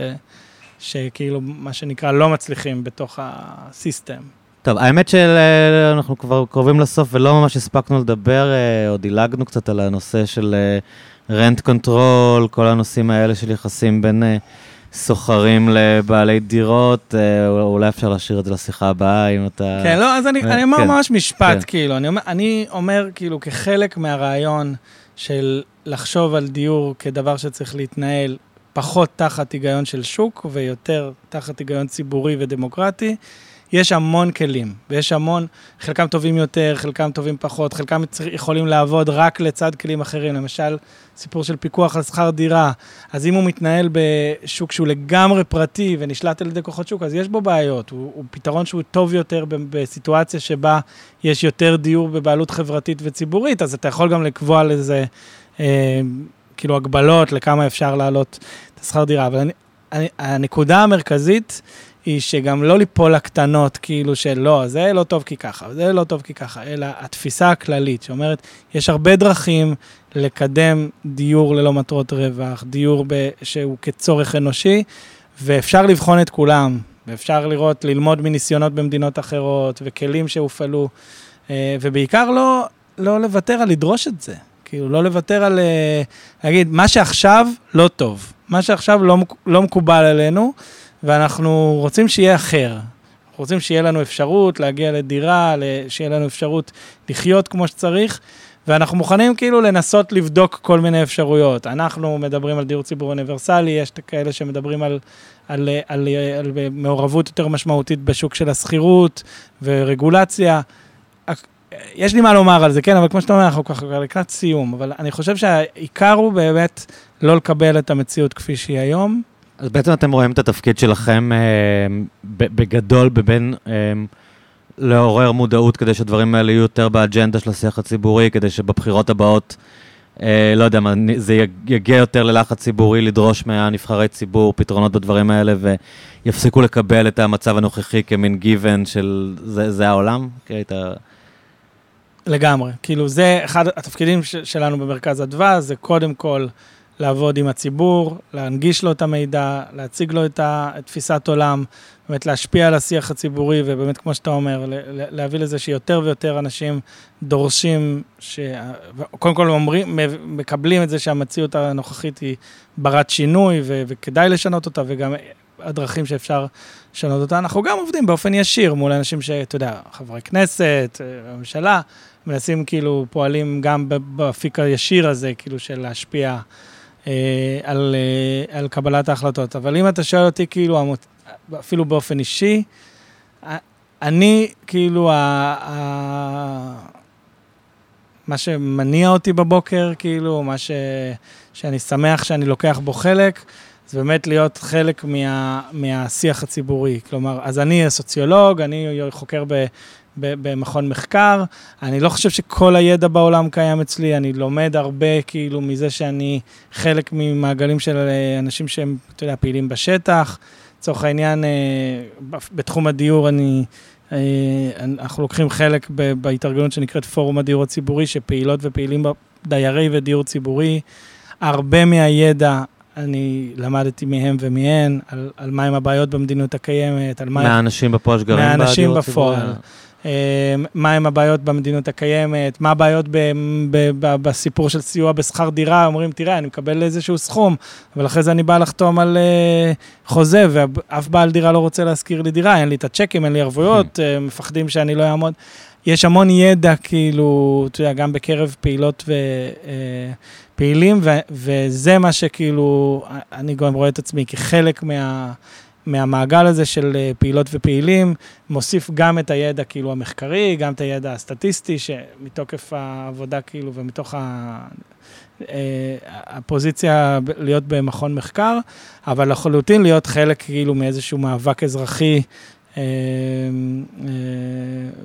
שכאילו, מה שנקרא, לא מצליחים בתוך ה system. טוב, האמת שאנחנו כבר קרובים לסוף ולא ממש הספקנו לדבר, אה, או דילגנו קצת על הנושא של rent אה, control, כל הנושאים האלה של יחסים בין אה, שוכרים לבעלי דירות, אולי אפשר להשאיר את זה לשיחה הבאה, אם אתה... כן, לא, אז אני, אני אומר כן, ממש משפט, כן. כאילו, אני אומר, אני אומר, כאילו, כחלק מהרעיון של לחשוב על דיור כדבר שצריך להתנהל פחות תחת היגיון של שוק ויותר תחת היגיון ציבורי ודמוקרטי. יש המון כלים, ויש המון, חלקם טובים יותר, חלקם טובים פחות, חלקם יכולים לעבוד רק לצד כלים אחרים, למשל, סיפור של פיקוח על שכר דירה. אז אם הוא מתנהל בשוק שהוא לגמרי פרטי ונשלט על ידי כוחות שוק, אז יש בו בעיות. הוא, הוא פתרון שהוא טוב יותר בסיטואציה שבה יש יותר דיור בבעלות חברתית וציבורית, אז אתה יכול גם לקבוע לזה... אה, כאילו הגבלות לכמה אפשר להעלות את השכר דירה, אבל אני, אני, הנקודה המרכזית היא שגם לא ליפול לקטנות, כאילו של לא, זה לא טוב כי ככה, זה לא טוב כי ככה, אלא התפיסה הכללית שאומרת, יש הרבה דרכים לקדם דיור ללא מטרות רווח, דיור ב, שהוא כצורך אנושי, ואפשר לבחון את כולם, ואפשר לראות, ללמוד מניסיונות במדינות אחרות, וכלים שהופעלו, אה, ובעיקר לא, לא לוותר על לדרוש את זה. כאילו, לא לוותר על... אה, להגיד, מה שעכשיו לא טוב, מה שעכשיו לא, לא מקובל עלינו, ואנחנו רוצים שיהיה אחר. אנחנו רוצים שיהיה לנו אפשרות להגיע לדירה, שיהיה לנו אפשרות לחיות כמו שצריך, ואנחנו מוכנים כאילו לנסות לבדוק כל מיני אפשרויות. אנחנו מדברים על דיור ציבור אוניברסלי, יש כאלה שמדברים על, על, על, על, על מעורבות יותר משמעותית בשוק של השכירות ורגולציה. יש לי מה לומר על זה, כן, אבל כמו שאתה אומר, אנחנו ככה לקראת סיום, אבל אני חושב שהעיקר הוא באמת לא לקבל את המציאות כפי שהיא היום. אז בעצם אתם רואים את התפקיד שלכם אה, בגדול בבין אה, לעורר מודעות כדי שהדברים האלה יהיו יותר באג'נדה של השיח הציבורי, כדי שבבחירות הבאות, אה, לא יודע מה, זה יגיע יותר ללחץ ציבורי לדרוש מהנבחרי ציבור פתרונות בדברים האלה ויפסיקו לקבל את המצב הנוכחי כמין גיוון של זה, זה העולם? כי היית... לגמרי. כאילו, זה אחד התפקידים שלנו במרכז אדווה, זה קודם כל לעבוד עם הציבור, להנגיש לו את המידע, להציג לו את תפיסת עולם, באמת להשפיע על השיח הציבורי, ובאמת, כמו שאתה אומר, להביא לזה שיותר ויותר אנשים דורשים, ש... קודם כל אומרים, מקבלים את זה שהמציאות הנוכחית היא ברת שינוי, ו... וכדאי לשנות אותה, וגם הדרכים שאפשר לשנות אותה. אנחנו גם עובדים באופן ישיר מול אנשים שאתה יודע, חברי כנסת, הממשלה, מנסים כאילו, פועלים גם באפיק הישיר הזה, כאילו, של להשפיע אה, על, אה, על קבלת ההחלטות. אבל אם אתה שואל אותי, כאילו, אפילו באופן אישי, אני, כאילו, ה, ה, מה שמניע אותי בבוקר, כאילו, מה ש, שאני שמח שאני לוקח בו חלק, זה באמת להיות חלק מה, מהשיח הציבורי. כלומר, אז אני סוציולוג, אני חוקר ב, במכון מחקר. אני לא חושב שכל הידע בעולם קיים אצלי, אני לומד הרבה כאילו מזה שאני חלק ממעגלים של אנשים שהם, אתה יודע, פעילים בשטח. לצורך העניין, אה, בתחום הדיור אני, אה, אנחנו לוקחים חלק בהתארגנות שנקראת פורום הדיור הציבורי, שפעילות ופעילים דיירי ודיור ציבורי. הרבה מהידע אני למדתי מהם ומהן, על, על מהם הבעיות במדיניות הקיימת, על מה... מהאנשים בפועל שגרים בדיור הציבורי. מהאנשים בפועל. מהם הבעיות במדיניות הקיימת, מה הבעיות ב, ב, ב, בסיפור של סיוע בשכר דירה, אומרים, תראה, אני מקבל איזשהו סכום, אבל אחרי זה אני בא לחתום על uh, חוזה, ואף בעל דירה לא רוצה להשכיר לי דירה, אין לי את הצ'קים, אין לי ערבויות, uh, מפחדים שאני לא אעמוד. יש המון ידע, כאילו, אתה יודע, גם בקרב פעילות ופעילים, ו, וזה מה שכאילו, אני גם רואה את עצמי כחלק מה... מהמעגל הזה של אה, פעילות ופעילים, מוסיף גם את הידע כאילו המחקרי, גם את הידע הסטטיסטי, שמתוקף העבודה כאילו ומתוך ה... אה, הפוזיציה להיות במכון מחקר, אבל לחלוטין להיות חלק כאילו מאיזשהו מאבק אזרחי אה,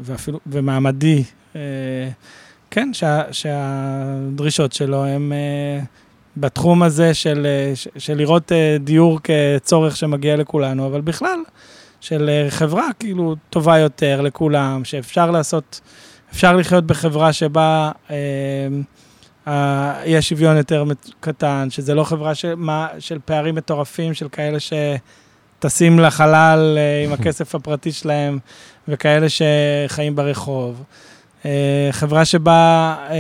ואפילו, ומעמדי, כן, שה, שהדרישות שלו הן... בתחום הזה של, אה, של לראות אה, דיור כצורך שמגיע לכולנו, אבל בכלל, של אה, חברה כאילו טובה יותר לכולם, שאפשר לעשות, אפשר לחיות בחברה שבה אה, יש שוויון יותר קטן, שזה לא חברה של, מה, של פערים מטורפים, של כאלה שטסים לחלל אה, עם הכסף הפרטי שלהם, וכאלה שחיים ברחוב. אה, חברה שבה אה,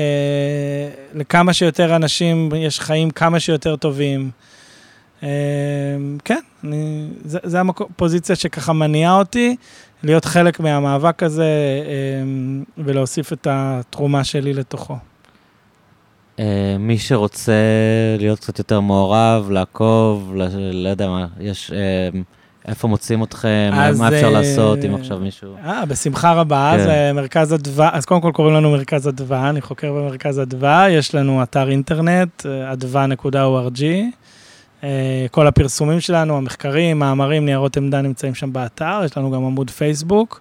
לכמה שיותר אנשים יש חיים כמה שיותר טובים. כן, אני, זה, זה הפוזיציה שככה מניעה אותי, להיות חלק מהמאבק הזה ולהוסיף את התרומה שלי לתוכו. מי שרוצה להיות קצת יותר מעורב, לעקוב, לא, יודע מה, יש... איפה מוצאים אתכם? מה אפשר uh, לעשות אם עכשיו מישהו... אה, בשמחה רבה. כן. אז uh, מרכז אדווה, אז קודם כל קוראים לנו מרכז אדווה, אני חוקר במרכז אדווה, יש לנו אתר אינטרנט, אדווה.org. Uh, כל הפרסומים שלנו, המחקרים, מאמרים, ניירות עמדה נמצאים שם באתר, יש לנו גם עמוד פייסבוק.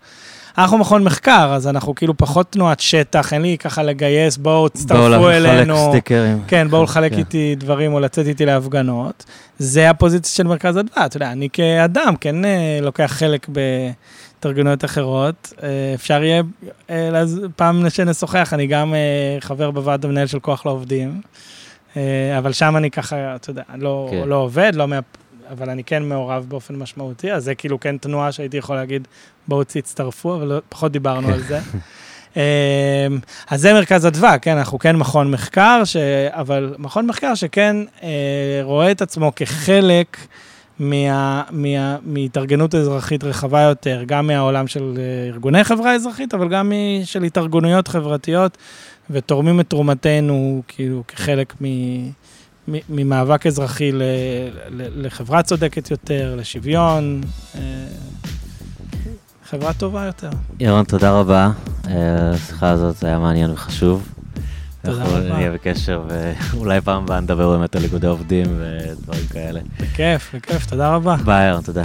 אנחנו מכון מחקר, אז אנחנו כאילו פחות תנועת שטח, אין לי ככה לגייס, בואו תצטרפו אלינו. בואו לחלק סטיקרים. כן, בואו לחלק כן. איתי דברים או לצאת איתי להפגנות. זה הפוזיציה של מרכז אדווה, אתה יודע, אני כאדם כן אה, לוקח חלק בהתארגנויות אחרות. אה, אפשר יהיה, אה, פעם שנשוחח, אני גם חבר בוועד המנהל של כוח לעובדים. אבל שם אני ככה, אתה יודע, לא, כן. לא עובד, לא מה... אבל אני כן מעורב באופן משמעותי, אז זה כאילו כן תנועה שהייתי יכול להגיד, בואו תצטרפו, אבל פחות דיברנו על זה. אמ, אז זה מרכז אדווה, כן, אנחנו כן מכון מחקר, ש... אבל מכון מחקר שכן אה, רואה את עצמו כחלק מה... מה... מהתארגנות אזרחית רחבה יותר, גם מהעולם של אה, ארגוני חברה אזרחית, אבל גם של התארגנויות חברתיות, ותורמים את תרומתנו כאילו כחלק מ... ממאבק אזרחי לחברה צודקת יותר, לשוויון, אה, חברה טובה יותר. ירון, תודה רבה. אה, השיחה הזאת היה מעניין וחשוב. תודה רבה. נהיה בקשר, ואולי פעם הבאה נדבר באמת על איגודי עובדים ודברים כאלה. בכיף, בכיף, תודה רבה. ביי, ירון, תודה.